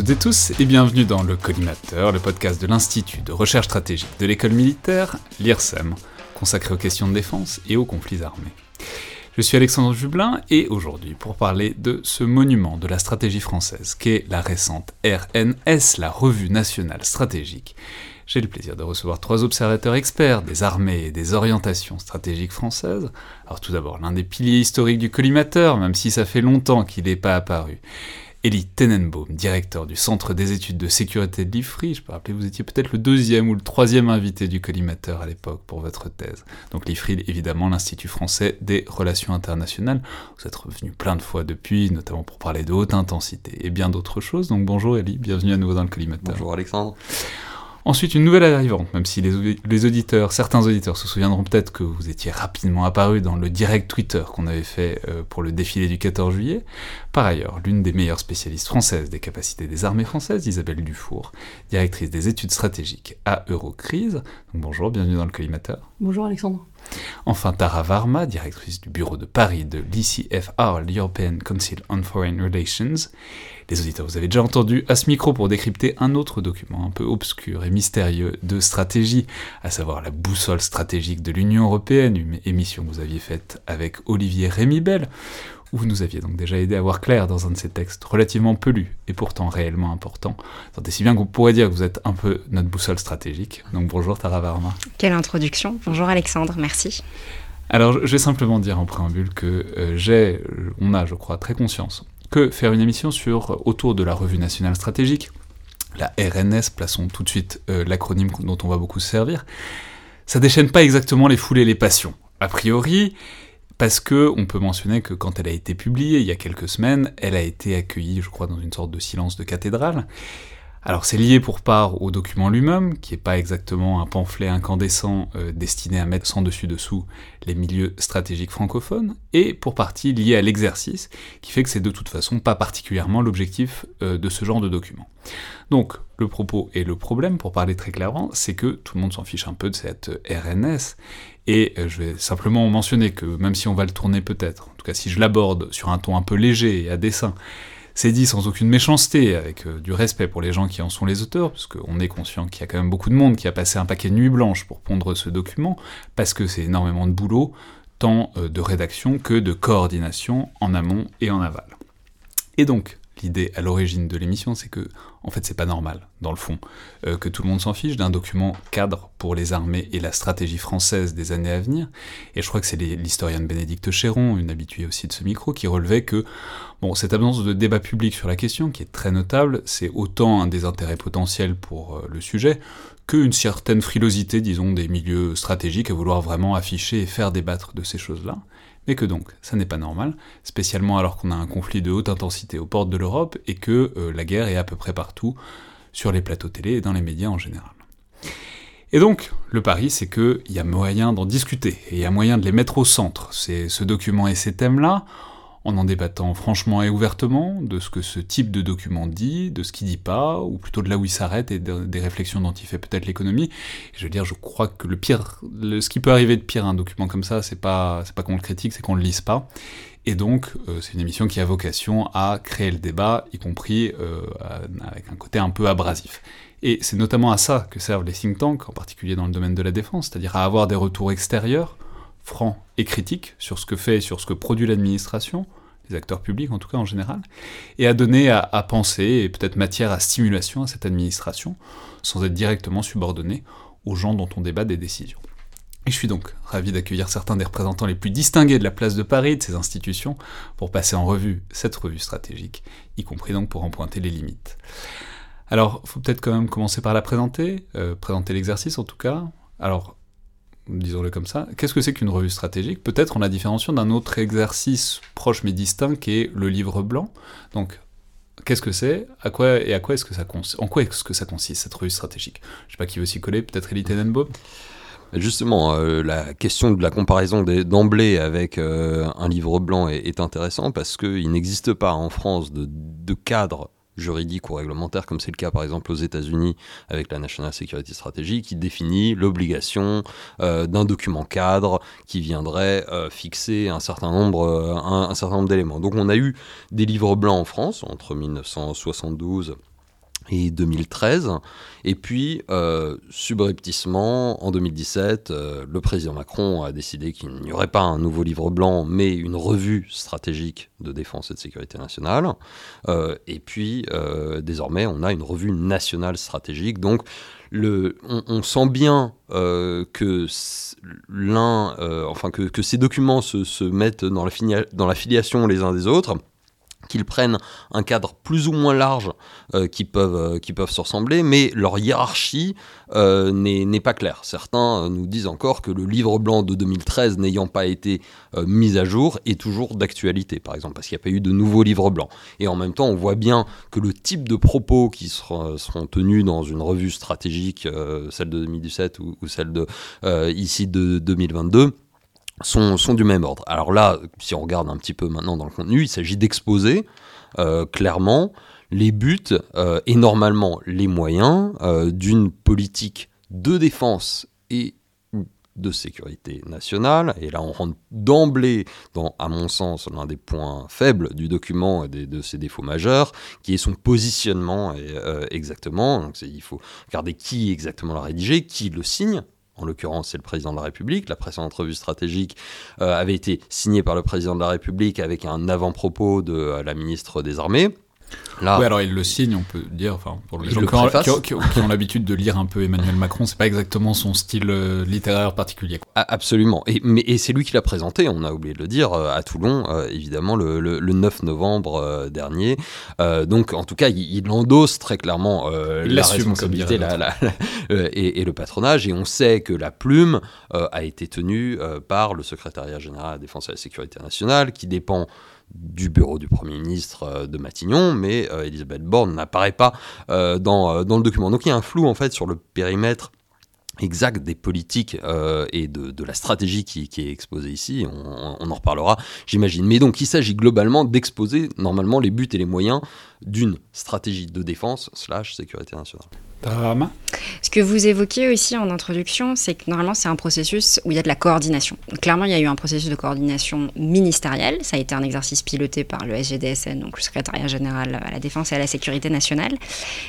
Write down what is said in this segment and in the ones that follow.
toutes et tous et bienvenue dans le Collimateur, le podcast de l'Institut de recherche stratégique de l'école militaire, l'IRSEM, consacré aux questions de défense et aux conflits armés. Je suis Alexandre Jublin et aujourd'hui pour parler de ce monument de la stratégie française qu'est la récente RNS, la Revue nationale stratégique. J'ai le plaisir de recevoir trois observateurs experts des armées et des orientations stratégiques françaises. Alors tout d'abord, l'un des piliers historiques du collimateur, même si ça fait longtemps qu'il n'est pas apparu. Elie Tenenbaum, directeur du Centre des études de sécurité de l'IFRI. Je peux rappeler, vous étiez peut-être le deuxième ou le troisième invité du collimateur à l'époque pour votre thèse. Donc l'IFRI, évidemment, l'Institut français des relations internationales. Vous êtes revenu plein de fois depuis, notamment pour parler de haute intensité et bien d'autres choses. Donc bonjour Elie, bienvenue à nouveau dans le collimateur. Bonjour Alexandre. Ensuite, une nouvelle arrivante, même si les, auditeurs, certains auditeurs se souviendront peut-être que vous étiez rapidement apparu dans le direct Twitter qu'on avait fait euh, pour le défilé du 14 juillet. Par ailleurs, l'une des meilleures spécialistes françaises des capacités des armées françaises, Isabelle Dufour, directrice des études stratégiques à Eurocrise. bonjour, bienvenue dans le collimateur. Bonjour Alexandre. Enfin, Tara Varma, directrice du bureau de Paris de l'ICFR, l'European Council on Foreign Relations. Les auditeurs, vous avez déjà entendu à ce micro pour décrypter un autre document un peu obscur et mystérieux de stratégie, à savoir la boussole stratégique de l'Union Européenne, une émission que vous aviez faite avec Olivier Rémy-Bell, où vous nous aviez donc déjà aidé à voir clair dans un de ces textes relativement pelus et pourtant réellement importants. Tant si bien qu'on pourrait dire que vous êtes un peu notre boussole stratégique. Donc bonjour Tara Varma. Quelle introduction. Bonjour Alexandre, merci. Alors je vais simplement dire en préambule que euh, j'ai, on a je crois très conscience que faire une émission sur autour de la revue nationale stratégique, la RNS, plaçons tout de suite euh, l'acronyme dont on va beaucoup se servir, ça déchaîne pas exactement les foules et les passions. A priori, parce que on peut mentionner que quand elle a été publiée il y a quelques semaines, elle a été accueillie, je crois, dans une sorte de silence de cathédrale. Alors c'est lié pour part au document lui-même, qui n'est pas exactement un pamphlet incandescent euh, destiné à mettre sans dessus-dessous les milieux stratégiques francophones, et pour partie lié à l'exercice, qui fait que c'est de toute façon pas particulièrement l'objectif euh, de ce genre de document. Donc le propos et le problème, pour parler très clairement, c'est que tout le monde s'en fiche un peu de cette RNS, et euh, je vais simplement mentionner que même si on va le tourner peut-être, en tout cas si je l'aborde sur un ton un peu léger et à dessin, c'est dit sans aucune méchanceté, avec euh, du respect pour les gens qui en sont les auteurs, parce qu'on est conscient qu'il y a quand même beaucoup de monde qui a passé un paquet de nuits blanches pour pondre ce document, parce que c'est énormément de boulot, tant euh, de rédaction que de coordination en amont et en aval. Et donc, l'idée à l'origine de l'émission, c'est que, en fait, c'est pas normal, dans le fond, euh, que tout le monde s'en fiche d'un document cadre pour les armées et la stratégie française des années à venir. Et je crois que c'est l'historienne Bénédicte Chéron, une habituée aussi de ce micro, qui relevait que, cette absence de débat public sur la question, qui est très notable, c'est autant un désintérêt potentiel pour euh, le sujet, qu'une certaine frilosité, disons, des milieux stratégiques à vouloir vraiment afficher et faire débattre de ces choses-là mais que donc ça n'est pas normal, spécialement alors qu'on a un conflit de haute intensité aux portes de l'Europe et que euh, la guerre est à peu près partout, sur les plateaux télé et dans les médias en général. Et donc, le pari, c'est qu'il y a moyen d'en discuter, et il y a moyen de les mettre au centre, c'est ce document et ces thèmes-là, en en débattant franchement et ouvertement de ce que ce type de document dit, de ce qu'il dit pas, ou plutôt de là où il s'arrête et des réflexions dont il fait peut-être l'économie. Je veux dire, je crois que le pire, ce qui peut arriver de pire à un document comme ça, c'est pas, c'est pas qu'on le critique, c'est qu'on le lise pas. Et donc, euh, c'est une émission qui a vocation à créer le débat, y compris euh, avec un côté un peu abrasif. Et c'est notamment à ça que servent les think tanks, en particulier dans le domaine de la défense, c'est-à-dire à avoir des retours extérieurs, franc et critique sur ce que fait et sur ce que produit l'administration, les acteurs publics en tout cas en général, et à donner à, penser et peut-être matière à stimulation à cette administration, sans être directement subordonné aux gens dont on débat des décisions. Et je suis donc ravi d'accueillir certains des représentants les plus distingués de la place de Paris, de ces institutions, pour passer en revue cette revue stratégique, y compris donc pour en pointer les limites. Alors, faut peut-être quand même commencer par la présenter, euh, présenter l'exercice en tout cas. Alors, disons-le comme ça. Qu'est-ce que c'est qu'une revue stratégique? Peut-être en la différenciant d'un autre exercice proche mais distinct qui est le livre blanc. Donc, qu'est-ce que c'est? À quoi et à quoi est-ce que ça en quoi est-ce que ça consiste cette revue stratégique? Je sais pas qui veut s'y coller. Peut-être Elie Tenenbaum Justement, euh, la question de la comparaison d'emblée avec euh, un livre blanc est, est intéressant parce qu'il n'existe pas en France de, de cadre juridique ou réglementaire, comme c'est le cas par exemple aux États-Unis avec la National Security Strategy, qui définit l'obligation euh, d'un document cadre qui viendrait euh, fixer un certain nombre, euh, un, nombre d'éléments. Donc on a eu des livres blancs en France entre 1972 et 2013. Et puis, euh, subrepticement, en 2017, euh, le président Macron a décidé qu'il n'y aurait pas un nouveau livre blanc, mais une revue stratégique de défense et de sécurité nationale. Euh, et puis, désormais, on a une revue nationale stratégique. Donc, on, sent bien que enfin que, ces documents se, mettent dans la filiation les uns des autres qu'ils prennent un cadre plus ou moins large euh, qui, peuvent, euh, qui peuvent se ressembler, mais leur hiérarchie euh, n'est pas claire. Certains nous disent encore que le livre blanc de 2013 n'ayant pas été mis à jour est toujours d'actualité, par exemple, parce qu'il n'y a pas eu de nouveau livre blanc. Et en même temps, on voit bien que le type de propos qui seront, tenus dans une revue stratégique, celle de 2017 ou, ou celle de, ici de 2022, sont, du même ordre. Alors là, si on regarde un petit peu maintenant dans le contenu, il s'agit d'exposer euh, clairement les buts euh, et normalement les moyens euh, d'une politique de défense et de sécurité nationale. Et là, on rentre d'emblée dans, à mon sens, l'un des points faibles du document et de ses défauts majeurs, qui est son positionnement exactement. Il faut regarder qui exactement l'a rédigé, qui le signe, en l'occurrence c'est le président de la République. La précédente revue stratégique euh, avait été signée par le président de la République avec un avant-propos de euh, la ministre des Armées. Là, oui, alors il le signe, on peut dire, enfin, pour les gens qui, ont l'habitude de lire un peu Emmanuel Macron, c'est pas exactement son style euh, littéraire particulier. Ah, absolument, et, mais, et c'est lui qui l'a présenté, on a oublié de le dire, euh, à Toulon, euh, évidemment, le, le, 9 novembre dernier. donc, en tout cas, il, endosse très clairement la responsabilité la, la, et, et, le patronage, et on sait que la plume a été tenue par le secrétariat général à la défense et à la sécurité nationale, qui dépend du bureau du Premier ministre euh, de Matignon, mais euh, Elisabeth Borne n'apparaît pas euh, dans, le document. Donc il y a un flou en fait sur le périmètre exact des politiques et de, la stratégie qui, est exposée ici, on, on en reparlera j'imagine. Mais donc il s'agit globalement d'exposer normalement les buts et les moyens d'une stratégie de défense slash sécurité nationale. Ce que vous évoquiez aussi en introduction, c'est que normalement c'est un processus où il y a de la coordination. clairement, il y a eu un processus de coordination ministérielle. Ça a été un exercice piloté par le SGDSN, donc le secrétariat général à la défense et à la sécurité nationale.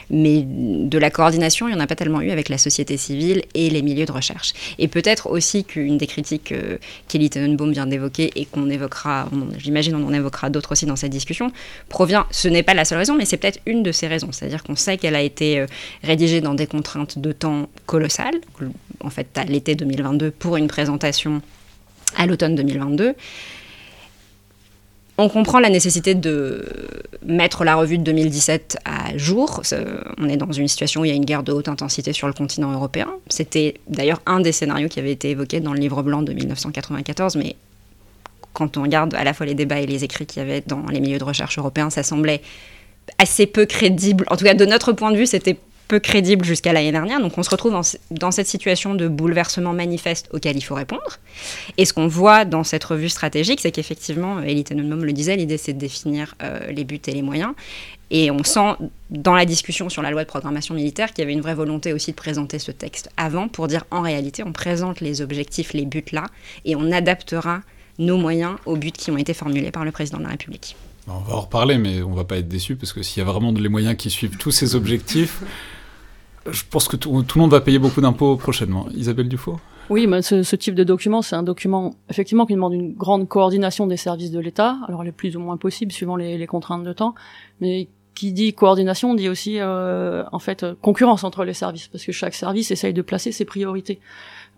Mais de la coordination, il n'y en a pas tellement eu avec la société civile et les milieux de recherche. Et peut-être aussi qu'une des critiques que Kelly Tenenbaum vient d'évoquer et qu'on évoquera, j'imagine on en évoquera d'autres aussi dans cette discussion, provient, ce n'est pas la seule raison, mais c'est peut-être une de ces raisons. C'est-à-dire qu'on sait qu'elle a été euh, dans des contraintes de temps colossales, en fait à l'été 2022 pour une présentation à l'automne 2022. On comprend la nécessité de mettre la revue de 2017 à jour. On est dans une situation où il y a une guerre de haute intensité sur le continent européen. C'était d'ailleurs un des scénarios qui avait été évoqué dans le livre blanc de 1994, mais quand on regarde à la fois les débats et les écrits qu'il y avait dans les milieux de recherche européens, ça semblait assez peu crédible. En tout cas, de notre point de vue, c'était peu crédible jusqu'à l'année dernière. Donc on se retrouve dans, cette situation de bouleversement manifeste auquel il faut répondre. Et ce qu'on voit dans cette revue stratégique, c'est qu'effectivement, Elie Tenenbaum le disait, l'idée c'est de définir euh, les buts et les moyens. Et on sent dans la discussion sur la loi de programmation militaire qu'il y avait une vraie volonté aussi de présenter ce texte avant pour dire en réalité on présente les objectifs, les buts là, et on adaptera nos moyens aux buts qui ont été formulés par le président de la République. On va en reparler, mais on va pas être déçu parce que s'il y a vraiment les moyens qui suivent tous ces objectifs, je pense que tout, le monde va payer beaucoup d'impôts prochainement. Isabelle Dufault oui, mais ce, type de document, c'est un document effectivement qui demande une grande coordination des services de l'État. Alors, les plus ou moins possible suivant les, contraintes de temps, mais qui dit coordination dit aussi euh, en fait concurrence entre les services, parce que chaque service essaye de placer ses priorités,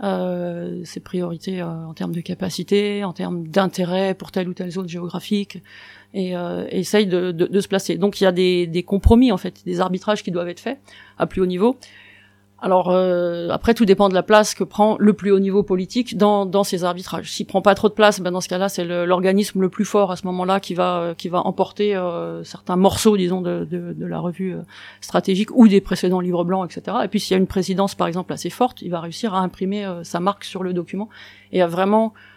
euh, ses priorités euh, en termes de capacité, en termes d'intérêt pour telle ou telle zone géographique, et, euh, essaye de, de, de, se placer. Donc il y a des, des, compromis en fait, des arbitrages qui doivent être faits à plus haut niveau. Alors euh, après tout dépend de la place que prend le plus haut niveau politique dans, dans ces arbitrages. S'il prend pas trop de place, ben dans ce cas-là c'est l'organisme le, plus fort à ce moment-là qui va qui va emporter euh, certains morceaux disons de, de, de la revue euh, stratégique ou des précédents livres blancs etc. Et puis s'il y a une présidence par exemple assez forte, il va réussir à imprimer euh, sa marque sur le document et à vraiment euh,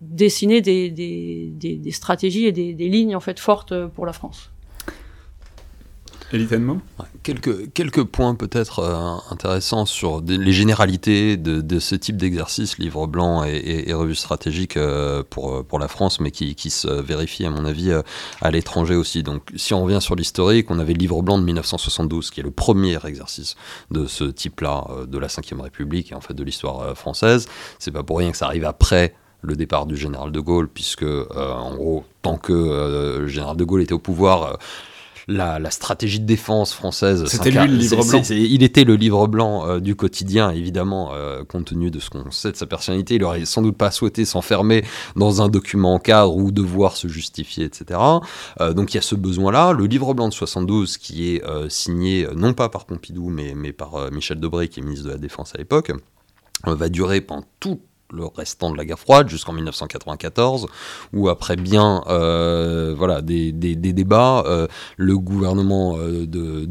dessiner des, des, des, des, stratégies et des, lignes en fait fortes pour la France. Quelques, quelques points peut-être euh, intéressants sur les généralités de, ce type d'exercice, livre blanc et, revue stratégique euh, pour, euh, pour la France, mais qui, qui se vérifie à mon avis à l'étranger aussi. Donc si on revient sur l'historique, on avait livre blanc de 1972, qui est le premier exercice de ce type-là de la Ve République et en fait de l'histoire française. C'est pas pour rien que ça arrive après le départ du général de Gaulle, puisque en gros, tant que le général de Gaulle était au pouvoir, la, stratégie de défense française. C'était lui le livre blanc. il était le livre blanc euh, du quotidien, évidemment, euh, compte tenu de ce qu'on sait de sa personnalité. Il aurait sans doute pas souhaité s'enfermer dans un document cadre ou devoir se justifier, etc. Euh, donc il y a ce besoin-là. Le livre blanc de 72, qui est signé non pas par Pompidou, mais, mais par Michel Debré, qui est ministre de la Défense à l'époque, va durer pendant tout le restant de la guerre froide jusqu'en 1994, où après bien euh, voilà des, des, débats, euh, le gouvernement euh, de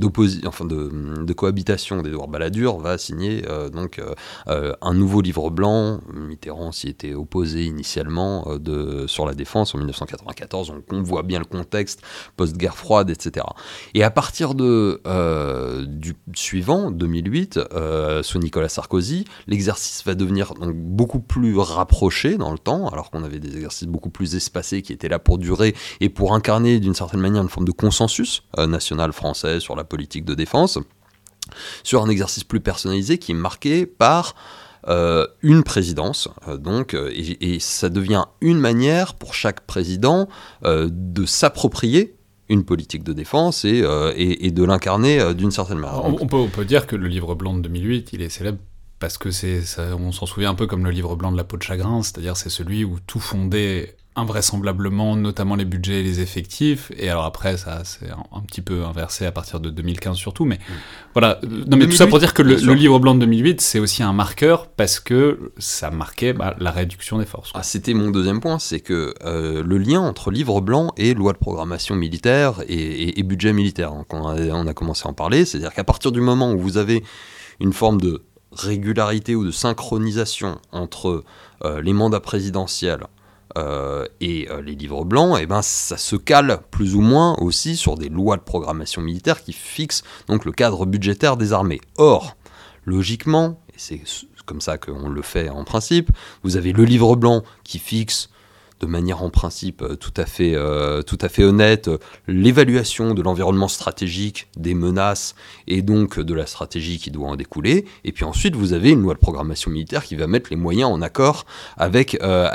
enfin de, de, cohabitation d'Edouard Balladur va signer donc un nouveau livre blanc. Mitterrand s'y était opposé initialement de sur la défense en 1994, donc on voit bien le contexte post-guerre froide, etc. Et à partir de du suivant 2008, sous Nicolas Sarkozy, l'exercice va devenir donc beaucoup plus rapprochés dans le temps, alors qu'on avait des exercices beaucoup plus espacés qui étaient là pour durer et pour incarner d'une certaine manière une forme de consensus euh, national français sur la politique de défense, sur un exercice plus personnalisé qui est marqué par euh, une présidence, euh, donc, et, ça devient une manière pour chaque président de s'approprier une politique de défense et, de l'incarner d'une certaine manière. On, peut, on, peut, dire que le livre blanc de 2008, il est célèbre parce que c'est, on s'en souvient un peu comme le livre blanc de la peau de chagrin, c'est-à-dire c'est celui où tout fondait invraisemblablement, notamment les budgets et les effectifs, et alors après ça c'est un, petit peu inversé à partir de 2015 surtout, mais mm. voilà. Non mais tout ça pour dire que le, livre blanc de 2008 c'est aussi un marqueur parce que ça marquait bah, la réduction des forces. Ah, c'était mon deuxième point, c'est que euh, le lien entre livre blanc et loi de programmation militaire et, budget militaire, hein, on, a, on a commencé à en parler, c'est-à-dire qu'à partir du moment où vous avez une forme de régularité ou de synchronisation entre euh, les mandats présidentiels euh, et euh, les livres blancs, et eh ben ça se cale plus ou moins aussi sur des lois de programmation militaire qui fixent donc le cadre budgétaire des armées. Or, logiquement, et c'est comme ça qu'on le fait en principe, vous avez le livre blanc qui fixe de manière en principe euh, tout à fait, euh, tout à fait honnête l'évaluation de l'environnement stratégique, des menaces et donc de la stratégie qui doit en découler. Et puis ensuite, vous avez une loi de programmation militaire qui va mettre les moyens en accord avec, euh,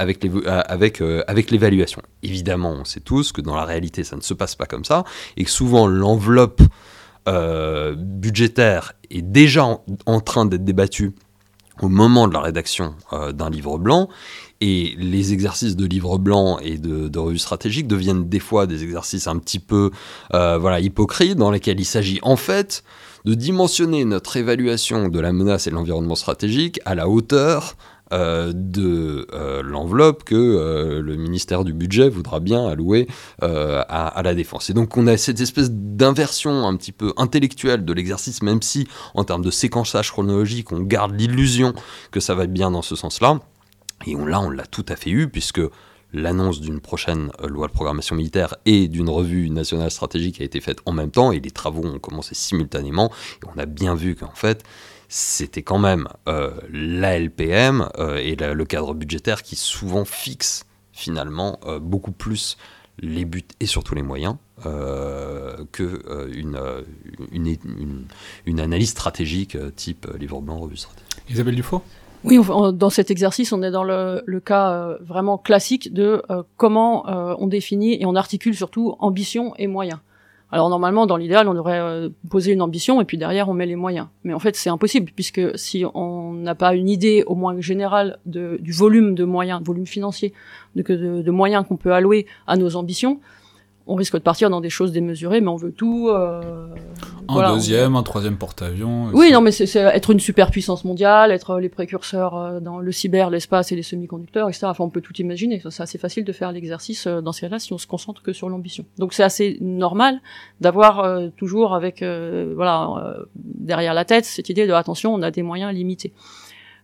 l'évaluation. Évidemment, on sait tous que dans la réalité, ça ne se passe pas comme ça et que souvent l'enveloppe budgétaire est déjà en, train d'être débattue au moment de la rédaction d'un livre blanc et les exercices de livre blanc et de, de revue stratégique deviennent des fois des exercices un petit peu euh, voilà, hypocrites, dans lesquels il s'agit en fait de dimensionner notre évaluation de la menace et de l'environnement stratégique à la hauteur euh, de euh, l'enveloppe que le ministère du budget voudra bien allouer à, à, la défense. Et donc on a cette espèce d'inversion un petit peu intellectuelle de l'exercice, même si en termes de séquençage chronologique, on garde l'illusion que ça va bien dans ce sens-là. Et on, là, on l'a tout à fait eu, puisque l'annonce d'une prochaine euh, loi de programmation militaire et d'une revue nationale stratégique a été faite en même temps, et les travaux ont commencé simultanément, et on a bien vu qu'en fait, c'était quand même euh, euh, et le cadre budgétaire qui souvent fixe finalement beaucoup plus les buts et surtout les moyens que une, analyse stratégique type livre blanc, revue stratégique. Isabelle Dufault oui, dans cet exercice, on est dans le, cas euh, vraiment classique de euh, comment euh, on définit et on articule surtout ambition et moyens. Alors normalement, dans l'idéal, on devrait poser une ambition et puis derrière, on met les moyens. Mais en fait, c'est impossible puisque si on n'a pas une idée au moins générale du volume de moyens, volume financier, de moyens qu'on peut allouer à nos ambitions, on risque de partir dans des choses démesurées, mais on veut tout. Euh, un deuxième, un troisième porte-avions. Oui, non, mais c'est être une superpuissance mondiale, être les précurseurs euh, dans le cyber, l'espace et les semi-conducteurs, etc. Enfin, on peut tout imaginer. C'est assez facile de faire l'exercice euh, dans ce cas-là si on se concentre que sur l'ambition. Donc c'est assez normal d'avoir euh, toujours avec, voilà, derrière la tête cette idée de attention, on a des moyens limités.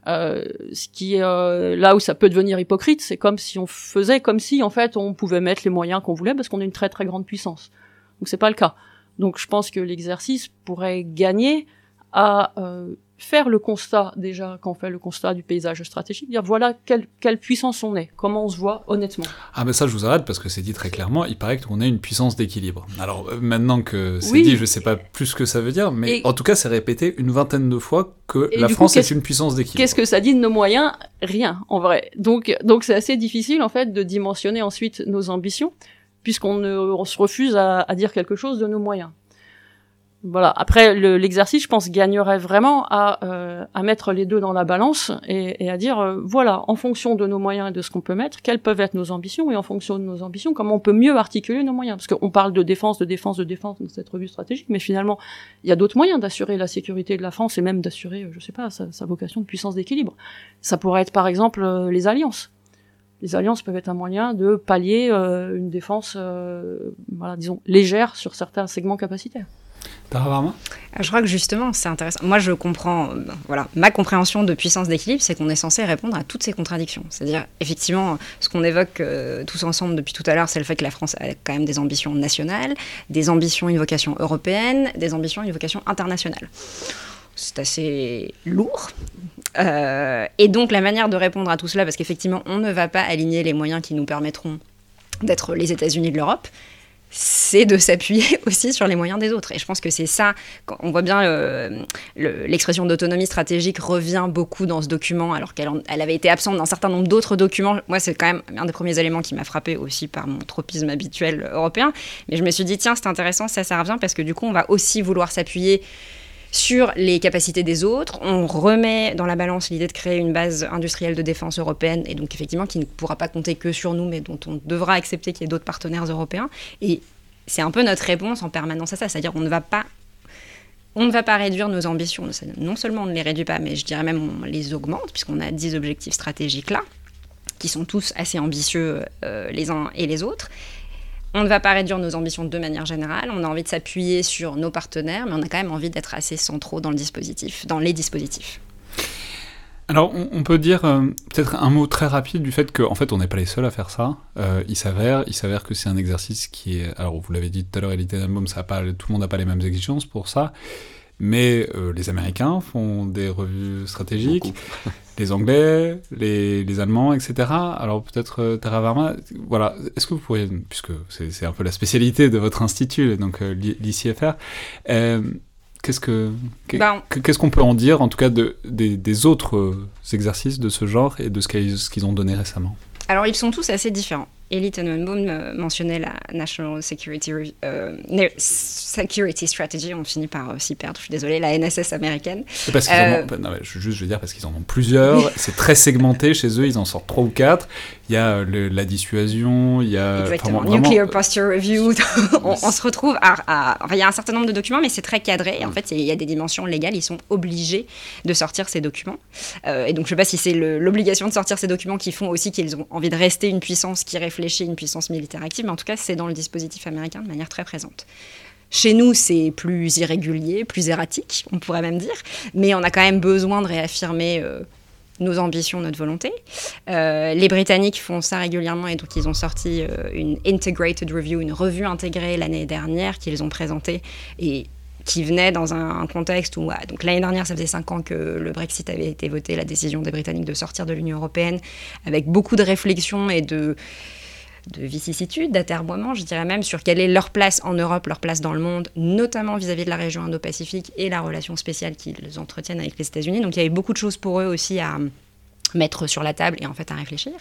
Euh, ce qui euh, là où ça peut devenir hypocrite, c'est comme si on faisait comme si en fait on pouvait mettre les moyens qu'on voulait parce qu'on a une très très grande puissance. Donc c'est pas le cas. Donc je pense que l'exercice pourrait gagner à euh, faire le constat déjà quand on fait le constat du paysage stratégique, dire voilà quelle, quelle puissance on est, comment on se voit honnêtement. Ah mais ça je vous arrête parce que c'est dit très clairement, il paraît qu'on est une puissance d'équilibre. Alors euh, maintenant que c'est dit, je sais pas plus ce que ça veut dire, mais en tout cas c'est répété une vingtaine de fois que la France est une puissance d'équilibre. Qu'est-ce que ça dit de nos moyens? Rien en vrai. Donc donc c'est assez difficile en fait de dimensionner ensuite nos ambitions puisqu'on on se refuse à, à dire quelque chose de nos moyens. Voilà. Après, l'exercice, je pense, gagnerait vraiment à, euh, à mettre les deux dans la balance et, et à dire, euh, voilà, en fonction de nos moyens et de ce qu'on peut mettre, quelles peuvent être nos ambitions et en fonction de nos ambitions, comment on peut mieux articuler nos moyens. Parce qu'on parle de défense, de défense, de défense dans cette revue stratégique, mais finalement, il y a d'autres moyens d'assurer la sécurité de la France et même d'assurer, je sais pas, sa, sa, vocation de puissance d'équilibre. Ça pourrait être, par exemple, euh, les alliances. Les alliances peuvent être un moyen de pallier euh, une défense, voilà, disons, légère sur certains segments capacitaires. Euh, je crois que justement, c'est intéressant. Moi, je comprends, euh, voilà, ma compréhension de puissance d'équilibre, c'est qu'on est censé répondre à toutes ces contradictions. C'est-à-dire, effectivement, ce qu'on évoque euh, tous ensemble depuis tout à l'heure, c'est le fait que la France a quand même des ambitions nationales, des ambitions, une vocation européenne, des ambitions, une vocation internationale. C'est assez lourd. et donc, la manière de répondre à tout cela, parce qu'effectivement, on ne va pas aligner les moyens qui nous permettront d'être les États-Unis de l'Europe, c'est de s'appuyer aussi sur les moyens des autres. Et je pense que c'est ça, on voit bien l'expression d'autonomie stratégique revient beaucoup dans ce document, alors qu'elle elle avait été absente d'un certain nombre d'autres documents. Moi, c'est quand même un des premiers éléments qui m'a frappé aussi par mon tropisme habituel européen. Mais je me suis dit, tiens, c'est intéressant, ça, ça revient, parce que du coup, on va aussi vouloir s'appuyer sur les capacités des autres. On remet dans la balance l'idée de créer une base industrielle de défense européenne, et donc effectivement qui ne pourra pas compter que sur nous, mais dont on devra accepter qu'il y ait d'autres partenaires européens. Et c'est un peu notre réponse en permanence à ça, c'est-à-dire on ne va pas on ne va pas réduire nos ambitions. Non seulement on ne les réduit pas, mais je dirais même on les augmente, puisqu'on a 10 objectifs stratégiques là, qui sont tous assez ambitieux euh, les uns et les autres. On ne va pas réduire nos ambitions de manière générale, on a envie de s'appuyer sur nos partenaires, mais on a quand même envie d'être assez centraux dans le dispositif, dans les dispositifs. Alors, on, peut dire euh, peut-être un mot très rapide du fait qu'en en fait, on n'est pas les seuls à faire ça. Euh, il s'avère, il s'avère que c'est un exercice qui est, alors vous l'avez dit tout à l'heure, Elite Album, tout le monde n'a pas les mêmes exigences pour ça. Mais euh, les Américains font des revues stratégiques, les Anglais, les, les, Allemands, etc. Alors peut-être euh, Tara Varma, voilà, est-ce que vous pourriez, puisque c'est un peu la spécialité de votre institut, donc euh, l'ICFR, euh, qu'est-ce que ben, qu'est-ce qu'on peut en dire, en tout cas, de, des, des autres exercices de ce genre et de ce qu'ils ont donné récemment? Alors ils sont tous assez différents. Elite Tenenbaum mentionnait la National Security, euh, Security Strategy, on finit par euh, s'y perdre, je suis désolée, la NSS américaine. Parce euh... en ont, non, je, juste, je veux dire, parce qu'ils en ont plusieurs, c'est très segmenté chez eux, ils en sortent trois ou quatre. Il y a le, la dissuasion, il y a. Exactement, vraiment, Nuclear Posture Review, on, on, se retrouve à. à enfin, il y a un certain nombre de documents, mais c'est très cadré. En fait, il y a des dimensions légales, ils sont obligés de sortir ces documents. Euh, et donc, je ne sais pas si c'est l'obligation de sortir ces documents qui font aussi qu'ils ont envie de rester une puissance qui réfléchit réfléchir une puissance militaire active, mais en tout cas, c'est dans le dispositif américain de manière très présente. Chez nous, c'est plus irrégulier, plus erratique, on pourrait même dire, mais on a quand même besoin de réaffirmer euh, nos ambitions, notre volonté. Euh, les Britanniques font ça régulièrement et donc ils ont sorti euh, une Integrated Review, une revue intégrée l'année dernière qu'ils ont présentée et qui venait dans un, un contexte où, donc l'année dernière, ça faisait cinq ans que le Brexit avait été voté, la décision des Britanniques de sortir de l'Union européenne, avec beaucoup de réflexions et de de vicissitudes, d'atermoiements, je dirais même, sur quelle est leur place en Europe, leur place dans le monde, notamment vis-à-vis de la région Indo-Pacifique et la relation spéciale qu'ils entretiennent avec les États-Unis. Donc il y avait beaucoup de choses pour eux aussi à mettre sur la table et en fait à réfléchir.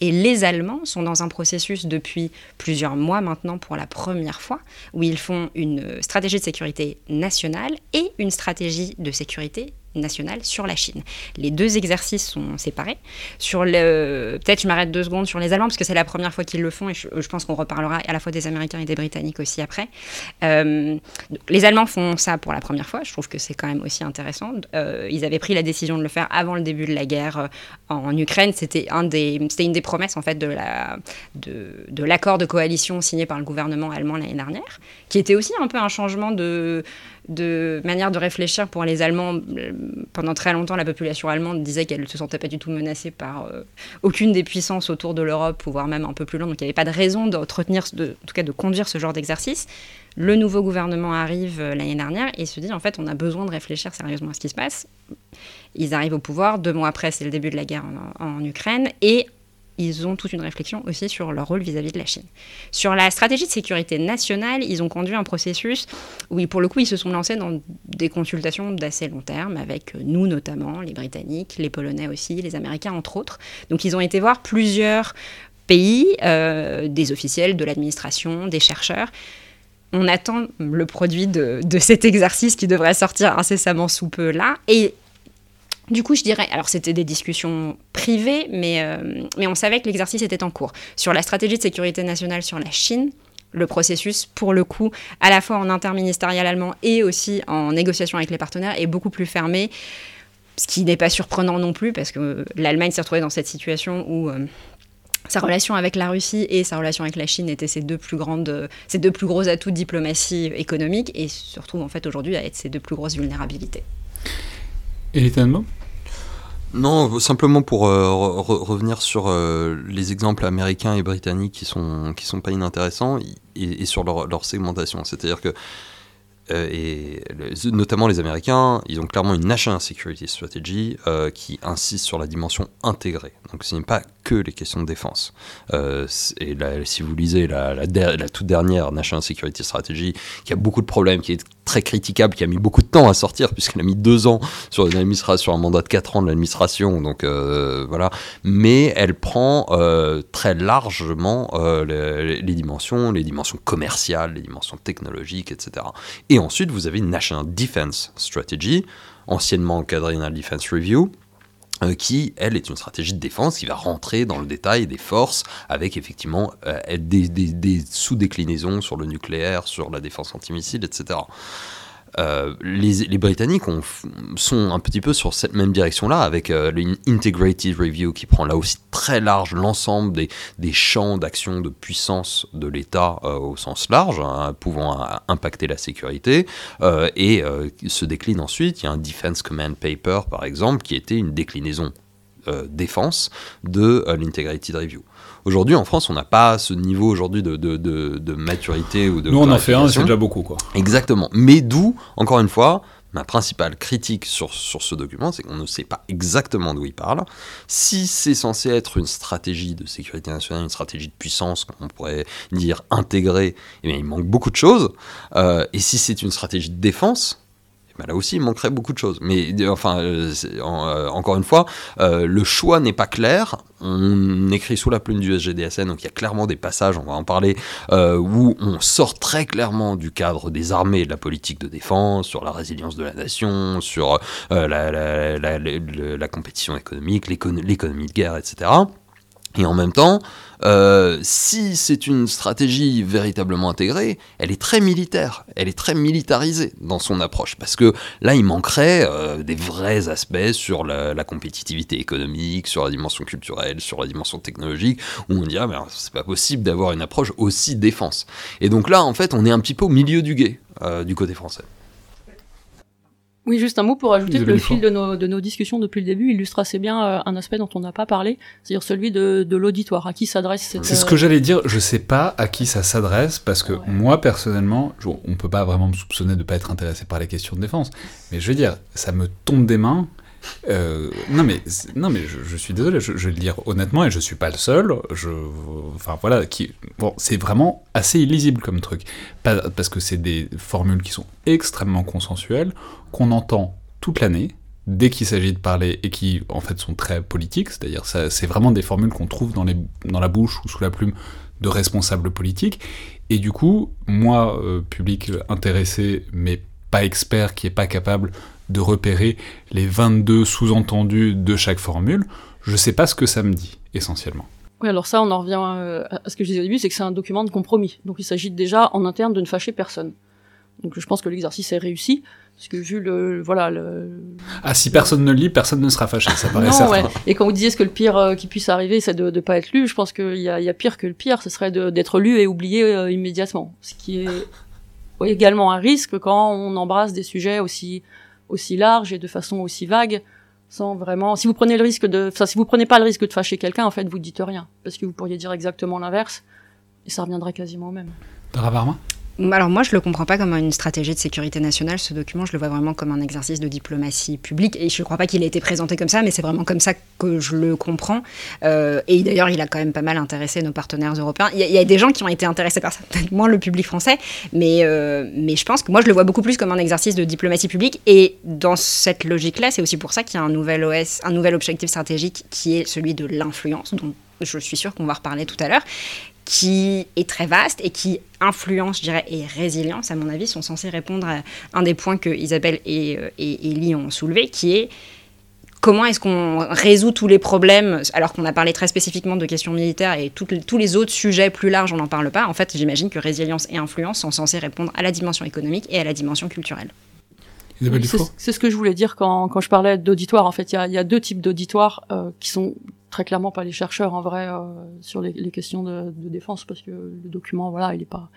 Et les Allemands sont dans un processus depuis plusieurs mois maintenant pour la première fois où ils font une stratégie de sécurité nationale et une stratégie de sécurité nationale sur la Chine. Les deux exercices sont séparés. Sur le, peut-être je m'arrête deux secondes sur les Allemands parce que c'est la première fois qu'ils le font et je, pense qu'on reparlera à la fois des Américains et des Britanniques aussi après. Euh, les Allemands font ça pour la première fois. Je trouve que c'est quand même aussi intéressant. Euh, ils avaient pris la décision de le faire avant le début de la guerre euh, en Ukraine. C'était un des, c'était une des promesses en fait de la, de, de l'accord de coalition signé par le gouvernement allemand l'année dernière, qui était aussi un peu un changement de de manière de réfléchir pour les Allemands pendant très longtemps, la population allemande disait qu'elle ne se sentait pas du tout menacée par euh, aucune des puissances autour de l'Europe, voire même un peu plus loin. Donc il n'y avait pas de raison d'entretenir, de, en tout cas de conduire ce genre d'exercice. Le nouveau gouvernement arrive euh, l'année dernière et se dit en fait on a besoin de réfléchir sérieusement à ce qui se passe. Ils arrivent au pouvoir, deux mois après c'est le début de la guerre en, en Ukraine et ils ont toute une réflexion aussi sur leur rôle vis-à-vis de la Chine. Sur la stratégie de sécurité nationale, ils ont conduit un processus où, pour le coup, ils se sont lancés dans des consultations d'assez long terme, avec nous notamment, les Britanniques, les Polonais aussi, les Américains entre autres. Donc ils ont été voir plusieurs pays, euh, des officiels, de l'administration, des chercheurs. On attend le produit de, de, cet exercice qui devrait sortir incessamment sous peu là. Et du coup, je dirais, alors c'était des discussions privées, mais, euh, mais on savait que l'exercice était en cours. Sur la stratégie de sécurité nationale sur la Chine, le processus, pour le coup, à la fois en interministériel allemand et aussi en négociation avec les partenaires, est beaucoup plus fermé. Ce qui n'est pas surprenant non plus, parce que l'Allemagne s'est retrouvée dans cette situation où euh, sa relation avec la Russie et sa relation avec la Chine étaient ses deux plus grandes, ses deux plus gros atouts de diplomatie économique, et se retrouve en fait aujourd'hui à être ses deux plus grosses vulnérabilités. Et non, simplement pour euh, re revenir sur euh, les exemples américains et britanniques qui sont qui sont pas inintéressants et, et sur leur, leur segmentation. C'est-à-dire que euh, et notamment les Américains, ils ont clairement une National Security Strategy euh, qui insiste sur la dimension intégrée. Donc ce n'est pas que les questions de défense. Euh, et si vous lisez la, toute dernière National Security Strategy, qui a beaucoup de problèmes, qui est très critiquable, qui a mis beaucoup de temps à sortir, puisqu'elle a mis deux ans sur une sur un mandat de quatre ans de l'administration, donc voilà. Mais elle prend très largement les, les, dimensions, les dimensions commerciales, les dimensions technologiques, etc. Et ensuite, vous avez une National Defense Strategy, anciennement Quadrennial Defense Review, euh, qui, elle, est une stratégie de défense qui va rentrer dans le détail des forces avec effectivement euh, des sous-déclinaisons sur le nucléaire, sur la défense antimissile, etc. Euh, les, Britanniques ont, sont un petit peu sur cette même direction-là, avec euh, l'Integrated Review qui prend là aussi très large l'ensemble des, champs d'action de puissance de l'État euh, au sens large, hein, pouvant impacter la sécurité, euh, et se décline ensuite. Il y a un Defense Command Paper, par exemple, qui était une déclinaison défense de l'Integrated Review. Aujourd'hui, en France, on n'a pas ce niveau aujourd'hui de, de, de, de, maturité ou de. Nous, on en fait un, c'est déjà beaucoup, quoi. Exactement. Mais d'où, encore une fois, ma principale critique sur, sur ce document, c'est qu'on ne sait pas exactement d'où il parle. Si c'est censé être une stratégie de sécurité nationale, une stratégie de puissance, comme on pourrait dire intégrée, eh bien, il manque beaucoup de choses. Euh, et si c'est une stratégie de défense, ben là aussi, il manquerait beaucoup de choses. Mais enfin, euh, euh, encore une fois, euh, le choix n'est pas clair. On écrit sous la plume du SGDSN, donc il y a clairement des passages, on va en parler, euh, où on sort très clairement du cadre des armées de la politique de défense, sur la résilience de la nation, sur la, la, la, la, compétition économique, l'économie de guerre, etc. Et en même temps, euh, si c'est une stratégie véritablement intégrée, elle est très militaire, elle est très militarisée dans son approche, parce que là, il manquerait euh, des vrais aspects sur la, compétitivité économique, sur la dimension culturelle, sur la dimension technologique, où on dirait, ben, c'est pas possible d'avoir une approche aussi défense. Et donc là, en fait, on est un petit peu au milieu du guet, euh, du côté français. Oui, juste un mot pour ajouter que le fil de nos, de nos, discussions depuis le début illustre assez bien euh, un aspect dont on n'a pas parlé, c'est-à-dire celui de, de l'auditoire, à qui s'adresse cette... C'est ce que j'allais dire, je sais pas à qui ça s'adresse, parce que ouais. moi, personnellement, on peut pas vraiment me soupçonner de pas être intéressé par les questions de défense, mais je veux dire, ça me tombe des mains euh, non mais non mais je, suis désolé, je, vais le dire honnêtement et je suis pas le seul. Je, enfin voilà, qui bon, c'est vraiment assez illisible comme truc, parce que c'est des formules qui sont extrêmement consensuelles, qu'on entend toute l'année dès qu'il s'agit de parler et qui en fait sont très politiques, c'est-à-dire c'est vraiment des formules qu'on trouve dans les dans la bouche ou sous la plume de responsables politiques. Et du coup, moi, euh, public intéressé mais pas expert, qui est pas capable de repérer les 22 sous-entendus de chaque formule, je sais pas ce que ça me dit, essentiellement. Oui, alors ça, on en revient euh, à ce que je disais au début, c'est que c'est un document de compromis. Donc il s'agit déjà en interne de ne fâcher personne. Donc je pense que l'exercice est réussi, parce que vu le... Voilà, le... Ah, si personne ne lit, personne ne sera fâché, ça paraît non, certain. Ouais. Et quand vous disiez ce que le pire euh, qui puisse arriver, c'est de ne pas être lu, je pense qu'il y, y a, pire que le pire, ce serait d'être lu et oublié euh, immédiatement. Ce qui est également un risque quand on embrasse des sujets aussi aussi large et de façon aussi vague, sans vraiment. Si vous prenez le risque de, enfin, si vous prenez pas le risque de fâcher quelqu'un, en fait, vous dites rien, parce que vous pourriez dire exactement l'inverse, et ça reviendrait quasiment au même. Dara alors moi, je le comprends pas comme une stratégie de sécurité nationale. Ce document, je le vois vraiment comme un exercice de diplomatie publique. Et je ne crois pas qu'il ait été présenté comme ça, mais c'est vraiment comme ça que je le comprends. Euh, et d'ailleurs, il a quand même pas mal intéressé nos partenaires européens. Il y, a des gens qui ont été intéressés par ça, peut-être moins le public français, mais, euh, mais je pense que moi, je le vois beaucoup plus comme un exercice de diplomatie publique. Et dans cette logique-là, c'est aussi pour ça qu'il y a un nouvel OS, un nouvel objectif stratégique qui est celui de l'influence, dont je suis sûre qu'on va reparler tout à l'heure, qui est très vaste et qui influence, je dirais, et résilience, à mon avis, sont censés répondre à un des points que Isabelle et, euh, et Ellie ont soulevé, qui est comment est-ce qu'on résout tous les problèmes, alors qu'on a parlé très spécifiquement de questions militaires et tous les autres sujets plus larges, on n'en parle pas. En fait, j'imagine que résilience et influence sont censés répondre à la dimension économique et à la dimension culturelle. C'est ce que je voulais dire quand, quand je parlais d'auditoire. En fait, il y a, y a, deux types d'auditoires euh, qui sont très clairement pas les chercheurs en vrai euh, sur les, les questions de, de, défense parce que le document voilà il est pas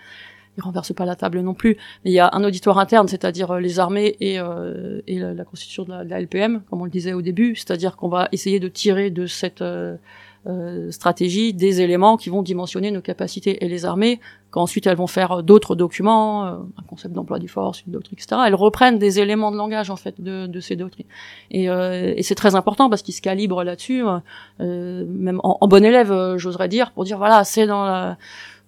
il renverse pas la table non plus. Il y a un auditoire interne c'est-à-dire euh, les armées et, euh, et la, constitution de la, de la, LPM comme on le disait au début. C'est-à-dire qu'on va essayer de tirer de cette euh, euh, stratégie des éléments qui vont dimensionner nos capacités et les armées, qu'ensuite elles vont faire d'autres documents, euh, un concept d'emploi du force, une doctrine, etc. Elles reprennent des éléments de langage en fait de, de ces doctrines. Et, euh, et c'est très important parce qu'ils se calibrent là-dessus, euh, même en, en, bon élève, j'oserais dire, pour dire voilà, c'est dans la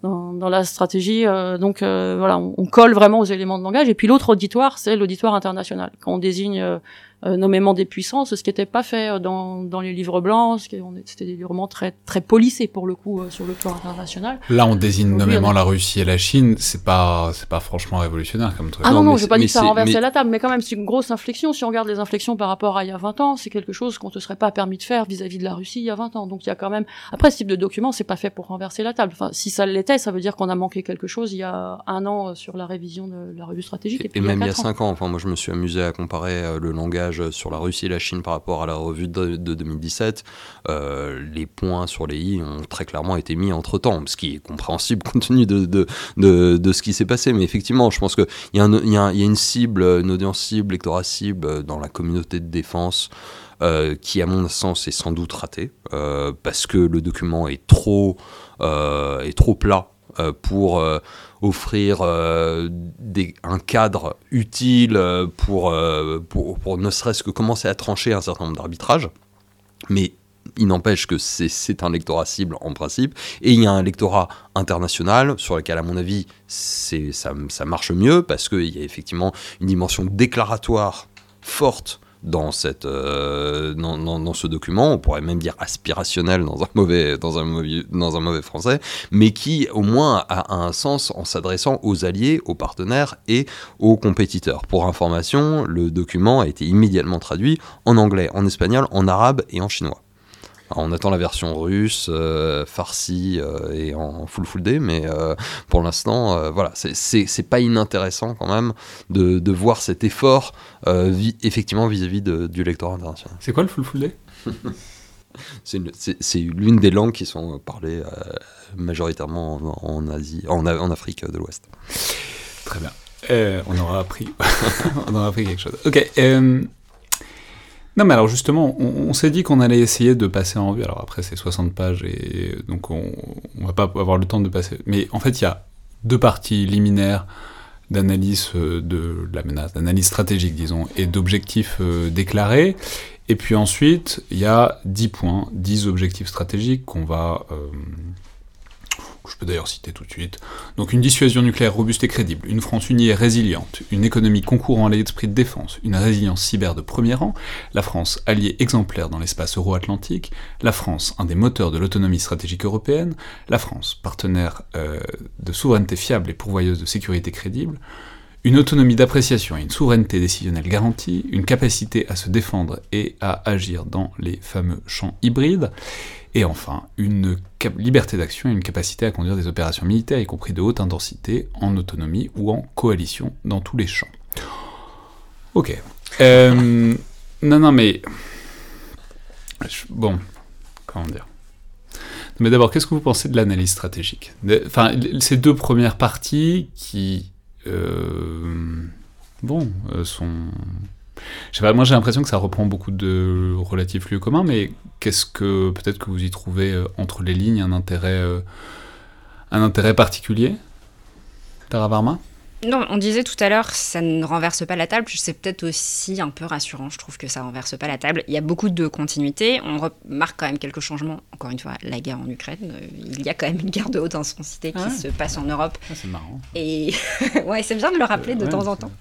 dans, dans, la stratégie. donc voilà, on, on, colle vraiment aux éléments de langage. Et puis l'autre auditoire, c'est l'auditoire international. Quand on désigne euh, nommément des puissances, ce qui n'était pas fait euh, dans, dans les livres blancs, c'était des livres très très polissés pour le coup euh, sur le plan international. Là, on désigne nommément la Russie et la Chine, c'est pas c'est pas franchement révolutionnaire comme truc. Ah non non, je veux pas dire que ça renversait la table, mais quand même c'est une grosse inflexion. Si on regarde les inflexions par rapport à il y a 20 ans, c'est quelque chose qu'on ne serait pas permis de faire vis-à-vis de la Russie il y a 20 ans. Donc il y a quand même après ce type de document, c'est pas fait pour renverser la table. Enfin, si ça l'était, ça veut dire qu'on a manqué quelque chose il y a un an sur la révision de la revue stratégique. Et, même il y a 5 ans. ans. Enfin, moi je me suis amusé à comparer le langage sur la Russie la Chine par rapport à la revue de, 2017, euh, les points sur les i ont très clairement été mis entre temps, ce qui est compréhensible compte tenu de, de, de, ce qui s'est passé. Mais effectivement, je pense qu'il y, y, a une cible, une audience cible, lectorat cible dans la communauté de défense. Euh, qui à mon sens est sans doute raté euh, parce que le document est trop est trop plat pour offrir euh, un cadre utile euh, pour, euh, pour, ne serait-ce que commencer à trancher un certain nombre d'arbitrages. Mais il n'empêche que c'est un lectorat cible en principe, et il y a un lectorat international sur lequel, à mon avis, ça, ça marche mieux, parce qu'il y a effectivement une dimension déclaratoire forte euh, dans, ce document, on pourrait même dire aspirationnel dans un mauvais français, mais qui au moins a, un sens en s'adressant aux alliés, aux partenaires et aux compétiteurs. Pour information, le document a été immédiatement traduit en anglais, en espagnol, en arabe et en chinois on attend la version russe, euh, farcie euh, et en full full day, mais euh, pour l'instant, voilà, c'est pas inintéressant quand même de, de voir cet effort effectivement vis-à-vis du lectorat international. C'est quoi le full full day C'est l'une des langues qui sont parlées majoritairement en, Asie, en, en Afrique de l'Ouest. Très bien. on aura appris, on aura appris quelque chose. Ok. Non, mais alors justement, on, s'est dit qu'on allait essayer de passer en revue. Alors après, c'est 60 pages et donc on, on, va pas avoir le temps de passer. Mais en fait, il y a deux parties liminaires d'analyse euh, de la menace, d'analyse stratégique, disons, et d'objectifs euh, déclarés. Et puis ensuite, il y a 10 points, 10 objectifs stratégiques qu'on va euh, je peux d'ailleurs citer tout de suite. Donc une dissuasion nucléaire robuste et crédible, une France unie et résiliente, une économie concourant à l'esprit de défense, une résilience cyber de premier rang, la France alliée exemplaire dans l'espace euro-atlantique, la France un des moteurs de l'autonomie stratégique européenne, la France partenaire euh, de souveraineté fiable et pourvoyeuse de sécurité crédible, une autonomie d'appréciation et une souveraineté décisionnelle garantie, une capacité à se défendre et à agir dans les fameux champs hybrides, et enfin, une liberté d'action et une capacité à conduire des opérations militaires, y compris de haute intensité, en autonomie ou en coalition dans tous les champs. Ok. Euh, non, non, mais... Bon, comment dire? Mais d'abord, qu'est-ce que vous pensez de l'analyse stratégique? Enfin, ces deux premières parties qui, euh, bon, euh, sont Je sais pas, moi j'ai l'impression que ça reprend beaucoup de relatifs lieux communs, mais qu'est-ce que peut-être que vous y trouvez euh, entre les lignes un intérêt, euh, un intérêt particulier Tara Varma? Non, on disait tout à l'heure, ça ne renverse pas la table. C'est peut-être aussi un peu rassurant, je trouve que ça renverse pas la table. Il y a beaucoup de continuité. On remarque quand même quelques changements. Encore une fois, la guerre en Ukraine, euh, il y a quand même une guerre de haute intensité qui Ah ouais. se passe en Europe. Ah, C'est marrant. Et ouais, c'est bien de le rappeler de Ouais, temps en temps.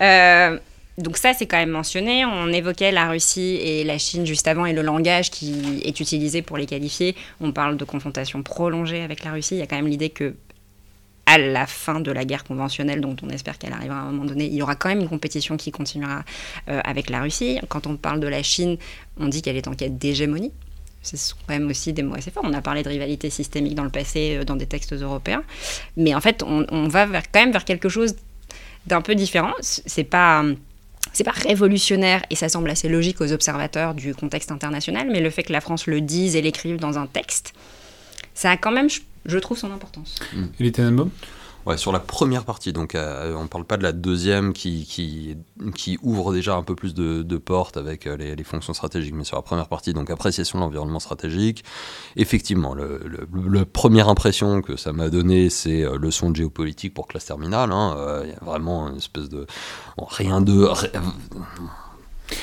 Euh, donc ça, c'est quand même mentionné. On évoquait la Russie et la Chine juste avant et le langage qui est utilisé pour les qualifier. On parle de confrontation prolongée avec la Russie. Il y a quand même l'idée que à la fin de la guerre conventionnelle, dont on espère qu'elle arrivera à un moment donné, il y aura quand même une compétition qui continuera euh, avec la Russie. Quand on parle de la Chine, on dit qu'elle est en quête d'hégémonie. Ce sont quand même aussi des mots assez forts. On a parlé de rivalité systémique dans le passé, euh, dans des textes européens. Mais en fait, on, va quand même vers quelque chose d'un peu différent. C'est pas. C'est pas révolutionnaire et ça semble assez logique aux observateurs du contexte international, mais le fait que la France le dise et l'écrive dans un texte, ça a quand même, je, trouve, son importance. Tenenbaum Ouais, sur la première partie, donc euh, on parle pas de la deuxième qui, qui, ouvre déjà un peu plus de, portes avec euh, les, fonctions stratégiques, mais sur la première partie, donc appréciation de l'environnement stratégique, effectivement, le, première impression que ça m'a donné, c'est euh, leçon de géopolitique pour classe terminale. hein, euh, Il y a vraiment une espèce de. rien de.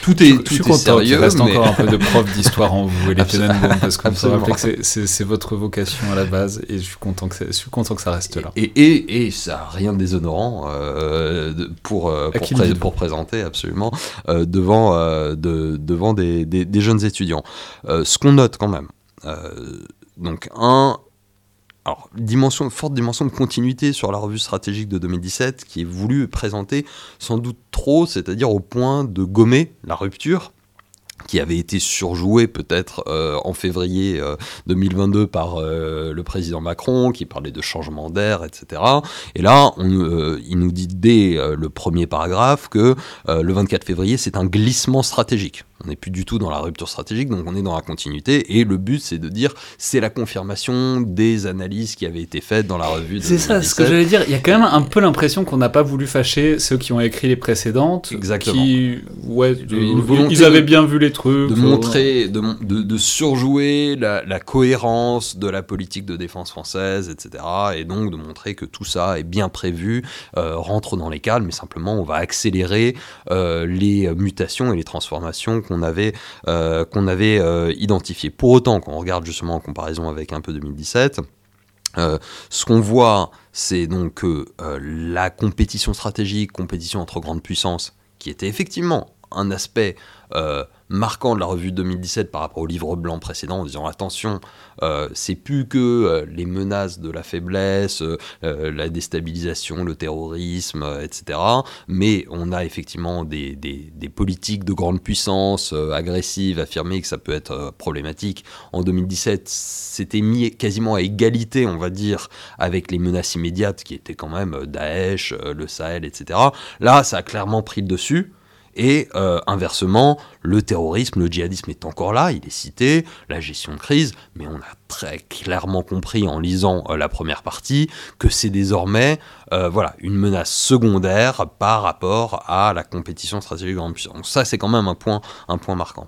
Tout est, je, tout je suis est content sérieux, qu'il reste mais- encore un peu de prof d'histoire en vous et les parce qu'on Absolument. rappeler que c'est- votre vocation à la base, et je suis content que, c'est- je suis content que ça reste là. Et, et, et ça n'a rien de déshonorant euh, pour, euh, pour, pré- présenter absolument euh, devant, de- devant des, des- des jeunes étudiants. Ce qu'on note quand même, donc un, alors, forte dimension de continuité sur la revue stratégique de 2017 qui est voulu présenter sans doute trop, c'est-à-dire au point de gommer la rupture qui avait été surjouée peut-être euh, en février euh, 2022 par euh, le président Macron, qui parlait de changement d'air, etc. Et là, euh, il nous dit dès euh, le premier paragraphe que euh, le 24 février, c'est un glissement stratégique. On n'est plus du tout dans la rupture stratégique, donc on est dans la continuité. Et le but, c'est de dire, c'est la confirmation des analyses qui avaient été faites dans la revue C'est ça, ce que 2017. j'allais dire. Il y a quand même un peu l'impression qu'on n'a pas voulu fâcher ceux qui ont écrit les précédentes. Exactement. Qui, ouais, ils avaient de- bien vu les trucs. de euh, montrer, de, mon- de, de surjouer la, la cohérence de la politique de défense française, etc. Et donc de montrer que tout ça est bien prévu, euh, rentre dans les cadres, mais simplement on va accélérer euh, les mutations et les transformations qu'on avait, euh, euh. Pour autant, quand on regarde justement en comparaison avec un peu 2017, euh, ce qu'on voit, c'est donc que euh, la compétition stratégique, compétition entre grandes puissances, qui était effectivement un aspect marquant de la revue de 2017 par rapport au livre blanc précédent en disant attention, euh, c'est plus que euh, les menaces de la faiblesse, euh, la déstabilisation, le terrorisme, etc. Mais on a effectivement des, des- des politiques de grande puissance agressives, affirmées que ça peut être problématique. En 2017, c'était mis quasiment à égalité, on va dire, avec les menaces immédiates qui étaient quand même Daesh, le Sahel, etc. Là, ça a clairement pris le dessus. Et euh, inversement, le terrorisme, le djihadisme est encore là, il est cité, la gestion de crise, mais on a très clairement compris en lisant euh, la première partie que c'est désormais euh, voilà, une menace secondaire par rapport à la compétition stratégique grande puissance. Donc ça, c'est quand même un point, un point marquant.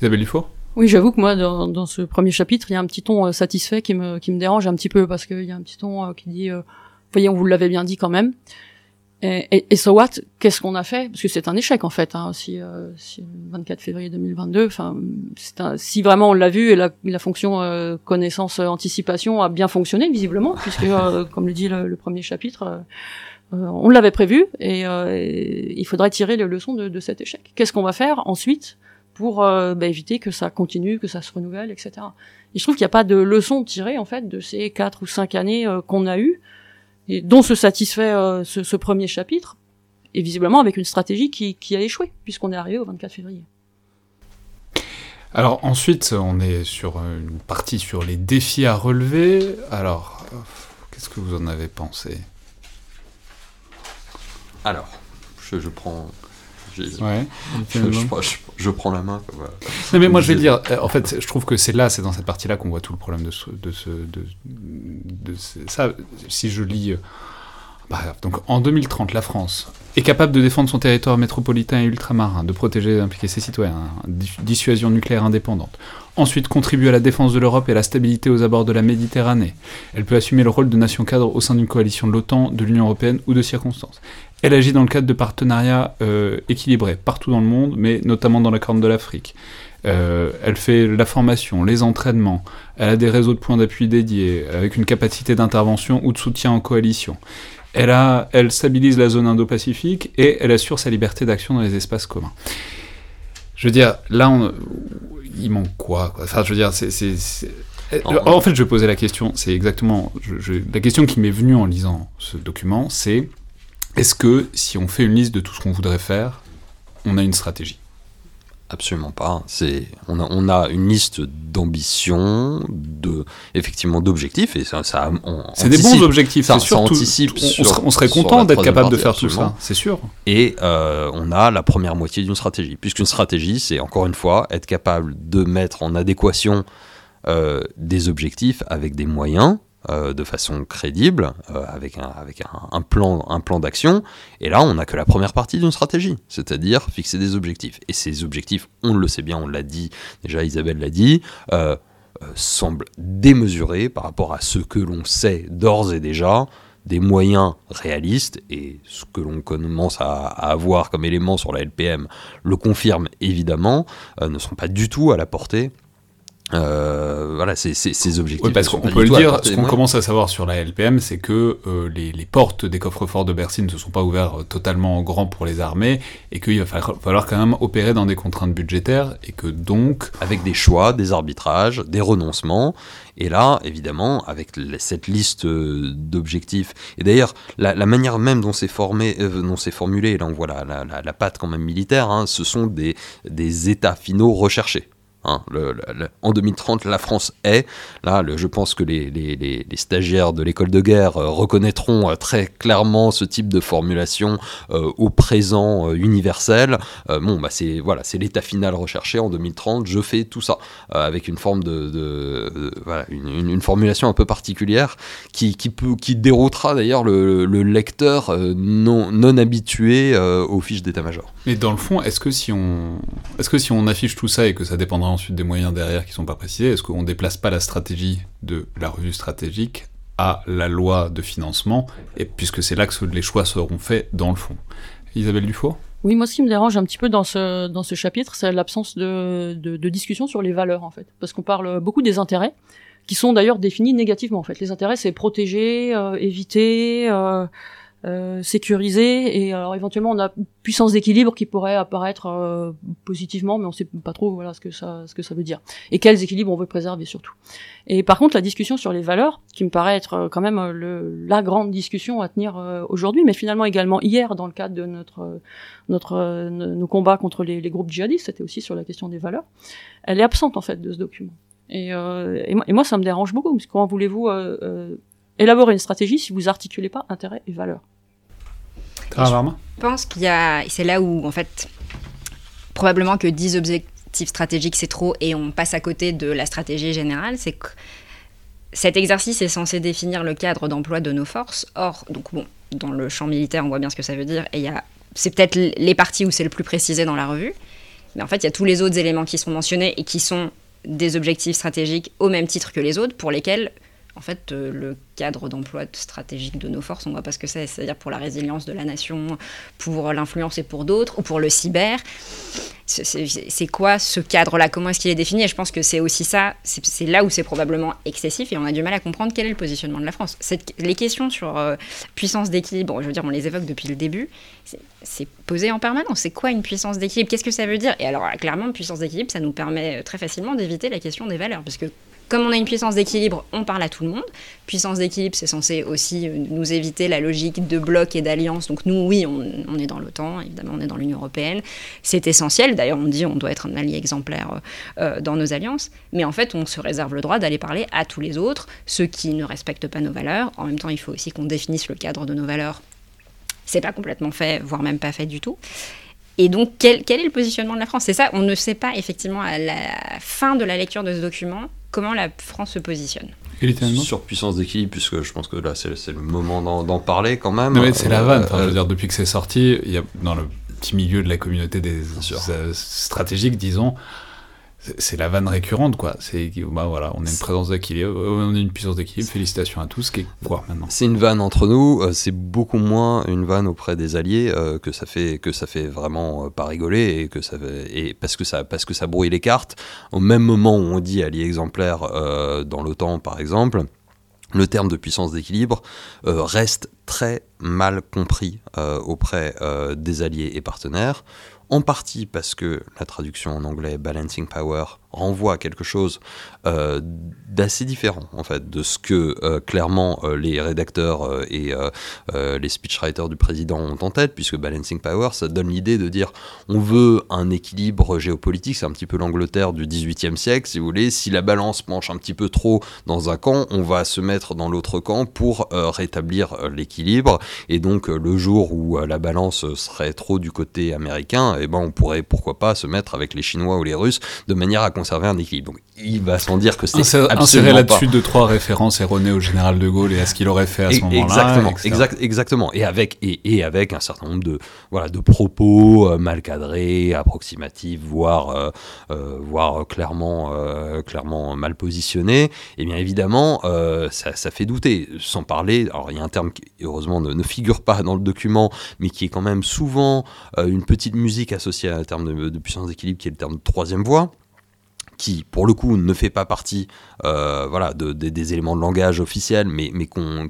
Isabelle Dufault Oui, j'avoue que moi, dans, dans ce premier chapitre, il y a un petit ton euh, satisfait qui me, qui me dérange un petit peu parce qu'il y a un petit ton euh, qui dit, euh, voyez, on vous l'avait bien dit quand même. Et, et, et so what Qu'est-ce qu'on a fait? Parce que c'est un échec en fait. Hein, si, euh, si le 24 février 2022, enfin, si vraiment on l'a vu et la, la fonction euh, connaissance euh, anticipation a bien fonctionné visiblement, puisque euh, comme le dit le, le premier chapitre. euh, euh, on l'avait prévu et, et il faudrait tirer les leçons de, de cet échec. Qu'est-ce qu'on va faire ensuite pour euh, bah, éviter que ça continue, que ça se renouvelle, etc. Et je trouve qu'il n'y a pas de leçon tirée en fait de ces quatre ou cinq années qu'on a eues, et dont se satisfait euh, ce, ce premier chapitre, et visiblement avec une stratégie qui, qui a échoué puisqu'on est arrivé au 24 février. Alors ensuite, on est sur euh, une partie sur les défis à relever. Alors, qu'est-ce que vous en avez pensé? Alors, je, je prends... Ouais. Je, je- je- je prends la main. Non mais moi je vais dire, euh, en fait je trouve que c'est là, c'est dans cette partie-là qu'on voit tout le problème de ce, de ce, de, de ce- ça. Si je lis euh, Bref, donc en 2030, la France est capable de défendre son territoire métropolitain et ultramarin, de protéger et d'impliquer ses citoyens, dissuasion nucléaire indépendante. Ensuite, contribue à la défense de l'Europe et à la stabilité aux abords de la Méditerranée. Elle peut assumer le rôle de nation cadre au sein d'une coalition de l'OTAN, de l'Union européenne ou de circonstances. Elle agit dans le cadre de partenariats euh, équilibrés partout dans le monde, mais notamment dans la Corne de l'Afrique. Euh, elle fait la formation, les entraînements, elle a des réseaux de points d'appui dédiés, avec une capacité d'intervention ou de soutien en coalition. Elle, a, elle stabilise la zone Indo-Pacifique et elle assure sa liberté d'action dans les espaces communs. Je veux dire, là, on, il manque quoi, Enfin, je veux dire, c'est... En fait, je poser la question, c'est exactement... la question qui m'est venue en lisant ce document, c'est est-ce que si on fait une liste de tout ce qu'on voudrait faire, on a une stratégie? Absolument pas. C'est on a, on a une liste d'ambitions, de effectivement d'objectifs et ça, ça c'est des bons objectifs. Ça, sûr, anticipe. on, serait content d'être capable de faire tout ça, c'est sûr. Et euh, on a la première moitié d'une stratégie, puisqu'une stratégie, c'est encore une fois être capable de mettre en adéquation euh, des objectifs avec des moyens euh, de façon crédible, euh, avec, un, avec un, plan, un plan d'action. Et là, on n'a que la première partie d'une stratégie, c'est-à-dire fixer des objectifs. Et ces objectifs, on le sait bien, on l'a dit, déjà Isabelle l'a dit, euh, semblent démesurés par rapport à ce que l'on sait d'ores et déjà des moyens réalistes, et ce que l'on commence à, avoir comme élément sur la LPM le confirme évidemment, ne sont pas du tout à la portée euh, voilà, c'est ces objectifs. Oui, parce qu'on peut le dire, ce qu'on commence à savoir sur la LPM, c'est que euh, les, les, portes des coffres-forts de Bercy ne se sont pas ouvertes totalement grand pour les armées, et qu'il va falloir, falloir, quand même opérer dans des contraintes budgétaires, et que donc... Avec des choix, des arbitrages, des renoncements, et là, évidemment, avec cette liste euh, d'objectifs, et d'ailleurs, la, la, manière même dont c'est formé, euh, dont c'est formulé, là on voit la, la, la, patte quand même militaire, hein, ce sont des, des états finaux recherchés. Hein, en 2030, la France est. Là, je pense que les, stagiaires de l'école de guerre euh, reconnaîtront euh, très clairement ce type de formulation euh, au présent universel. bon, bah c'est voilà, l'état final recherché en 2030. Je fais tout ça avec une forme de, formulation un peu particulière qui, peut, qui déroutera d'ailleurs le, le, lecteur non, habitué aux fiches d'état-major. Mais dans le fond, est-ce que si on affiche tout ça et que ça dépendra ensuite des moyens derrière qui sont pas précisés. Est-ce qu'on déplace pas la stratégie de la revue stratégique à la loi de financement, et puisque c'est là que les choix seront faits dans le fond? Isabelle Dufour? Oui, moi ce qui me dérange un petit peu dans ce, dans ce chapitre, c'est l'absence de, de, discussion sur les valeurs en fait, parce qu'on parle beaucoup des intérêts, qui sont d'ailleurs définis négativement en fait. Les intérêts c'est protéger, euh, éviter. Euh, euh, sécurisé et alors éventuellement on a puissance d'équilibre qui pourrait apparaître euh, positivement mais on sait pas trop voilà ce que ça ce que ça veut dire et quels équilibres on veut préserver surtout. Et par contre la discussion sur les valeurs qui me paraît être euh, quand même le, la grande discussion à tenir aujourd'hui mais finalement également hier dans le cadre de notre notre nos combats contre les, les groupes djihadistes c'était aussi sur la question des valeurs elle est absente en fait de ce document. Et, et, moi, et moi ça me dérange beaucoup parce que comment voulez-vous élaborer une stratégie si vous articulez pas intérêt et valeur. Je pense qu'il y a, c'est là où en fait probablement que 10 objectifs stratégiques c'est trop et on passe à côté de la stratégie générale, c'est que cet exercice est censé définir le cadre d'emploi de nos forces. Or, donc bon, dans le champ militaire, on voit bien ce que ça veut dire et il y a c'est peut-être les parties où c'est le plus précisé dans la revue. Mais en fait, il y a tous les autres éléments qui sont mentionnés et qui sont des objectifs stratégiques au même titre que les autres pour lesquels en fait, euh, le cadre d'emploi stratégique de nos forces, on voit pas ce que c'est, c'est-à-dire pour la résilience de la nation, pour l'influence et pour d'autres, ou pour le cyber. C'est quoi ce cadre-là? Comment est-ce qu'il est défini? Et je pense que c'est aussi ça, c'est là où c'est probablement excessif et on a du mal à comprendre quel est le positionnement de la France. les questions sur euh, puissance d'équilibre, je veux dire, on les évoque depuis le début, c'est posé en permanence. C'est quoi une puissance d'équilibre? Qu'est-ce que ça veut dire? Et alors, clairement, puissance d'équilibre, ça nous permet euh, très facilement d'éviter la question des valeurs, parce comme on a une puissance d'équilibre, on parle à tout le monde. Puissance d'équilibre, c'est censé aussi euh, nous éviter la logique de bloc et d'alliance. Donc nous, oui, on, est dans l'OTAN, évidemment, on est dans l'Union européenne. C'est essentiel. D'ailleurs, on dit on doit être un allié exemplaire euh, euh, dans nos alliances. Mais en fait, on se réserve le droit d'aller parler à tous les autres, ceux qui ne respectent pas nos valeurs. En même temps, il faut aussi qu'on définisse le cadre de nos valeurs. C'est pas complètement fait, voire même pas fait du tout. Et donc, quel, quel, est le positionnement de la France? C'est ça, on ne sait pas effectivement à la fin de la lecture de ce document comment la France se positionne. Sur puissance d'équilibre, puisque je pense que là c'est le moment d'en parler quand même. Non, mais c'est la vanne. Enfin, je veux dire, depuis que c'est sorti, il y a dans le petit milieu de la communauté des stratégiques, disons, c'est la vanne récurrente, quoi. C'est bah voilà, on a une présence d'équilibre, on a une puissance d'équilibre. Félicitations à tous. Qui quoi maintenant? C'est une vanne entre nous. Euh, c'est beaucoup moins une vanne auprès des alliés euh, que ça fait que ça fait vraiment euh, pas rigoler et que ça et parce que ça parce que ça brouille les cartes. Au même moment où on dit allié exemplaire dans l'OTAN, par exemple le terme de puissance d'équilibre reste très mal compris auprès des alliés et partenaires en partie parce que la traduction en anglais balancing power renvoie à quelque chose euh, d'assez différent en fait de ce que euh, clairement euh, les rédacteurs et les speechwriters du président ont en tête puisque balancing power ça donne l'idée de dire on veut un équilibre géopolitique c'est un petit peu l'Angleterre du 18e siècle si vous voulez. Si la balance penche un petit peu trop dans un camp on va se mettre dans l'autre camp pour rétablir l'équilibre. Et donc le jour où la balance serait trop du côté américain et eh ben on pourrait pourquoi pas se mettre avec les Chinois ou les Russes de manière à conserver un équilibre. Donc il va sans dire que c'est absolument Insérer là-dessus deux trois références erronées au général de Gaulle et à ce qu'il aurait fait à ce moment-là. Exactement, exact, exactement. Et avec et, et, avec un certain nombre de voilà de propos euh, mal cadrés, approximatifs, voire euh, euh, voire clairement clairement mal positionnés. Et eh bien évidemment ça, ça, fait douter. Sans parler, alors il y a un terme qui heureusement ne, ne, figure pas dans le document, mais qui est quand même souvent une petite musique associée à un terme de, de puissance d'équilibre, qui est le terme de troisième voie qui, pour le coup, ne fait pas partie euh, voilà, de, des éléments de langage officiels, mais, mais qu'on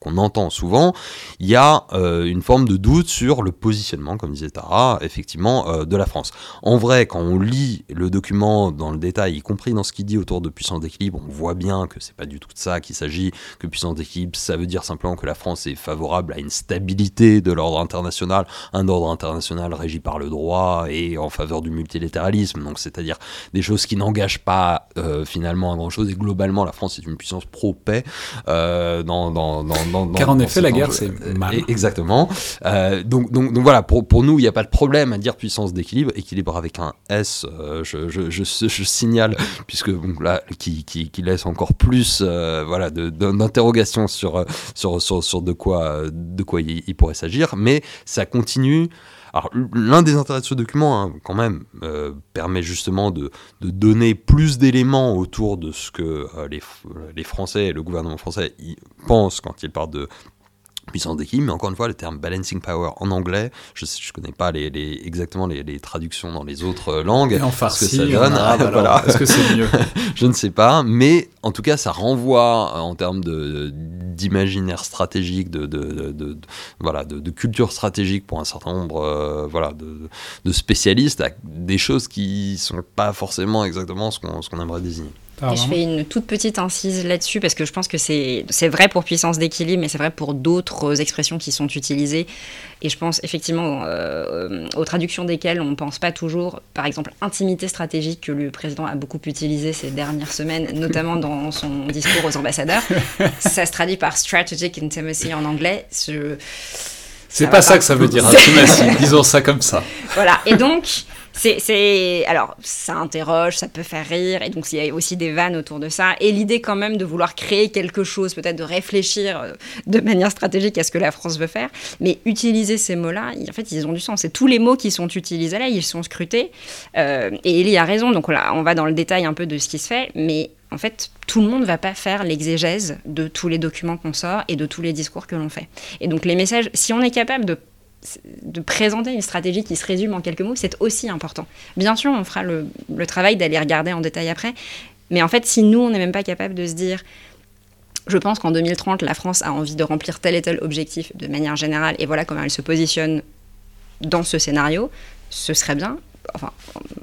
qu'on entend souvent, il y a euh, une forme de doute sur le positionnement, comme disait Tara, effectivement, euh, de la France. En vrai, quand on lit le document dans le détail, y compris dans ce qu'il dit autour de puissance d'équilibre, on voit bien que c'est pas du tout de ça qu'il s'agit, que puissance d'équilibre, ça veut dire simplement que la France est favorable à une stabilité de l'ordre international, un ordre international régi par le droit et en faveur du multilatéralisme, donc c'est-à-dire des choses qui n'engage pas euh, finalement à grand chose et globalement la France est une puissance pro-paix euh, dans, dans, dans, car en effet la guerre c'est mal. Exactement. Euh, donc, donc, donc, voilà pour, pour nous il n'y a pas de problème à dire puissance d'équilibre équilibre avec un S je, je, je, je, signale puisque donc là qui, qui, qui laisse encore plus voilà d'interrogations sur, sur, sur, sur de quoi de quoi il, il pourrait s'agir. Mais ça continue alors, l'un des intérêts de ce document, hein, quand même, euh, permet justement de, donner plus d'éléments autour de ce que euh, les, les, Français et le gouvernement français pensent quand ils parlent de puissance d'équipe, mais encore une fois, le terme balancing power en anglais, je ne connais pas les, exactement les, traductions dans les autres euh, langues. Et en farci, ce que ça donne. voilà. Est-ce que c'est mieux Je ne sais pas, mais en tout cas, ça renvoie en termes d'imaginaire stratégique, de, de, voilà, de, culture stratégique pour un certain nombre euh, voilà, de, spécialistes à des choses qui sont pas forcément exactement ce qu'on aimerait désigner je fais une toute petite incise là-dessus parce que je pense que c'est vrai pour puissance d'équilibre, mais c'est vrai pour d'autres expressions qui sont utilisées. Et je pense effectivement euh, aux traductions desquelles on ne pense pas toujours. Par exemple, intimité stratégique que le président a beaucoup utilisé ces dernières semaines, notamment dans son discours aux ambassadeurs. ça se traduit par strategic intimacy en anglais. C'est pas ça que ça veut dire, intimacy. Disons ça comme ça. Voilà. Et donc c'est, alors, ça interroge, ça peut faire rire, et donc il y a aussi des vannes autour de ça. Et l'idée quand même de vouloir créer quelque chose, peut-être de réfléchir euh, de manière stratégique à ce que la France veut faire, mais utiliser ces mots-là, en fait, ils ont du sens. Et tous les mots qui sont utilisés là, ils sont scrutés. Euh, et il y a raison, donc là, on va dans le détail un peu de ce qui se fait, mais en fait, tout le monde ne va pas faire l'exégèse de tous les documents qu'on sort et de tous les discours que l'on fait. Et donc les messages, si on est capable de de présenter une stratégie qui se résume en quelques mots, c'est aussi important. Bien sûr, on fera le, travail d'aller regarder en détail après, mais en fait, si nous, on n'est même pas capable de se dire, je pense qu'en 2030, la France a envie de remplir tel et tel objectif de manière générale, et voilà comment elle se positionne dans ce scénario, ce serait bien. Enfin,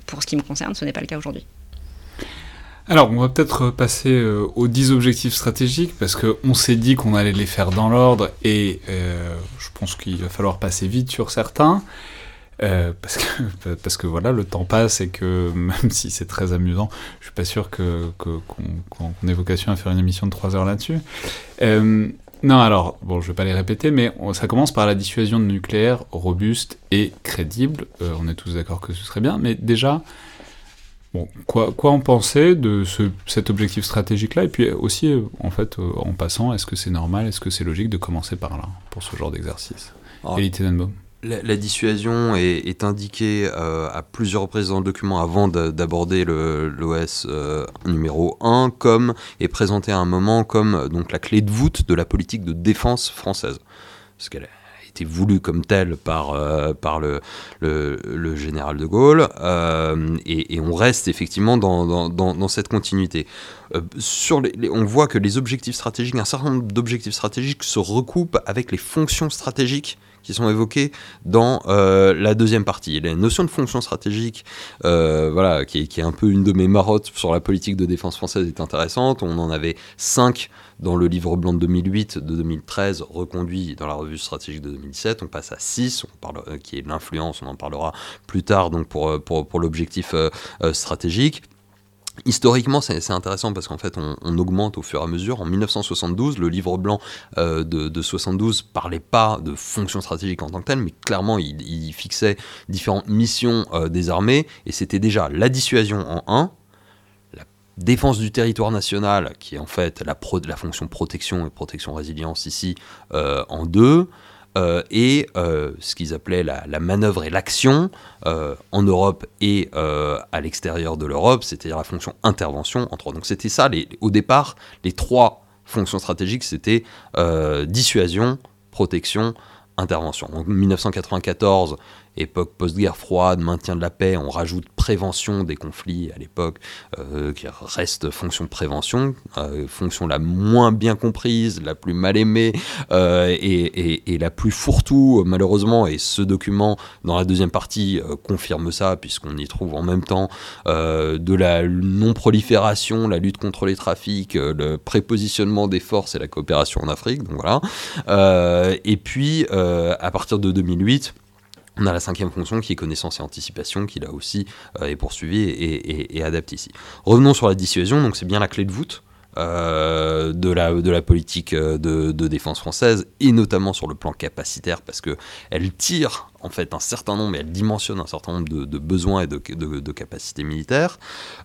pour ce qui me concerne, ce n'est pas le cas aujourd'hui. Alors, on va peut-être passer euh, aux 10 objectifs stratégiques, parce qu'on s'est dit qu'on allait les faire dans l'ordre, et euh, je pense qu'il va falloir passer vite sur certains, euh, parce, que, parce que voilà, le temps passe, et que même si c'est très amusant, je suis pas sûr que, qu'on ait vocation à faire une émission de 3 heures là-dessus. non, alors, bon, je vais pas les répéter, mais ça commence par la dissuasion nucléaire robuste et crédible. on est tous d'accord que ce serait bien, mais déjà Bon, quoi, quoi en penser de ce, cet objectif stratégique-là Et puis aussi, en fait, euh, en passant, est-ce que c'est normal, est-ce que c'est logique de commencer par là, pour ce genre d'exercice? Tenenbaum? La, la dissuasion est, est indiquée euh, à plusieurs reprises dans le document avant de- d'aborder l'OS euh, numéro 1, comme est présentée à un moment comme donc la clé de voûte de la politique de défense française. Parce qu'elle a été voulue comme telle par, euh, par le, le, général de Gaulle, euh, et, on reste effectivement dans, dans, cette continuité. Euh, sur on voit que les objectifs stratégiques, un certain nombre d'objectifs stratégiques se recoupent avec les fonctions stratégiques qui sont évoquées dans la deuxième partie. La notion de fonction stratégique, voilà, qui qui est un peu une de mes marottes sur la politique de défense française, est intéressante. On en avait cinq dans le livre blanc de 2008, de 2013, reconduit dans la revue stratégique de 2017. On passe à 6, on parle, euh, qui est l'influence, on en parlera plus tard donc pour, euh, pour, l'objectif euh, stratégique. Historiquement, c'est intéressant parce qu'en fait, on, augmente au fur et à mesure. En 1972, le livre blanc de, de 72 parlait pas de fonction stratégique en tant que telle, mais clairement, il, fixait différentes missions des armées, et c'était déjà la dissuasion en 1, la défense du territoire national, qui est en fait la, fonction protection et protection résilience ici, euh, en 2, euh, et euh, ce qu'ils appelaient la, la manœuvre et l'action en Europe et à l'extérieur de l'Europe, c'est-à-dire la fonction intervention en trois. Donc c'était ça, les, au départ, les trois fonctions stratégiques, c'était dissuasion, protection, intervention. En 1994, époque post-guerre froide, maintien de la paix, on rajoute prévention des conflits à l'époque, euh, qui reste fonction de prévention, euh, fonction la moins bien comprise, la plus mal aimée euh, et, et- la plus fourre-tout, malheureusement. Et ce document, dans la deuxième partie, confirme ça, puisqu'on y trouve en même temps de la non-prolifération, la lutte contre les trafics, le prépositionnement des forces et la coopération en Afrique. Donc voilà. Et puis, à partir de 2008, on a la cinquième fonction qui est connaissance et anticipation, qui là aussi euh, est poursuivie et, et- adaptée ici. Revenons sur la dissuasion, donc c'est bien la clé de voûte euh, de, la, politique euh, de, défense française, et notamment sur le plan capacitaire, parce que elle tire en fait un certain nombre, elle dimensionne un certain nombre de, besoins et de, capacités militaires.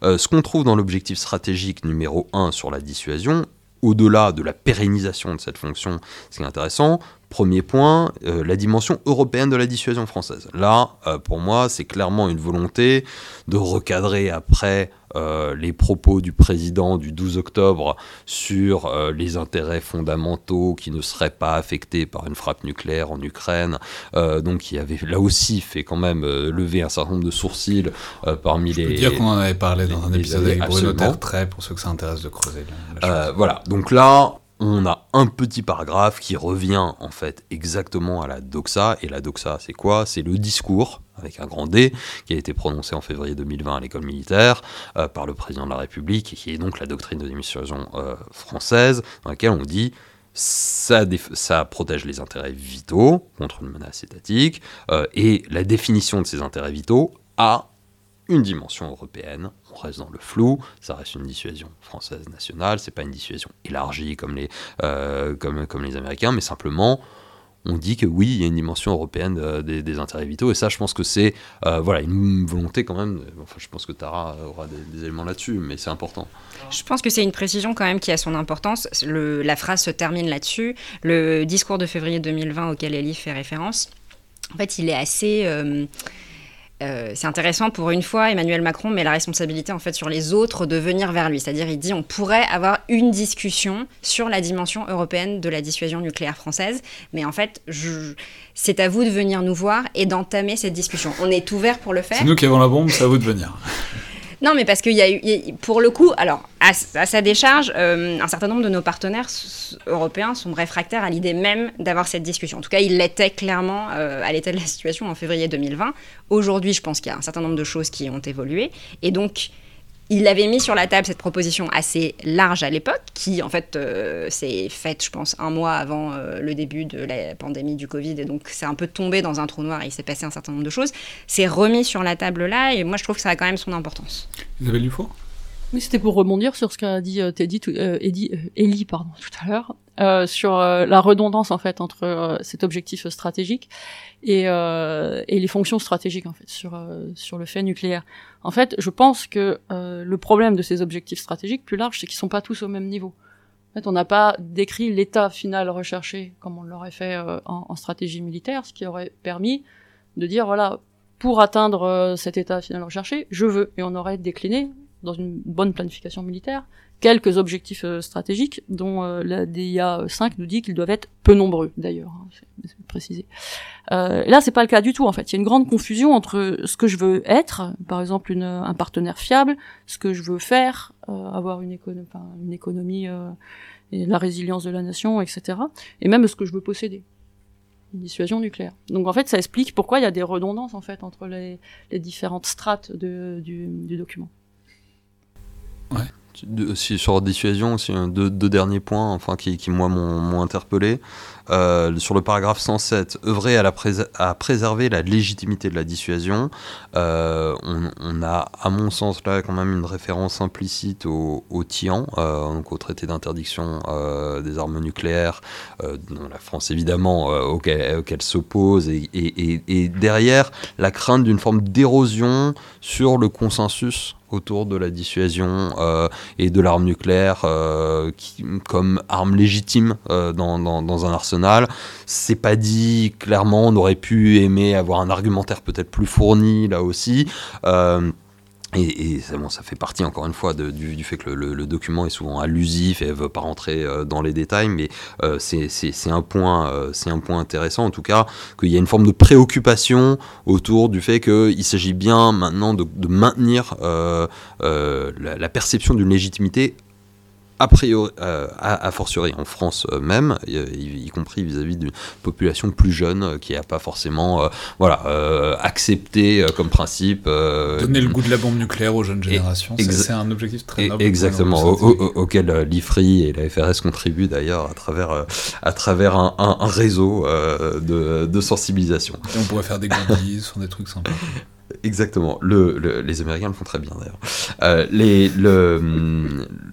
Euh, ce qu'on trouve dans l'objectif stratégique numéro 1 sur la dissuasion, au-delà de la pérennisation de cette fonction, ce qui est intéressant, premier point, euh, la dimension européenne de la dissuasion française. Là, euh, pour moi, c'est clairement une volonté de recadrer après euh, les propos du président du 12 octobre sur les intérêts fondamentaux qui ne seraient pas affectés par une frappe nucléaire en Ukraine, donc qui avait là aussi fait quand même lever un certain nombre de sourcils parmi Je les... peux dire qu'on en avait parlé dans les- un épisode avec Bruno. Tertrais, pour ceux que ça intéresse de creuser la, la chose. voilà, donc là, on a un petit paragraphe qui revient en fait exactement à la doxa. Et la doxa, c'est quoi? C'est le discours, avec un grand D, qui a été prononcé en février 2020 à l'école militaire euh, par le président de la République, et qui est donc la doctrine de démission euh, française, dans laquelle on dit ça, protège les intérêts vitaux contre une menace étatique, euh, et la définition de ces intérêts vitaux a une dimension européenne. On reste dans le flou, ça reste une dissuasion française nationale, c'est pas une dissuasion élargie comme les, euh, comme, comme les Américains, mais simplement on dit que oui, il y a une dimension européenne euh, des, intérêts vitaux, et ça, je pense que c'est euh, voilà une volonté quand même. Enfin, je pense que Tara aura des, éléments là-dessus, mais c'est important. Je pense que c'est une précision quand même qui a son importance. La phrase se termine là-dessus. Le discours de février 2020 auquel Elie fait référence, en fait, il est assez... euh, c'est intéressant pour une fois, Emmanuel Macron met la responsabilité en fait sur les autres de venir vers lui. C'est-à-dire, il dit on pourrait avoir une discussion sur la dimension européenne de la dissuasion nucléaire française, mais en fait, je- c'est à vous de venir nous voir et d'entamer cette discussion. On est ouvert pour le faire. C'est nous qui avons la bombe, c'est à vous de venir. Non, mais parce qu'il y a eu, pour le coup, alors à, sa décharge, euh, un certain nombre de nos partenaires européens sont réfractaires à l'idée même d'avoir cette discussion. En tout cas, ils l'étaient clairement euh, à l'état de la situation en février 2020. Aujourd'hui, je pense qu'il y a un certain nombre de choses qui ont évolué, et donc il avait mis sur la table cette proposition assez large à l'époque, qui en fait euh, s'est faite, je pense, un mois avant euh, le début de la pandémie du Covid, et donc c'est un peu tombé dans un trou noir et il s'est passé un certain nombre de choses. C'est remis sur la table là, et moi je trouve que ça a quand même son importance. Isabelle Dufour? Oui, c'était pour rebondir sur ce qu'a dit euh, Teddy, euh, Eddie, euh, Ellie, pardon, tout à l'heure, euh, sur euh, la redondance en fait entre euh, cet objectif stratégique et, et les fonctions stratégiques en fait sur sur le fait nucléaire. En fait, je pense que le problème de ces objectifs stratégiques plus larges, c'est qu'ils sont pas tous au même niveau. En fait, on n'a pas décrit l'état final recherché comme on l'aurait fait en, en stratégie militaire, ce qui aurait permis de dire voilà, pour atteindre cet état final recherché, je veux, et on aurait décliné dans une bonne planification militaire quelques objectifs euh, stratégiques dont euh, la DIA 5 nous dit qu'ils doivent être peu nombreux d'ailleurs, hein, c'est précisé. Euh, là, c'est pas le cas du tout en fait. Il y a une grande confusion entre ce que je veux être, par exemple une, un partenaire fiable, ce que je veux faire, euh, avoir une, une économie euh, et la résilience de la nation, etc. Et même ce que je veux posséder une dissuasion nucléaire. Donc en fait, ça explique pourquoi il y a des redondances en fait entre les, les différentes strates de, du, du document. De- si- sur dissuasion, hein, deux, derniers points enfin, qui, moi, m'ont interpellé. Euh, sur le paragraphe 107, œuvrer à, préserver la légitimité de la dissuasion. Euh, on, a, à mon sens, là, quand même une référence implicite au, au TIAN, euh, donc au traité d'interdiction euh, des armes nucléaires, euh, dont la France, évidemment, euh, auquel, auquel s'oppose, et derrière, la crainte d'une forme d'érosion sur le consensus autour de la dissuasion euh, et de l'arme nucléaire euh, comme arme légitime euh, dans, un arsenal. C'est pas dit clairement, on aurait pu aimer avoir un argumentaire peut-être plus fourni là aussi. Et, ça, fait partie encore une fois du, fait que le, document est souvent allusif et ne veut pas rentrer euh, dans les détails, mais euh, c'est un, point, euh, un point intéressant en tout cas, qu'il y a une forme de préoccupation autour du fait qu'il s'agit bien maintenant de, maintenir euh, la perception d'une légitimité a priori, euh, a, a fortiori en France euh, même, y, y- y compris vis-à-vis d'une population plus jeune euh, qui n'a pas forcément euh, voilà, accepté comme principe. Donner le goût de la bombe nucléaire aux jeunes générations, c'est un objectif très noble. Exactement, au- au- auquel l'IFRI et la FRS contribuent d'ailleurs à travers, à travers un, un- un réseau de, de sensibilisation. Et on pourrait faire des goodies, sur des trucs sympas. Exactement, le, le- les Américains le font très bien d'ailleurs. Euh, les- le,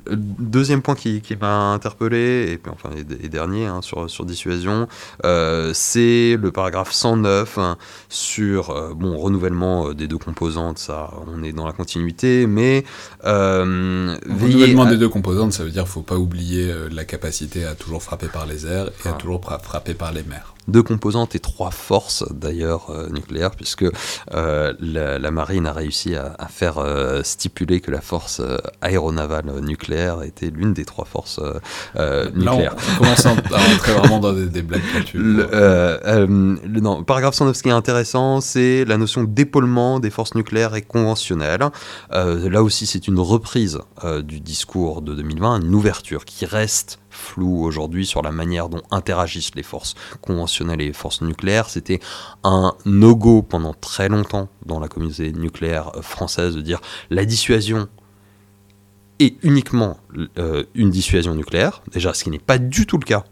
le deuxième point qui, qui m'a interpellé, et puis enfin et, et dernier hein, sur, sur dissuasion, euh, c'est le paragraphe 109 hein, sur euh, bon renouvellement euh, des deux composantes, ça on est dans la continuité, mais euh, Renouvellement à- des deux composantes, ça veut dire qu'il faut pas oublier euh, la capacité à toujours frapper par les airs et à toujours fra- frapper par les mers. Deux composantes et trois forces d'ailleurs euh, nucléaires, puisque euh, la, la marine a réussi à, à faire euh, stipuler que la force aéronavale nucléaire était l'une des trois forces euh, Là, on, nucléaires. on commence à, rentrer vraiment dans des, des blagues. Le, non, paragraphe 109, ce qui est intéressant, c'est la notion d'épaulement des forces nucléaires et conventionnelles. Là aussi, c'est une reprise du discours de 2020, une ouverture qui reste floue aujourd'hui sur la manière dont interagissent les forces conventionnelles et les forces nucléaires. C'était un no-go pendant très longtemps dans la communauté nucléaire française de dire la dissuasion est uniquement euh, une dissuasion nucléaire, déjà ce qui n'est pas du tout le cas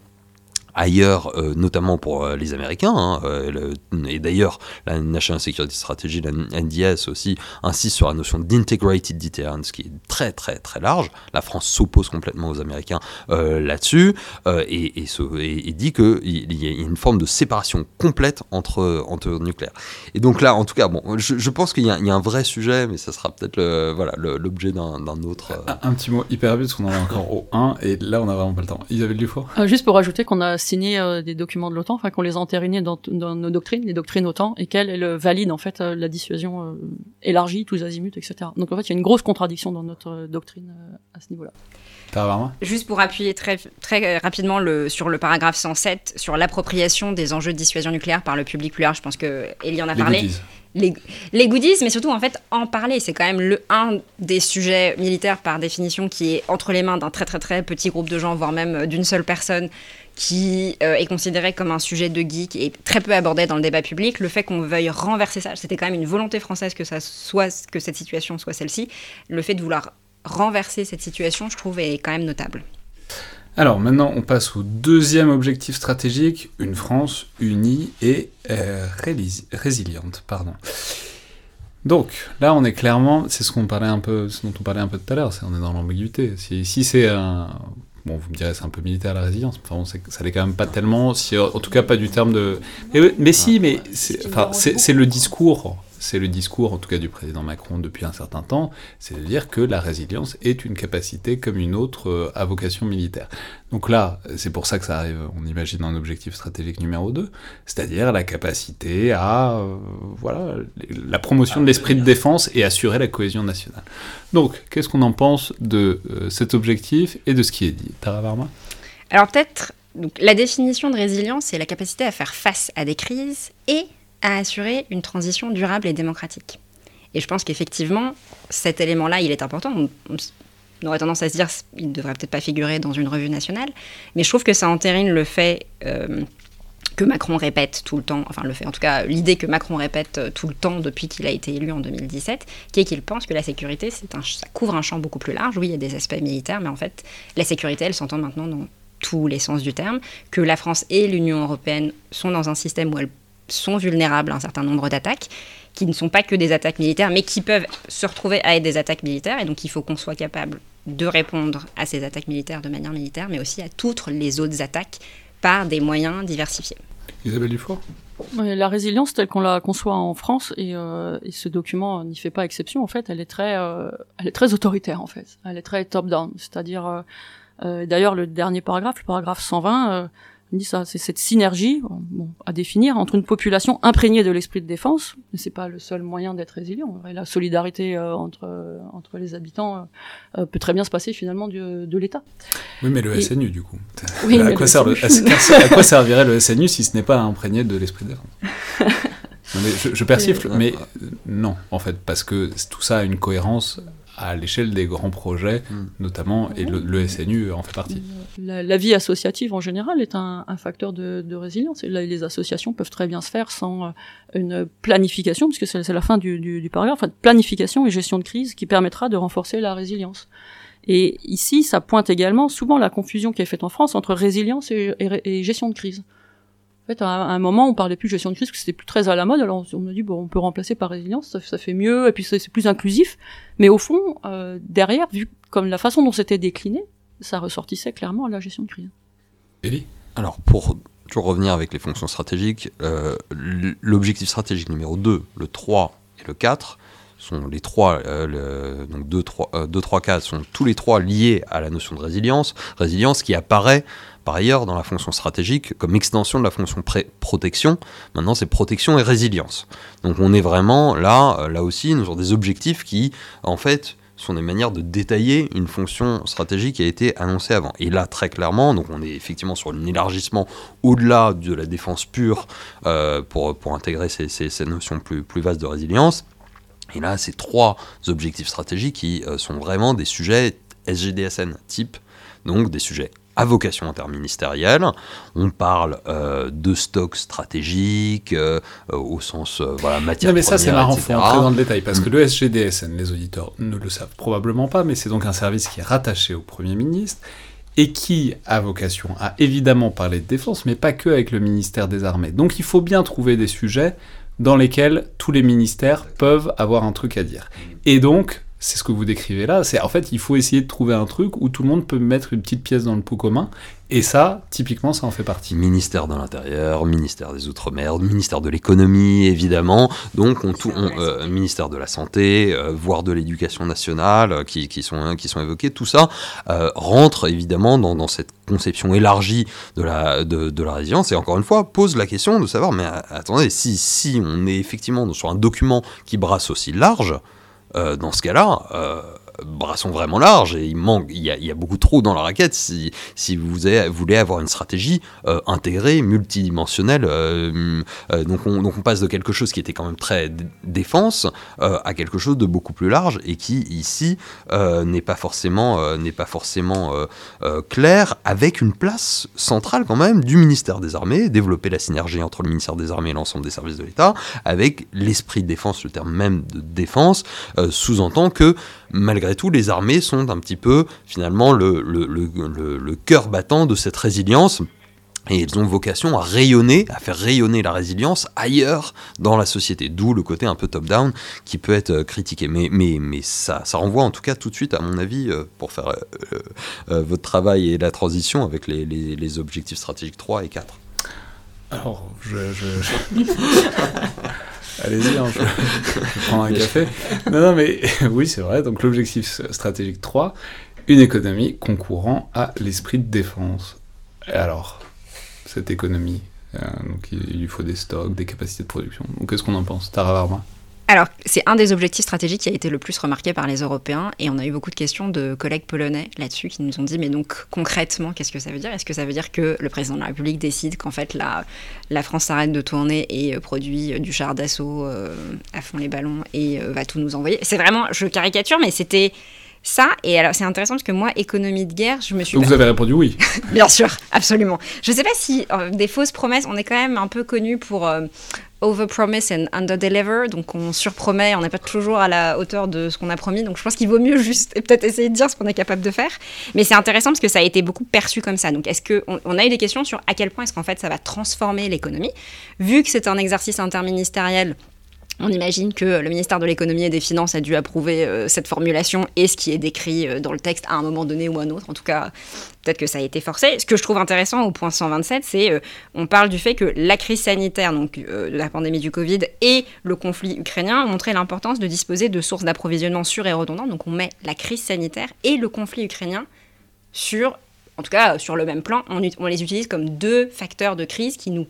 ailleurs, euh, notamment pour euh, les Américains, hein, euh, le- et d'ailleurs la National Security Strategy, la NDS aussi, insiste sur la notion d'integrated deterrence, qui est très très très large. La France s'oppose complètement aux Américains euh, là-dessus, euh, et, et, se- et- et dit qu'il y a une forme de séparation complète entre, entre nucléaires. Et donc là, en tout cas, bon, je, je pense qu'il y, a- y a un vrai sujet, mais ça sera peut-être voilà, l'objet d'un autre... euh, Un, un petit mot hyper vite, parce qu'on en est encore au 1, et là, on a vraiment pas le temps. Isabelle Dufour? Euh, juste pour rajouter qu'on a signé euh, des documents de l'OTAN, enfin qu'on les a entérinés dans, dans nos doctrines, les doctrines OTAN, et qu'elles elles valident en fait euh, la dissuasion euh, élargie, tous azimuts, etc. Donc en fait, il y a une grosse contradiction dans notre euh, doctrine euh, à ce niveau-là. Juste pour appuyer très, très rapidement le, sur le paragraphe 107, sur l'appropriation des enjeux de dissuasion nucléaire par le public plus large, je pense que Elie en a Les parlé. goodies. les, les goodies, mais surtout en fait en parler. C'est quand même le un des sujets militaires par définition qui est entre les mains d'un très très très petit groupe de gens, voire même euh, d'une seule personne, qui euh, est considéré comme un sujet de geek et très peu abordé dans le débat public. Le fait qu'on veuille renverser ça, c'était quand même une volonté française que ça soit que cette situation soit celle-ci. Le fait de vouloir renverser cette situation, je trouve, est quand même notable. Alors maintenant, on passe au deuxième objectif stratégique, une France unie et euh, résiliente. Pardon. Donc là, on est clairement, c'est ce dont on parlait un peu tout à l'heure, on est dans l'ambiguïté. Si, si c'est un, bon, vous me direz, c'est un peu militaire la résilience. Enfin, ça l'est quand même pas tellement, si, en tout cas pas du terme de. Mais, mais si, mais c'est, enfin, c'est le discours c'est le discours, en tout cas du président Macron depuis un certain temps, c'est de dire que la résilience est une capacité comme une autre euh, à vocation militaire. Donc là, c'est pour ça que ça arrive, on imagine un objectif stratégique numéro 2, c'est-à-dire la capacité à, euh, voilà, la promotion de l'esprit de défense et assurer la cohésion nationale. Donc, qu'est-ce qu'on en pense de euh, cet objectif et de ce qui est dit? Tara Varma? Alors peut-être, la définition de résilience, c'est la capacité à faire face à des crises et à assurer une transition durable et démocratique. Et je pense qu'effectivement, cet élément-là, il est important. On, aurait tendance à se dire qu'il ne devrait peut-être pas figurer dans une revue nationale, mais je trouve que ça entérine le fait euh, que Macron répète tout le temps, enfin le fait en tout cas l'idée que Macron répète euh, tout le temps depuis qu'il a été élu en 2017, qui est qu'il pense que la sécurité, ça couvre un champ beaucoup plus large. Oui, il y a des aspects militaires, mais en fait, la sécurité, elle s'entend maintenant dans tous les sens du terme, que la France et l'Union européenne sont dans un système où elles sont vulnérables à un certain nombre d'attaques, qui ne sont pas que des attaques militaires, mais qui peuvent se retrouver à être des attaques militaires. Et donc il faut qu'on soit capable de répondre à ces attaques militaires de manière militaire, mais aussi à toutes les autres attaques par des moyens diversifiés. Isabelle Dufour la résilience telle qu'on la conçoit en France et, euh, ce document n'y fait pas exception en fait elle est très euh, elle est très autoritaire en fait elle est très top down c'est-à-dire euh, d'ailleurs le dernier paragraphe le paragraphe 120 dit ça, c'est cette synergie bon, à définir entre une population imprégnée de l'esprit de défense, mais c'est pas le seul moyen d'être résilient. La solidarité euh, entre entre les habitants euh, euh, peut très bien se passer finalement du, de l'État. Oui, mais le SNU du coup. à, quoi sert le, à, quoi servirait le SNU si ce n'est pas imprégné de l'esprit de défense? Je, je persifle, mais non, en fait, parce que tout ça a une cohérence à l'échelle des grands projets, hmm. notamment, et le, SNU en fait partie. La, vie associative en général est un, facteur de, résilience. Et les associations peuvent très bien se faire sans euh, une planification, puisque c'est la fin du, du, du paragraphe, enfin, planification et gestion de crise qui permettra de renforcer la résilience. Et ici, ça pointe également souvent la confusion qui est faite en France entre résilience et gestion de crise. En fait, à un moment, on parlait plus de gestion de crise, parce que c'était plus très à la mode. Alors, on a dit, bon, on peut remplacer par résilience, ça, ça fait mieux, et puis c'est plus inclusif. Mais au fond, euh, derrière, vu comme la façon dont c'était décliné, ça ressortissait clairement à la gestion de crise. Elie Alors, pour toujours revenir avec les fonctions stratégiques, euh, l'objectif stratégique numéro 2, le 3 et le 4, sont les trois, euh, le, donc 2, 3, 2, 3, 4 sont tous les trois liés à la notion de résilience. Résilience qui apparaît par ailleurs dans la fonction stratégique comme extension de la fonction protection. Maintenant, c'est protection et résilience. Donc on est vraiment là, euh, là aussi, nous avons des objectifs qui, en fait, sont des manières de détailler une fonction stratégique qui a été annoncée avant. Et là, très clairement, donc on est effectivement sur un élargissement au-delà de la défense pure euh, pour, pour intégrer ces, ces, notions plus, plus vastes de résilience. Et là, ces trois objectifs stratégiques qui euh, sont vraiment des sujets SGDSN type, donc des sujets à vocation interministérielle. On parle euh, de stocks stratégiques euh, euh, au sens voilà matière. Non mais ça c'est marrant, faut entrer dans le détail parce que le SGDSN, les auditeurs ne le savent probablement pas, mais c'est donc un service qui est rattaché au Premier ministre et qui a vocation à évidemment parler de défense, mais pas que avec le ministère des Armées. Donc il faut bien trouver des sujets dans lesquels tous les ministères peuvent avoir un truc à dire. Et donc, c'est ce que vous décrivez là. C'est en fait, il faut essayer de trouver un truc où tout le monde peut mettre une petite pièce dans le pot commun. Et ça, typiquement, ça en fait partie. Ministère de l'Intérieur, ministère des Outre-mer, ministère de l'économie, évidemment. Donc, euh, ministère de la Santé, euh, voire de l'Éducation nationale, euh, qui, sont, qui sont évoqués. Tout ça rentre évidemment dans, cette conception élargie de la, de, de, la résilience. Et encore une fois, pose la question de savoir, mais attendez, si, si on est effectivement sur un document qui brasse aussi large, dans ce cas-là, euh, brassons vraiment large et il manque, il y a, beaucoup trop dans la raquette si, si vous, voulez avoir une stratégie euh, intégrée, multidimensionnelle. Euh, euh, donc, on, donc on passe de quelque chose qui était quand même très défense à quelque chose de beaucoup plus large et qui ici n'est pas forcément, n'est pas forcément clair avec une place centrale quand même du ministère des Armées, développer la synergie entre le ministère des Armées et l'ensemble des services de l'État avec l'esprit de défense, le terme même de défense sous-entend que malgré tout, les armées sont un petit peu finalement le, le, cœur battant de cette résilience Et ils ont vocation à rayonner, à faire rayonner la résilience ailleurs dans la société. D'où le côté un peu top-down qui peut être euh, critiqué. Mais, mais, mais ça, ça renvoie en tout cas tout de suite, à mon avis, euh, pour faire euh, votre travail et la transition avec les, les, objectifs stratégiques 3 et 4. Alors, je... Allez-y, hein, je, je, prends un café. Non, non, mais oui, c'est vrai. Donc, l'objectif stratégique 3, une économie concourant à l'esprit de défense. alors, cette économie. Euh, donc il lui faut des stocks, des capacités de production. Donc qu'est-ce qu'on en pense Tara Varma? Alors, c'est un des objectifs stratégiques qui a été le plus remarqué par les Européens, et on a eu beaucoup de questions de collègues polonais là-dessus qui nous ont dit, mais donc concrètement, qu'est-ce que ça veut dire? Est-ce que ça veut dire que le président de la République décide qu'en fait la, la France s'arrête de tourner et euh, produit euh, du char d'assaut à fond les ballons et va tout nous envoyer? C'est vraiment, je caricature, mais c'était ça, et alors c'est intéressant parce que moi, économie de guerre, je me suis. Vous avez répondu oui. Bien sûr, absolument. Je ne sais pas si euh, des fausses promesses, on est quand même un peu connu pour euh, over-promise and under-deliver, donc on surpromet, on n'est pas toujours à la hauteur de ce qu'on a promis, donc je pense qu'il vaut mieux juste peut-être essayer de dire ce qu'on est capable de faire. Mais c'est intéressant parce que ça a été beaucoup perçu comme ça. Donc est-ce que on, a eu des questions sur à quel point est-ce qu'en fait ça va transformer l'économie, vu que c'est un exercice interministériel on imagine que le ministère de l'économie et des finances a dû approuver euh, cette formulation et ce qui est décrit euh, dans le texte à un moment donné ou à un autre. En tout cas, peut-être que ça a été forcé. Ce que je trouve intéressant au point 127, c'est euh, on parle du fait que la crise sanitaire, donc la pandémie du Covid et le conflit ukrainien ont montré l'importance de disposer de sources d'approvisionnement sûres et redondantes. Donc on met la crise sanitaire et le conflit ukrainien sur, en tout cas sur le même plan. On les utilise comme deux facteurs de crise qui nous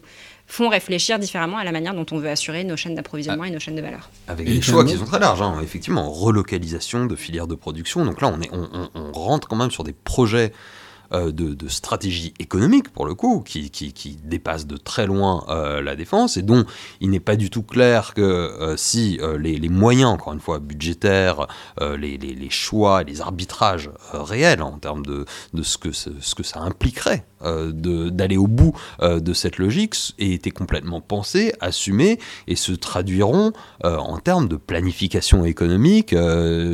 font réfléchir différemment à la manière dont on veut assurer nos chaînes d'approvisionnement ah. et nos chaînes de valeur. Avec des choix qui sont très larges, hein. effectivement, relocalisation de filières de production. Donc là, on, est, on rentre quand même sur des projets euh, de, stratégie économique, pour le coup, qui, qui, dépasse de très loin euh, la défense, et dont il n'est pas du tout clair que euh, si les, moyens, encore une fois, budgétaires, les, les, choix les arbitrages réels en termes de, de ce, que ce, que ça impliquerait d'aller au bout de cette logique, aient été complètement pensés, assumés, et se traduiront en termes de planification économique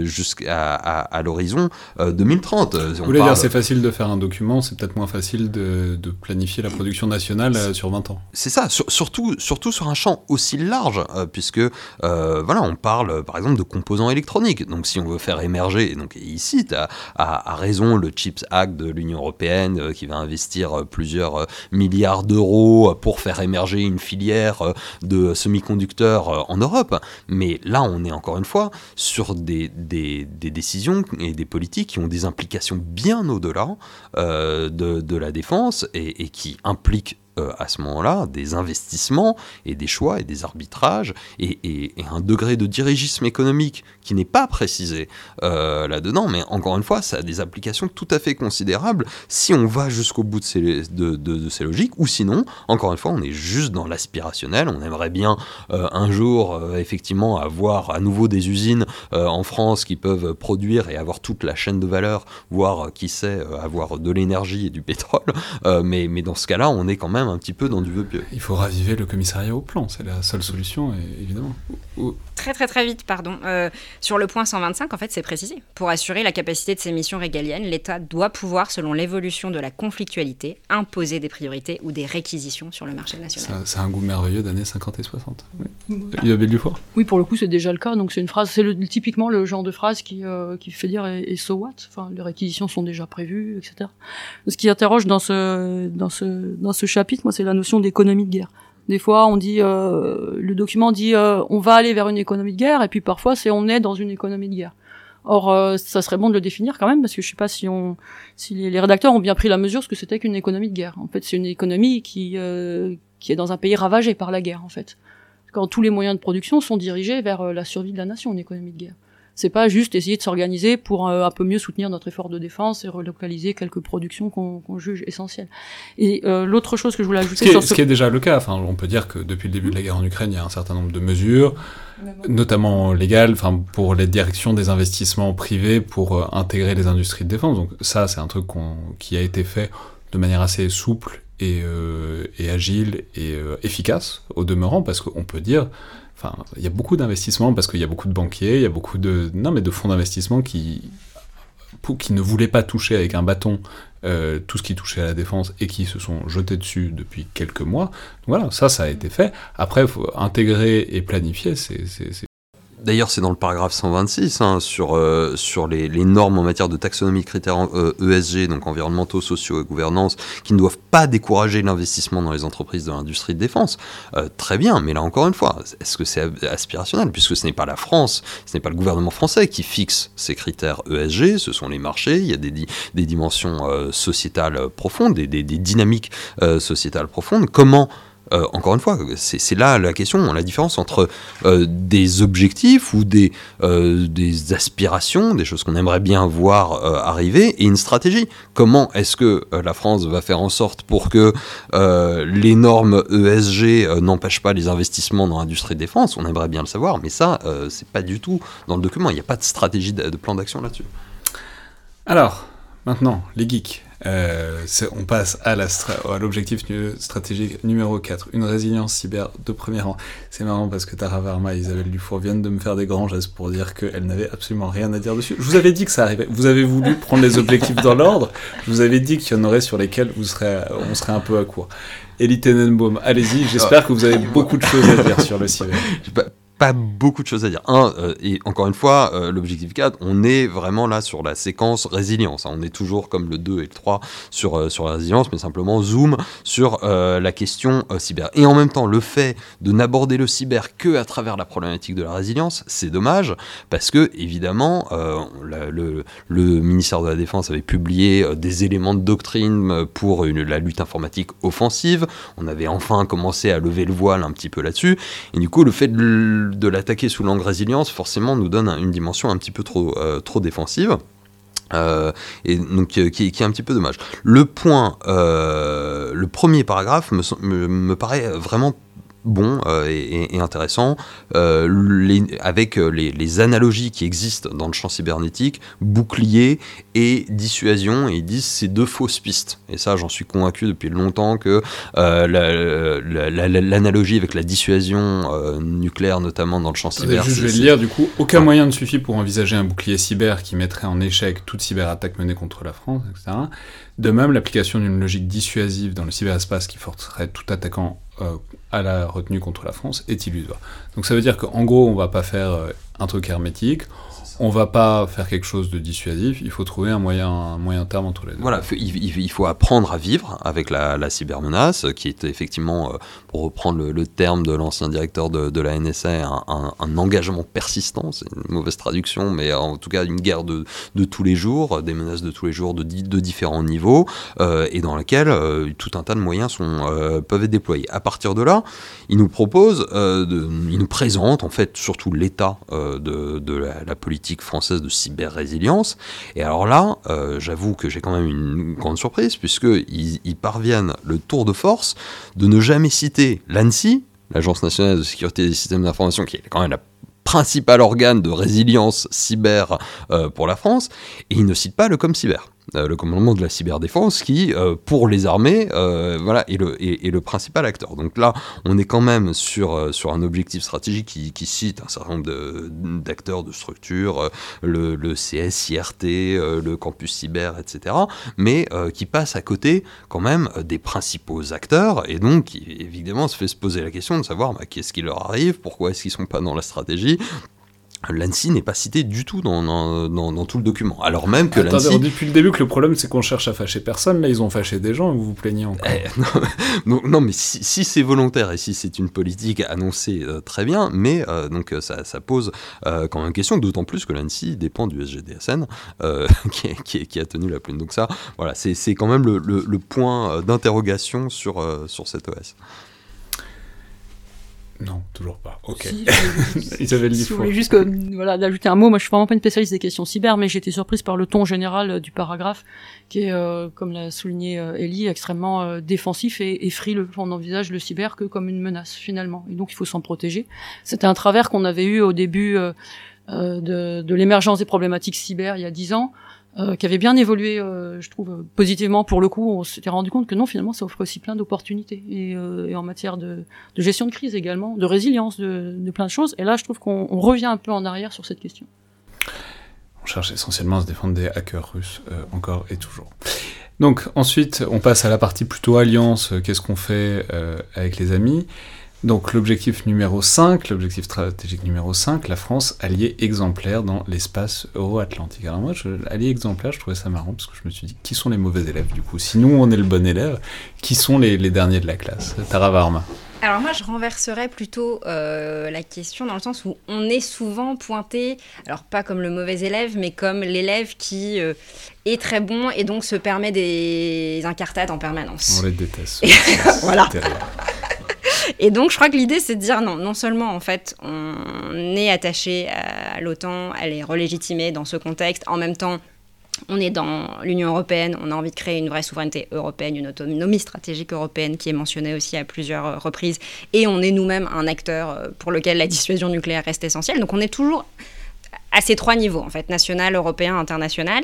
jusqu'à à, l'horizon 2030. Vous voulez dire c'est facile de faire un document, c'est peut-être moins facile de, planifier la production nationale euh, sur 20 ans. C'est ça, surtout, surtout sur un champ aussi large, euh, puisque euh, voilà, on parle par exemple de composants électroniques. Donc si on veut faire émerger, donc ici, tu as, à, raison le Chips Act de l'Union européenne qui va investir plusieurs milliards d'euros pour faire émerger une filière de semi-conducteurs en Europe. Mais là, on est encore une fois sur des, des, des décisions et des politiques qui ont des implications bien au-delà euh, de, la défense et, et qui implique euh, à ce moment-là des investissements et des choix et des arbitrages et, un degré de dirigisme économique qui n'est pas précisé euh, là-dedans, mais encore une fois, ça a des applications tout à fait considérables si on va jusqu'au bout de ces, de, ces, logiques, ou sinon, encore une fois, on est juste dans l'aspirationnel, on aimerait bien euh, un jour effectivement avoir à nouveau des usines en France qui peuvent produire et avoir toute la chaîne de valeur, voire qui sait avoir de l'énergie et du pétrole, mais, mais dans ce cas-là, on est quand même un petit peu dans du vœu pieux. Il faut raviver le commissariat au plan, c'est la seule solution, évidemment. Très très très vite, pardon. Euh, sur le point 125, en fait, c'est précisé. Pour assurer la capacité de ses missions régaliennes, l'État doit pouvoir, selon l'évolution de la conflictualité, imposer des priorités ou des réquisitions sur le marché national. C'est un goût merveilleux d'années 50 et 60. Oui. Isabelle Dufour Oui, pour le coup, c'est déjà le cas. Donc c'est une phrase, c'est typiquement le genre de phrase qui, euh, qui fait dire et, so what? Enfin, les réquisitions sont déjà prévues, etc. Ce qui interroge dans ce, dans ce, dans ce chapitre, moi, c'est la notion d'économie de guerre. Des fois, on dit, euh, le document dit, euh, on va aller vers une économie de guerre, et puis parfois, c'est on est dans une économie de guerre. Or, euh, ça serait bon de le définir quand même, parce que je sais pas si on, si les, rédacteurs ont bien pris la mesure ce que c'était qu'une économie de guerre. En fait, c'est une économie qui, qui est dans un pays ravagé par la guerre, en fait. Quand tous les moyens de production sont dirigés vers la survie de la nation, une économie de guerre. C'est pas juste essayer de s'organiser pour euh, un peu mieux soutenir notre effort de défense et relocaliser quelques productions qu'on juge essentielles. Et euh, l'autre chose que je voulais ajouter ce qui, est, ce... qui est déjà le cas, enfin, on peut dire que depuis le début de la guerre en Ukraine, il y a un certain nombre de mesures, notamment légales, enfin, pour les directions des investissements privés pour euh, intégrer les industries de défense. Donc ça, c'est un truc qui a été fait de manière assez souple et, et agile et efficace au demeurant, parce qu'on peut dire Enfin, il y a beaucoup d'investissements parce qu'il y a beaucoup de banquiers, il y a beaucoup de, non, mais de fonds d'investissement qui qui ne voulaient pas toucher avec un bâton euh, tout ce qui touchait à la défense et qui se sont jetés dessus depuis quelques mois. Voilà, ça, ça a été fait. Après, faut intégrer et planifier, c'est D'ailleurs, c'est dans le paragraphe 126 hein, sur, euh, les, normes en matière de taxonomie critères ESG, euh, e donc environnementaux, sociaux et gouvernance, qui ne doivent pas décourager l'investissement dans les entreprises de l'industrie de défense. Euh, très bien, mais là encore une fois, est-ce que c'est aspirationnel? Puisque ce n'est pas la France, ce n'est pas le gouvernement français qui fixe ces critères ESG, ce sont les marchés, il y a des, dimensions sociétales profondes, des, des, des dynamiques sociétales profondes. Comment euh, encore une fois, c'est là la question, la différence entre euh, des objectifs ou des, euh, des aspirations, des choses qu'on aimerait bien voir arriver, et une stratégie. Comment est-ce que la France va faire en sorte pour que les normes ESG n'empêchent pas les investissements dans l'industrie de défense On aimerait bien le savoir, mais ça, c'est pas du tout dans le document. Il n'y a pas de stratégie de plan d'action là-dessus. Alors, maintenant, les geeks. Euh, on passe à l'objectif stratégique numéro 4, une résilience cyber de premier rang. C'est marrant parce que Tara Varma et Isabelle Dufour viennent de me faire des grands gestes pour dire qu'elles n'avaient absolument rien à dire dessus. Je vous avais dit que ça arrivait. Vous avez voulu prendre les objectifs dans l'ordre. Je vous avais dit qu'il y en aurait sur lesquels vous serez, on serait un peu à court. Elie Tenenbaum, allez-y. J'espère que vous avez beaucoup de choses à dire sur le cyber pas beaucoup de choses à dire. Un, euh, et encore une fois, euh, l'objectif 4, on est vraiment là sur la séquence résilience. Hein. On est toujours comme le 2 et le 3 sur, euh, sur la résilience, mais simplement zoom sur la question cyber. Et en même temps, le fait de n'aborder le cyber que à travers la problématique de la résilience, c'est dommage, parce que, évidemment, le, ministère de la Défense avait publié des éléments de doctrine pour la lutte informatique offensive. On avait enfin commencé à lever le voile un petit peu là-dessus. Et du coup, le fait de de l'attaquer sous l'angle résilience, forcément, nous donne une dimension un petit peu trop, euh, trop défensive. Euh, et donc euh, qui, est un petit peu dommage. Le point, le premier paragraphe me, me paraît vraiment bon euh, et, intéressant, euh, avec euh, les, analogies qui existent dans le champ cybernétique, bouclier et dissuasion, et ils disent ces deux fausses pistes. Et ça, j'en suis convaincu depuis longtemps que l'analogie avec la dissuasion nucléaire, notamment dans le champ cyber... je vais lire, du coup, aucun moyen ne suffit pour envisager un bouclier cyber qui mettrait en échec toute cyberattaque menée contre la France, etc. De même, l'application d'une logique dissuasive dans le cyberespace qui forcerait tout attaquant euh, à la retenue contre la France est illusoire. Donc ça veut dire qu'en gros, on va pas faire euh, un truc hermétique, on va pas faire quelque chose de dissuasif, il faut trouver un moyen, un moyen terme entre les deux. Voilà, il, faut apprendre à vivre avec la, cybermenace, qui est effectivement, euh, pour reprendre le, terme de l'ancien directeur de, la NSA, un, engagement persistant, c'est une mauvaise traduction, mais en tout cas une guerre de, tous les jours, des menaces de tous les jours de, de différents niveaux, euh, et dans laquelle euh, tout un tas de moyens sont, peuvent être déployés. À partir de là, il nous propose, de, il nous présente en fait surtout l'état de, la politique française de cyber-résilience. Et alors là, euh, j'avoue que j'ai quand même une grande surprise, puisqu'ils ils parviennent le tour de force de ne jamais citer l'ANSI, l'Agence nationale de sécurité des systèmes d'information, qui est quand même la principal organe de résilience cyber euh, pour la France, et ils ne citent pas le ComCyber. Euh, le commandement de la cyberdéfense, qui, euh, pour les armées, euh, voilà, est le, principal acteur. Donc là, on est quand même sur, sur un objectif stratégique qui, cite un certain nombre d'acteurs, de, structures, le, CSIRT, le campus cyber, etc., mais qui passe à côté quand même des principaux acteurs, et donc qui, évidemment se fait se poser la question de savoir bah, qu'est-ce qui leur arrive, pourquoi est-ce qu'ils sont pas dans la stratégie, L'ANSI n'est pas cité du tout dans, dans, tout le document. Alors même que l'ANSI... on dit depuis le début que le problème c'est qu'on cherche à fâcher personne, là ils ont fâché des gens et vous vous plaignez encore. Eh, non, mais si, c'est volontaire et si c'est une politique annoncée euh, très bien, mais euh, donc euh, ça, pose quand même une question, d'autant plus que l'ANSI dépend du SGDSN qui, qui, a tenu la plume. Donc ça, voilà, c'est quand même le, le point d'interrogation sur, sur cette OS. Non, toujours pas. Ok. Si, Isabelle si voulez juste voilà, d'ajouter un mot, moi je suis vraiment pas une spécialiste des questions cyber, mais j'ai été surprise par le ton général euh, du paragraphe, qui est, euh, comme l'a souligné euh, Ellie, extrêmement défensif et, et frileux. On envisage le cyber que comme une menace finalement, et donc il faut s'en protéger. C'était un travers qu'on avait eu au début de, de l'émergence des problématiques cyber il y a dix ans. Euh, qui avait bien évolué, euh, je trouve, positivement. Pour le coup, on s'était rendu compte que non, finalement, ça offre aussi plein d'opportunités. Et, euh, en matière de, gestion de crise également, de résilience, de, de plein de choses. Et là, je trouve qu'on revient un peu en arrière sur cette question. on cherche essentiellement à se défendre des hackers russes, encore et toujours. Donc ensuite, on passe à la partie plutôt alliance, qu'est-ce qu'on fait avec les amis donc l'objectif numéro 5, l'objectif stratégique numéro 5, la France alliée exemplaire dans l'espace euro-atlantique. Alors moi, je, allié exemplaire, je trouvais ça marrant parce que je me suis dit, qui sont les mauvais élèves du coup? Si nous, on est le bon élève, qui sont les, derniers de la classe? Tara Varma. Alors moi, je renverserais plutôt euh, la question dans le sens où on est souvent pointé, alors pas comme le mauvais élève, mais comme l'élève qui euh, est très bon et donc se permet des incartades en permanence. On les déteste. voilà. Et donc, je crois que l'idée, c'est de dire non, non seulement, en fait, on est attaché à l'OTAN, elle est relégitimée dans ce contexte, en même temps, on est dans l'Union européenne, on a envie de créer une vraie souveraineté européenne, une autonomie stratégique européenne qui est mentionnée aussi à plusieurs reprises, et on est nous-mêmes un acteur euh, pour lequel la dissuasion nucléaire reste essentielle. Donc on est toujours à ces trois niveaux, en fait, national, européen, international.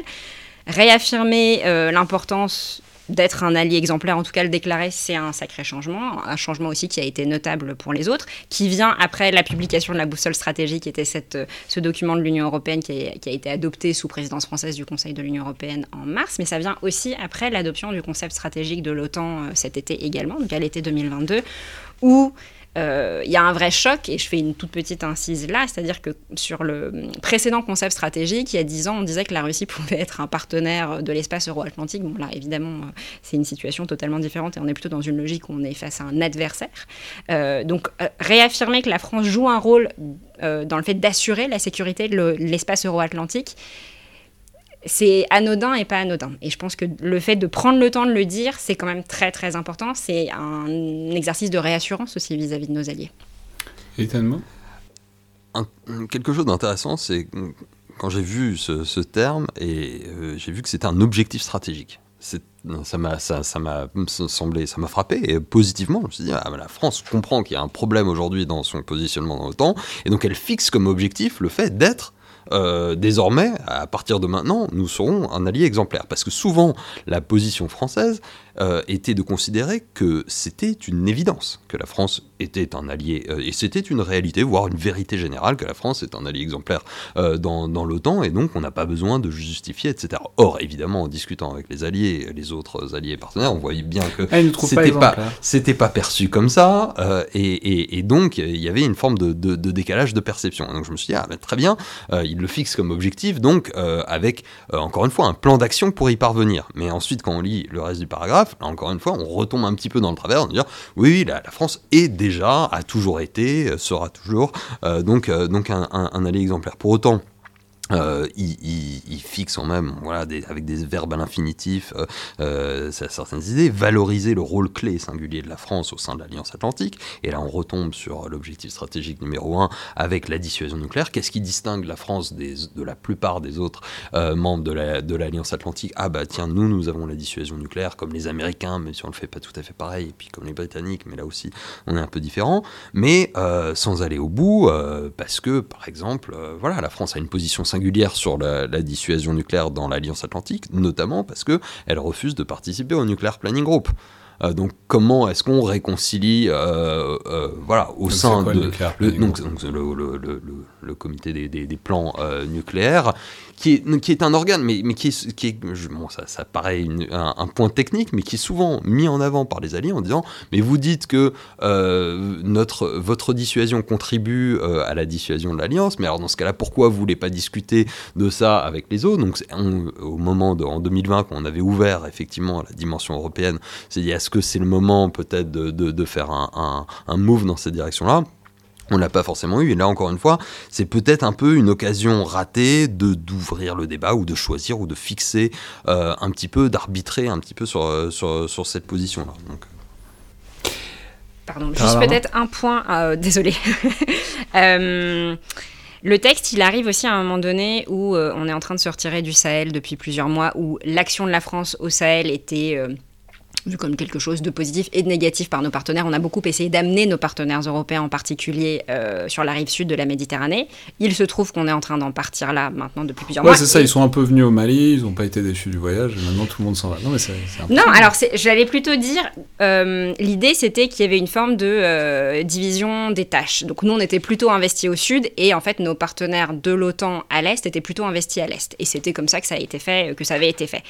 Réaffirmer euh, l'importance d'être un allié exemplaire, en tout cas le déclarer, c'est un sacré changement, un changement aussi qui a été notable pour les autres, qui vient après la publication de la boussole stratégique, qui était euh, ce document de l'Union européenne qui a, qui a, été adopté sous présidence française du Conseil de l'Union européenne en mars, mais ça vient aussi après l'adoption du concept stratégique de l'OTAN euh, cet été également, donc à l'été 2022, où il y a un vrai choc, et je fais une toute petite incise là, c'est-à-dire que sur le précédent concept stratégique, il y a dix ans, on disait que la Russie pouvait être un partenaire de l'espace euro-atlantique. Bon, là, évidemment, euh, c'est une situation totalement différente, et on est plutôt dans une logique où on est face à un adversaire. Euh, donc, réaffirmer que la France joue un rôle dans le fait d'assurer la sécurité de l'espace euro-atlantique, c'est anodin et pas anodin. Et je pense que le fait de prendre le temps de le dire, c'est quand même très très important. C'est un exercice de réassurance aussi vis-à-vis de nos alliés. Et Quelque chose d'intéressant, c'est quand j'ai vu ce, terme et euh, j'ai vu que c'était un objectif stratégique. Ça m'a ça, semblé, ça m'a frappé et positivement. Je me suis dit, ah, la France comprend qu'il y a un problème aujourd'hui dans son positionnement dans l'OTAN et donc elle fixe comme objectif le fait d'être euh, désormais, à partir de maintenant, nous serons un allié exemplaire. Parce que souvent, la position française euh, était de considérer que c'était une évidence que la France était un allié, euh, et c'était une réalité, voire une vérité générale, que la France est un allié exemplaire dans, dans l'OTAN, et donc on n'a pas besoin de justifier, etc. Or, évidemment, en discutant avec les alliés, les autres alliés partenaires, on voyait bien que c'était pas, c'était pas, perçu comme ça, et, et, donc il y avait une forme de, de, décalage de perception. donc je me suis dit, ah, ben, très bien, il le fixe comme objectif, donc euh, avec, euh, encore une fois, un plan d'action pour y parvenir. Mais ensuite, quand on lit le reste du paragraphe, encore une fois, on retombe un petit peu dans le travers, en disant, oui, la, la France est déjà, a toujours été, euh, sera toujours, donc, donc un, un, un allié exemplaire. Pour autant, euh, il, en même, voilà, avec des verbes à l'infinitif, euh, euh, certaines idées, valoriser le rôle clé singulier de la France au sein de l'Alliance Atlantique. Et là, on retombe sur l'objectif stratégique numéro un avec la dissuasion nucléaire. Qu'est-ce qui distingue la France de la plupart des autres euh, membres de l'Alliance Atlantique? Ah bah tiens, nous, nous avons la dissuasion nucléaire, comme les Américains, même si on le fait pas tout à fait pareil, et puis comme les Britanniques, mais là aussi, on est un peu différent. Mais sans aller au bout, parce que, par exemple, voilà, la France a une position singulière singulière sur la, dissuasion nucléaire dans l'Alliance Atlantique, notamment parce qu'elle refuse de participer au Nuclear Planning Group. Euh, donc comment est-ce qu'on réconcilie euh, euh, voilà au sein de le, donc, le, comité des, plans nucléaires qui est, un organe, mais, qui est, bon, ça, paraît un, point technique, mais qui est souvent mis en avant par les alliés en disant, mais vous dites que euh, votre dissuasion contribue euh, à la dissuasion de l'alliance, mais alors dans ce cas-là, pourquoi vous voulez pas discuter de ça avec les autres? Donc au moment en 2020, quand on avait ouvert effectivement la dimension européenne, c'est est-ce que c'est le moment peut-être de, faire un move dans cette direction-là? On l'a pas forcément eu. Et là, encore une fois, c'est peut-être un peu une occasion ratée de d'ouvrir le débat ou de choisir ou de fixer euh, un petit peu, d'arbitrer un petit peu sur, euh, sur, sur cette position-là. Donc... Euh. Pardon, juste peut-être un point, désolé. le texte, il arrive aussi à un moment donné où on est en train de se retirer du Sahel depuis plusieurs mois, où l'action de la France au Sahel était comme quelque chose de positif et de négatif par nos partenaires. On a beaucoup essayé d'amener nos partenaires européens en particulier euh, sur la rive sud de la Méditerranée. Il se trouve qu'on est en train d'en partir là maintenant depuis plusieurs ouais, mois. c'est ça, ils sont un peu venus au Mali, ils n'ont pas été déçus du voyage, et maintenant tout le monde s'en va. Non, mais c'est. Non, alors j'allais plutôt dire, euh, l'idée c'était qu'il y avait une forme de euh, division des tâches. Donc nous on était plutôt investis au sud et en fait nos partenaires de l'OTAN à l'est étaient plutôt investis à l'est. Et c'était comme ça que ça a été fait, que ça avait été fait.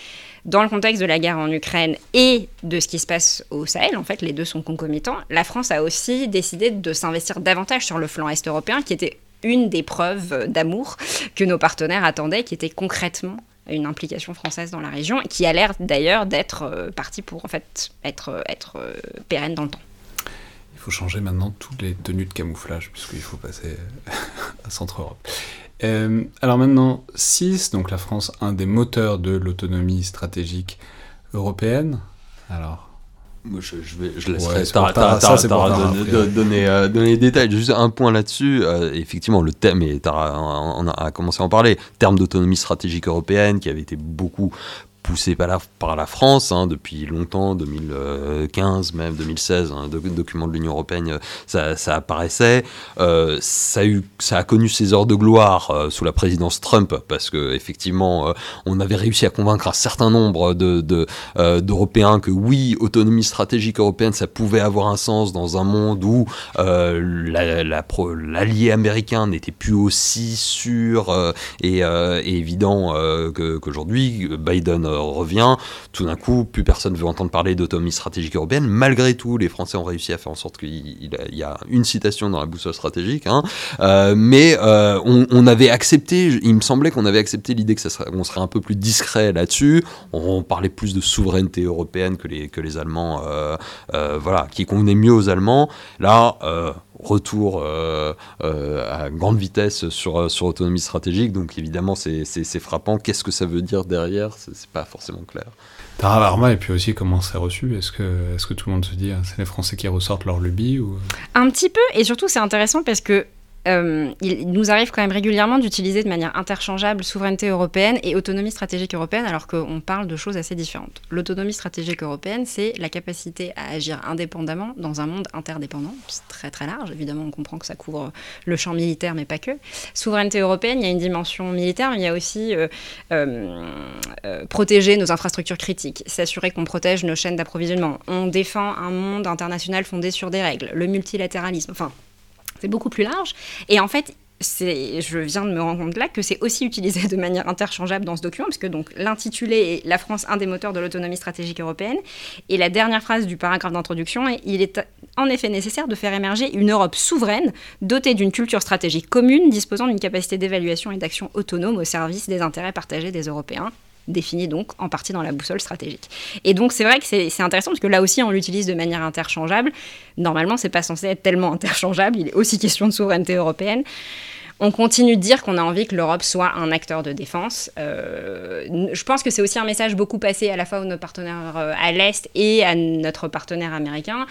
Dans le contexte de la guerre en Ukraine et de ce qui se passe au Sahel, en fait les deux sont concomitants, la France a aussi décidé de s'investir davantage sur le flanc est européen qui était une des preuves d'amour que nos partenaires attendaient, qui était concrètement une implication française dans la région, qui a l'air d'ailleurs d'être euh, partie pour en fait être, être euh, pérenne dans le temps. Il faut changer maintenant toutes les tenues de camouflage, puisqu'il faut passer à Centre-Europe. Euh, alors maintenant, 6, donc la France, un des moteurs de l'autonomie stratégique européenne. Alors, Moi, je, je vais, je laisserai Ouais, Tara, Tara, Tara- Tara- donner, donner, euh, donner les détails. Juste un point là-dessus. euh, effectivement, le thème, et Tara on a, a commencé à en parler, terme d'autonomie stratégique européenne qui avait été beaucoup poussé par la, France hein, depuis longtemps, 2015 même, 2016, un doc- document de l'Union Européenne, euh, ça, apparaissait. Euh, ça, a connu ses heures de gloire euh, sous la présidence Trump parce que effectivement, on avait réussi à convaincre un certain nombre de, de, d'Européens que oui, autonomie stratégique européenne, ça pouvait avoir un sens dans un monde où l'allié américain n'était plus aussi sûr et, évident qu'aujourd'hui. Biden revient, tout d'un coup, plus personne veut entendre parler d'autonomie stratégique européenne. Malgré tout, les Français ont réussi à faire en sorte qu'il y a une citation dans la boussole stratégique, hein, euh, mais euh, on, avait accepté, il me semblait qu'on avait accepté l'idée que ça serait, on serait un peu plus discret là-dessus. On parlait plus de souveraineté européenne que les, que les Allemands, euh, voilà, qui convenait mieux aux Allemands. Là, retour euh, euh, à grande vitesse sur, euh, sur autonomie stratégique, donc évidemment c'est frappant. Qu'est-ce que ça veut dire derrière? C'est pas forcément clair. Tara Varma, et puis aussi comment c'est reçu? Est-ce que, est que tout le monde se dit, ah, c'est les Français qui ressortent leur lubie ou... Un petit peu, et surtout c'est intéressant parce que euh, il nous arrive quand même régulièrement d'utiliser de manière interchangeable souveraineté européenne et autonomie stratégique européenne, alors qu'on parle de choses assez différentes. L'autonomie stratégique européenne, c'est la capacité à agir indépendamment dans un monde interdépendant. C'est très très large, évidemment, on comprend que ça couvre le champ militaire, mais pas que. Souveraineté européenne, il y a une dimension militaire, mais il y a aussi euh, euh, protéger nos infrastructures critiques, s'assurer qu'on protège nos chaînes d'approvisionnement. On défend un monde international fondé sur des règles, le multilatéralisme, enfin c'est beaucoup plus large. Et en fait, je viens de me rendre compte là que c'est aussi utilisé de manière interchangeable dans ce document, parce que donc l'intitulé est La France, un des moteurs de l'autonomie stratégique européenne. Et la dernière phrase du paragraphe d'introduction est Il est en effet nécessaire de faire émerger une Europe souveraine, dotée d'une culture stratégique commune, disposant d'une capacité d'évaluation et d'action autonome au service des intérêts partagés des Européens définie donc en partie dans la boussole stratégique. Et donc c'est vrai que c'est intéressant parce que là aussi on l'utilise de manière interchangeable. Normalement c'est pas censé être tellement interchangeable, il est aussi question de souveraineté européenne. On continue de dire qu'on a envie que l'Europe soit un acteur de défense. Euh, je pense que c'est aussi un message beaucoup passé à la fois à nos partenaires euh, à l'Est et à notre partenaire américain.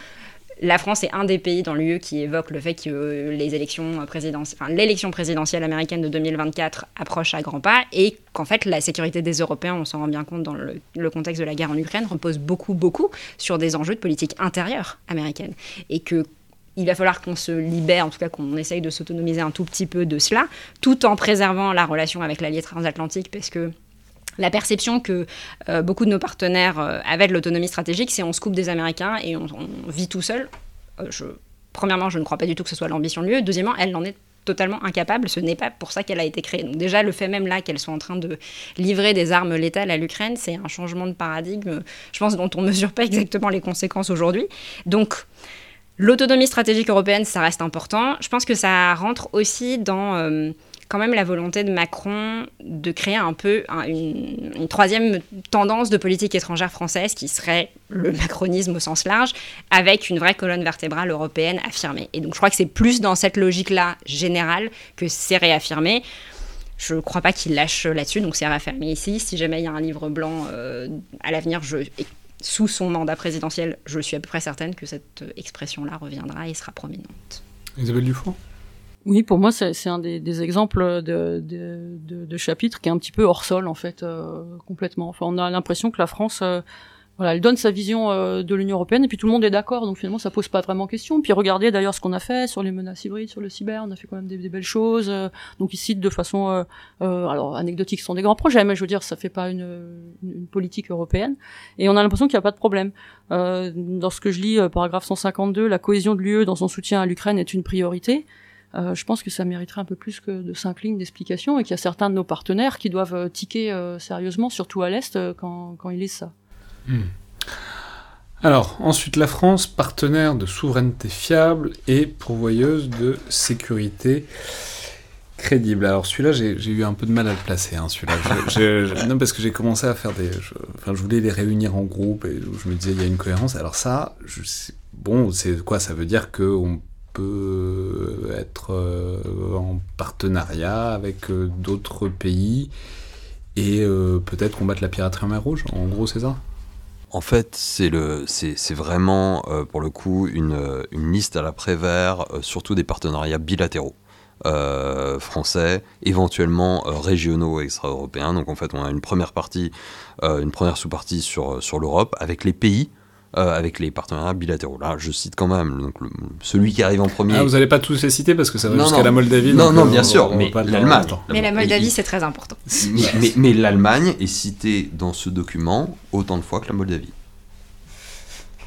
La France est un des pays dans l'UE qui évoque le fait que euh, les élections présidentielles, enfin, l'élection présidentielle américaine de 2024 approche à grands pas et qu'en fait la sécurité des Européens, on s'en rend bien compte dans le, le contexte de la guerre en Ukraine, repose beaucoup beaucoup sur des enjeux de politique intérieure américaine. Et que il va falloir qu'on se libère, en tout cas qu'on essaye de s'autonomiser un tout petit peu de cela, tout en préservant la relation avec l'allié transatlantique, parce que la perception que euh, beaucoup de nos partenaires euh, avaient de l'autonomie stratégique, c'est on se coupe des Américains et on, vit tout seul. Euh, premièrement, je ne crois pas du tout que ce soit l'ambition de l'UE. Deuxièmement, elle en est totalement incapable. Ce n'est pas pour ça qu'elle a été créée. Donc déjà, le fait même là qu'elle soit en train de livrer des armes létales à l'Ukraine, c'est un changement de paradigme, je pense, dont on ne mesure pas exactement les conséquences aujourd'hui. Donc, l'autonomie stratégique européenne, ça reste important. Je pense que ça rentre aussi dans... Euh, quand même la volonté de Macron de créer un peu un, une, troisième tendance de politique étrangère française qui serait le macronisme au sens large, avec une vraie colonne vertébrale européenne affirmée. Et donc je crois que c'est plus dans cette logique-là générale que c'est réaffirmé. Je ne crois pas qu'il lâche là-dessus, donc c'est réaffirmé ici. Si jamais il y a un livre blanc euh, à l'avenir, sous son mandat présidentiel, je suis à peu près certaine que cette expression-là reviendra et sera prominente. Isabelle Dufont oui, pour moi, c'est un des, des exemples de, de, de, de, chapitres qui est un petit peu hors sol, en fait, euh, complètement. Enfin, on a l'impression que la France euh, voilà, elle donne sa vision euh, de l'Union européenne et puis tout le monde est d'accord. Donc finalement, ça pose pas vraiment question. Puis regardez d'ailleurs ce qu'on a fait sur les menaces hybrides, sur le cyber, on a fait quand même des, belles choses. Euh, donc ils citent de façon, euh, euh, alors anecdotique, ce sont des grands projets, mais je veux dire, ça fait pas une, une politique européenne. Et on a l'impression qu'il n'y a pas de problème. Dans ce que je lis, paragraphe 152, la cohésion de l'UE dans son soutien à l'Ukraine est une priorité. Euh, je pense que ça mériterait un peu plus que de cinq lignes d'explication et qu'il y a certains de nos partenaires qui doivent tiquer sérieusement, surtout à l'Est, quand, quand ils lisent ça. Hmm. Alors, ensuite, la France, partenaire de souveraineté fiable et pourvoyeuse de sécurité crédible. Alors celui-là, j'ai eu un peu de mal à le placer, hein, celui-là. non, parce que j'ai commencé à faire des... Je, enfin, je voulais les réunir en groupe et je me disais, il y a une cohérence. Alors ça, bon, c'est quoi Ça veut dire qu'on peut être euh, en partenariat avec euh, d'autres pays et euh, peut-être combattre la piraterie en mer Rouge. En gros, c'est ça? En fait, c'est vraiment euh, pour le coup une, une liste à la Prévert, euh, surtout des partenariats bilatéraux. Euh, français, éventuellement régionaux et extra-européens. Donc en fait, on a une première partie, une première sous-partie sur, sur l'Europe avec les pays euh, avec les partenariats bilatéraux. Là, je cite quand même donc, celui qui arrive en premier. Ah, vous n'allez pas tous les citer parce que ça va jusqu'à la Moldavie. Non, non, bien sûr, mais l'Allemagne. Mais la Moldavie, c'est très important. Mais, mais l'Allemagne est citée dans ce document autant de fois que la Moldavie.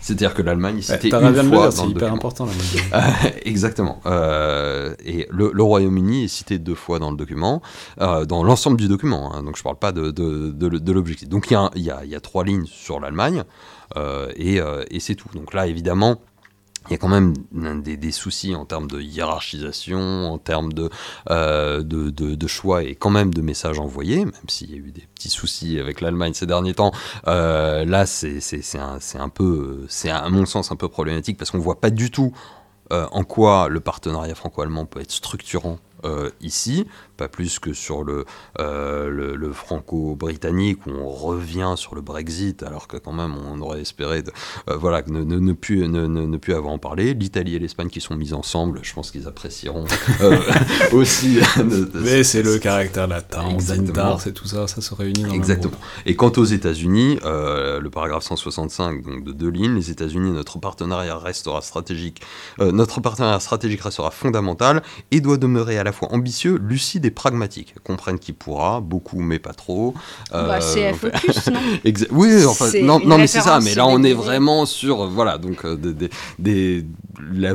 C'est-à-dire que l'Allemagne est citée une fois C'est hyper important la Moldavie. Exactement. Euh, et le, Royaume-Uni est cité deux fois dans le document, euh, dans l'ensemble du document. Hein, donc je ne parle pas de, de, de, l'objectif. Donc il y, y, y a, trois lignes sur l'Allemagne. Euh, euh, et, c'est tout. Donc là, évidemment, il y a quand même des, soucis en termes de hiérarchisation, en termes euh, de, choix et quand même de messages envoyés, même s'il y a eu des petits soucis avec l'Allemagne ces derniers temps. là, c'est un, peu, c'est à mon sens un peu problématique parce qu'on voit pas du tout en quoi le partenariat franco-allemand peut être structurant ici, pas plus que sur le, euh, le, franco-britannique où on revient sur le Brexit, alors que quand même on aurait espéré de, euh, voilà, ne, ne, ne, plus, ne, ne, plus avoir en parler. L'Italie et l'Espagne qui sont mises ensemble, je pense qu'ils apprécieront aussi. Mais c'est le caractère latin, c'est tout ça, ça se réunit dans Exactement. Et quant aux États-Unis, le paragraphe 165, donc de deux lignes, les États-Unis, notre partenariat restera stratégique, notre partenariat stratégique restera fondamental et doit demeurer à la fois ambitieux, lucide et pragmatique. Comprenne qui pourra, beaucoup mais pas trop. Bah, c'est euh, Focus, non Oui, enfin, non, non mais c'est ça, mais là on est vraiment sur, voilà, donc euh, des, des,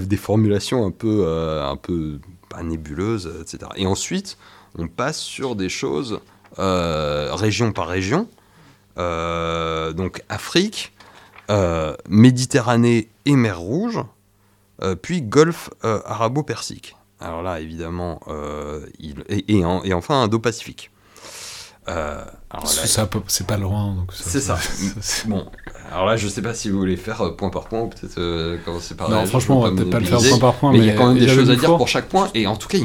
des, formulations un peu, euh, un peu pas nébuleuses, etc. Et ensuite, on passe sur des choses région par région. donc Afrique, Méditerranée et mer Rouge, puis Golfe arabo-persique. Alors là, évidemment, euh, il, et, et, enfin Indo-Pacifique. Euh, c'est pas loin. C'est ça. bon, alors là, je sais pas si vous voulez faire euh, point par point ou peut-être euh, commencer par. Non, franchement, on va peut-être pas le faire point par point. Mais il y a quand même des choses à dire pour chaque point. Et en tout cas,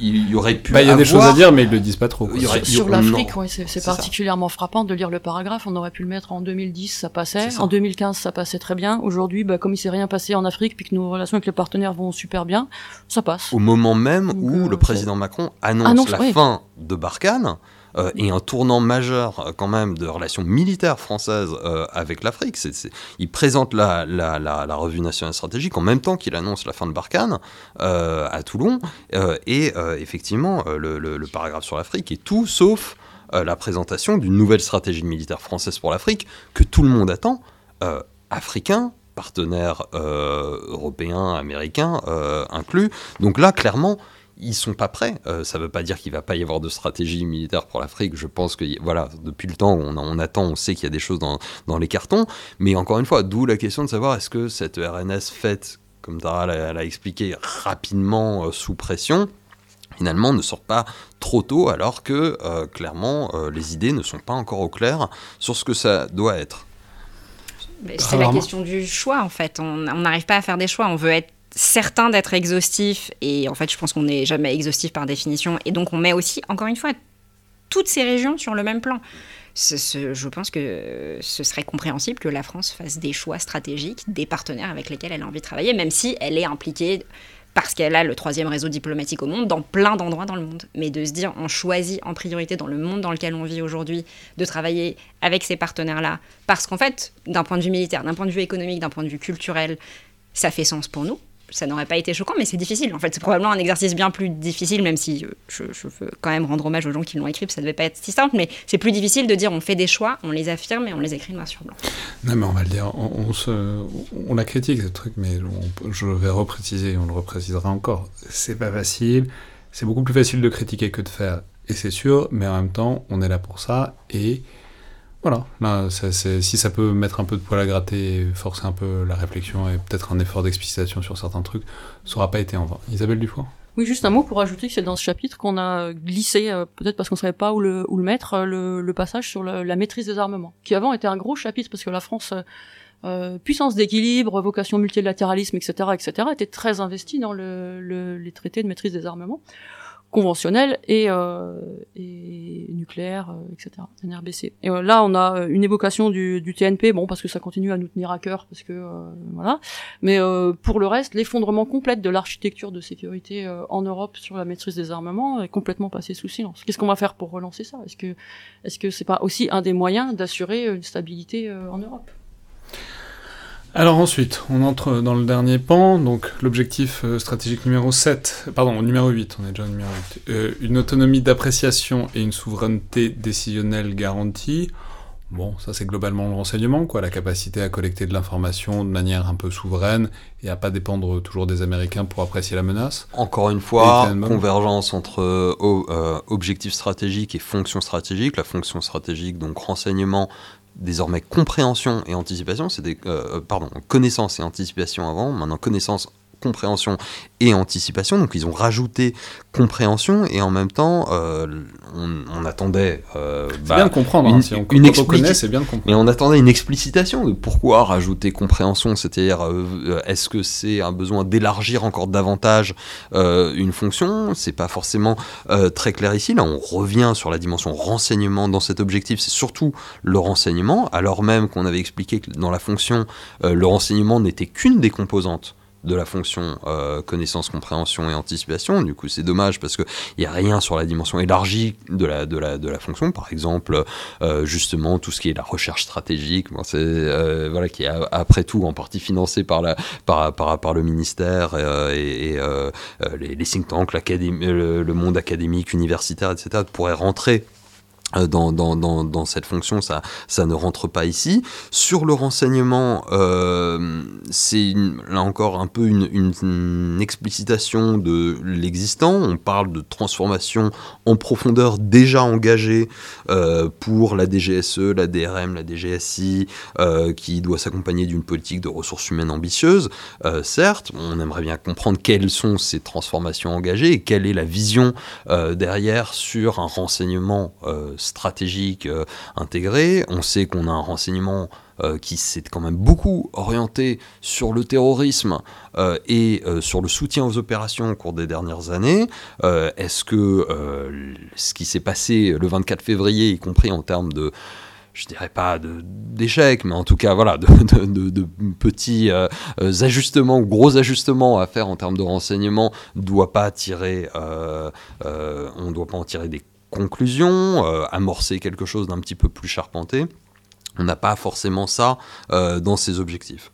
il, y aurait pu. Bah, il y a des choses à dire, mais ils le disent pas trop. Sur l'Afrique, c'est particulièrement frappant de lire le paragraphe. On aurait pu le mettre en 2010, ça passait. En 2015, ça passait très bien. Aujourd'hui, bah, comme il s'est rien passé en Afrique, puis que nos relations avec les partenaires vont super bien, ça passe. Au moment même où le président Macron annonce, la fin de Barkhane. Euh, et un tournant majeur euh, quand même de relations militaires françaises euh, avec l'Afrique. il présente la, revue nationale stratégique en même temps qu'il annonce la fin de Barkhane à Toulon. et effectivement, le, paragraphe sur l'Afrique est tout sauf la présentation d'une nouvelle stratégie militaire française pour l'Afrique que tout le monde attend, africain, partenaires européens, américains inclus. Donc là, clairement, ils sont pas prêts. Euh, ça ne veut pas dire qu'il va pas y avoir de stratégie militaire pour l'Afrique. Je pense que voilà, depuis le temps, on, on attend, on sait qu'il y a des choses dans, dans, les cartons. Mais encore une fois, d'où la question de savoir est-ce que cette RNS faite, comme Tara l'a expliqué, rapidement euh, sous pression, finalement ne sort pas trop tôt, alors que euh, clairement les idées ne sont pas encore au clair sur ce que ça doit être. C'est la question du choix en fait. On n'arrive pas à faire des choix. On veut être certain d'être exhaustif, et en fait je pense qu'on n'est jamais exhaustif par définition, et donc on met aussi, encore une fois, toutes ces régions sur le même plan. je pense que ce serait compréhensible que la France fasse des choix stratégiques, des partenaires avec lesquels elle a envie de travailler, même si elle est impliquée parce qu'elle a le troisième réseau diplomatique au monde dans plein d'endroits dans le monde. Mais de se dire, on choisit en priorité dans le monde dans lequel on vit aujourd'hui de travailler avec ces partenaires-là, parce qu'en fait, d'un point de vue militaire, d'un point de vue économique, d'un point de vue culturel, ça fait sens pour nous ça n'aurait pas été choquant, mais c'est difficile. En fait, c'est probablement un exercice bien plus difficile, même si euh, je, veux quand même rendre hommage aux gens qui l'ont écrit, ça devait pas être si simple, mais c'est plus difficile de dire on fait des choix, on les affirme et on les écrit noir sur blanc. Non, mais on va le dire, on la critique ce truc, mais je vais repréciser, on le reprécisera encore. C'est pas facile, c'est beaucoup plus facile de critiquer que de faire, et c'est sûr, mais en même temps, on est là pour ça, et voilà, là, si ça peut mettre un peu de poil à gratter, forcer un peu la réflexion et peut-être un effort d'explicitation sur certains trucs, ça n'aura pas été en vain. Isabelle Dufour? Oui, juste un mot pour ajouter que c'est dans ce chapitre qu'on a glissé, euh, peut-être parce qu'on savait pas où le, où le mettre, euh, le, passage sur la maîtrise des armements, qui avant était un gros chapitre parce que la France, euh, puissance d'équilibre, vocation multilatéralisme, etc., etc., était très investie dans le, les traités de maîtrise des armements conventionnel et, euh, nucléaire, euh, etc. NRBC. Et euh, là, on a euh, une évocation du, du, TNP, bon, parce que ça continue à nous tenir à cœur, parce que voilà. Mais pour le reste, l'effondrement complet de l'architecture de sécurité en Europe sur la maîtrise des armements est complètement passé sous silence. Qu'est-ce qu'on va faire pour relancer ça? Est-ce que est-ce que c'est pas aussi un des moyens d'assurer une stabilité en Europe? Alors ensuite, on entre dans le dernier pan, donc l'objectif euh, stratégique numéro 7, pardon, numéro 8, on est déjà au numéro 8, euh, une autonomie d'appréciation et une souveraineté décisionnelle garantie. Bon, ça c'est globalement le renseignement, quoi, la capacité à collecter de l'information de manière un peu souveraine et à pas dépendre toujours des Américains pour apprécier la menace. Encore une fois, convergence entre euh, objectifs stratégiques et fonctions stratégiques. La fonction stratégique, donc renseignement, désormais compréhension et anticipation, c'est des, euh, pardon, connaissance et anticipation avant, maintenant connaissance, compréhension et anticipation. Donc ils ont rajouté compréhension et en même temps, euh, on, attendait. Euh, bah, bien de comprendre. Hein, une, si on, une c'est bien de comprendre. Mais on attendait une explicitation de pourquoi rajouter compréhension, c'est-à-dire euh, est-ce que c'est un besoin d'élargir encore davantage une fonction? C'est pas forcément très clair ici. Là, on revient sur la dimension renseignement dans cet objectif. C'est surtout le renseignement, alors même qu'on avait expliqué que dans la fonction, le renseignement n'était qu'une des composantes de la fonction euh, connaissance, compréhension et anticipation. Du coup, c'est dommage parce qu'il n'y a rien sur la dimension élargie de la, de la, de la fonction. Par exemple, euh, justement, tout ce qui est la recherche stratégique, euh, voilà, qui est après tout en partie financé par, la, par, par, par le ministère et, les, think tanks, le, le, monde académique, universitaire, etc., pourraient rentrer dans, dans, cette fonction, ça, ne rentre pas ici. Sur le renseignement, euh, c'est là encore un peu une, explicitation de l'existant. On parle de transformation en profondeur déjà engagée euh, pour la DGSE, la DRM, la DGSI, euh, qui doit s'accompagner d'une politique de ressources humaines ambitieuse. Euh, certes, on aimerait bien comprendre quelles sont ces transformations engagées et quelle est la vision derrière sur un renseignement stratégique euh, intégré. On sait qu'on a un renseignement euh, qui s'est quand même beaucoup orienté sur le terrorisme euh, et sur le soutien aux opérations au cours des dernières années. Est-ce que ce qui s'est passé le 24 février, y compris en termes de je dirais pas d'échecs, mais en tout cas, voilà, de, petits ajustements ou gros ajustements à faire en termes de renseignement, doit pas tirer, on ne doit pas en tirer des conclusion, euh, amorcer quelque chose d'un petit peu plus charpenté. On n'a pas forcément ça euh, dans ses objectifs.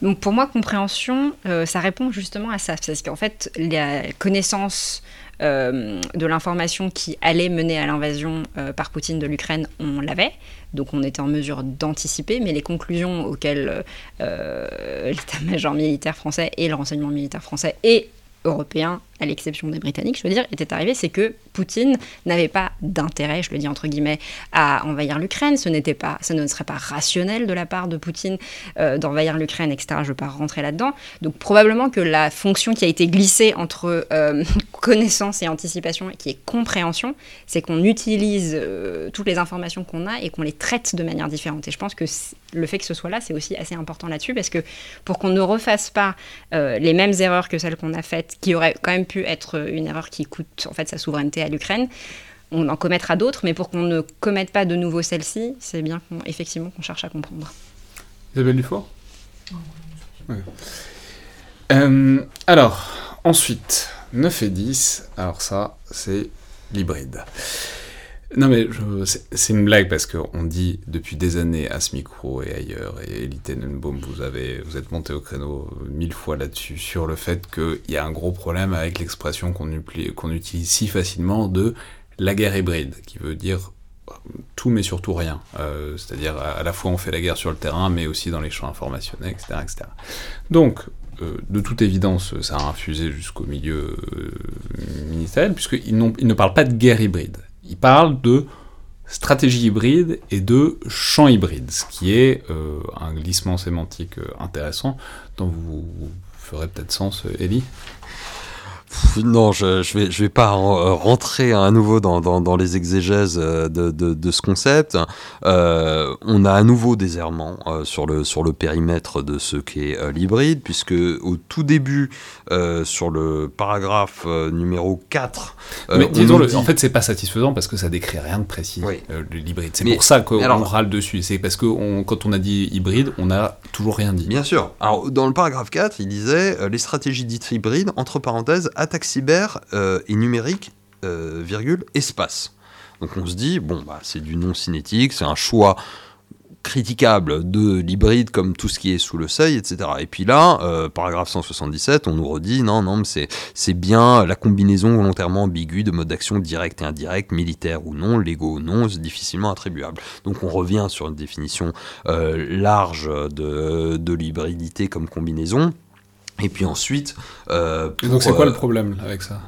Donc pour moi, compréhension, euh, ça répond justement à ça. Parce qu'en fait, la connaissance de l'information qui allait mener à l'invasion par Poutine de l'Ukraine, on l'avait. Donc on était en mesure d'anticiper, mais les conclusions auxquelles l'état-major militaire français et le renseignement militaire français et européen à l'exception des Britanniques, je veux dire, était arrivé, c'est que Poutine n'avait pas d'intérêt, je le dis entre guillemets, à envahir l'Ukraine. Ce n'était pas, ce ne serait pas rationnel de la part de Poutine euh, d'envahir l'Ukraine, etc. Je ne veux pas rentrer là-dedans. Donc probablement que la fonction qui a été glissée entre euh, connaissance et anticipation, qui est compréhension, c'est qu'on utilise euh, toutes les informations qu'on a et qu'on les traite de manière différente. Et je pense que le fait que ce soit là, c'est aussi assez important là-dessus, parce que pour qu'on ne refasse pas les mêmes erreurs que celles qu'on a faites, qui auraient quand même pu être une erreur qui coûte en fait sa souveraineté à l'Ukraine. On en commettra d'autres, mais pour qu'on ne commette pas de nouveau celle-ci, c'est bien qu'on, effectivement qu'on cherche à comprendre. Isabelle Dufour? Euh, alors, ensuite, 9 et 10, alors ça, c'est l'hybride. Non mais c'est une blague parce qu'on dit depuis des années à ce micro et ailleurs, et Elie Tenenbaum, vous, avez, vous êtes monté au créneau mille fois là-dessus, sur le fait qu'il y a un gros problème avec l'expression qu'on utilise si facilement de la guerre hybride, qui veut dire tout mais surtout rien. Euh, c'est-à-dire à la fois on fait la guerre sur le terrain, mais aussi dans les champs informationnels, etc. etc. Donc, euh, de toute évidence, ça a infusé jusqu'au milieu euh, ministériel, puisqu'ils ne parlent pas de guerre hybride il parle de stratégie hybride et de champ hybride, ce qui est euh, un glissement sémantique euh, intéressant dont vous, vous ferez peut-être sens, Ellie non, je, je vais je vais pas euh, rentrer à nouveau dans, dans, dans les exégèses euh, de, de, de ce concept. Euh, on a à nouveau des errements euh, sur le sur le périmètre de ce qu'est euh, l'hybride, puisque au tout début, sur le paragraphe numéro 4... Mais disons, en fait, c'est pas satisfaisant parce que ça décrit rien de précis, oui. l'hybride. C'est pour ça qu'on râle dessus. C'est parce que on, quand on a dit hybride, on a toujours rien dit. Bien sûr. Alors, dans le paragraphe 4, il disait les stratégies dites hybrides, entre parenthèses, cyber euh, et numérique, euh, virgule, espace. Donc on se dit, bon, bah, c'est du non cinétique, c'est un choix critiquable de l'hybride comme tout ce qui est sous le seuil, etc. Et puis là, euh, paragraphe 177, on nous redit non, non, mais c'est bien la combinaison volontairement ambiguë de modes d'action direct et indirect, militaire ou non, légaux ou non, difficilement attribuable. Donc on revient sur une définition large de, de l'hybridité comme combinaison. Et puis ensuite. Euh, pour, donc c'est quoi euh, le problème avec ça?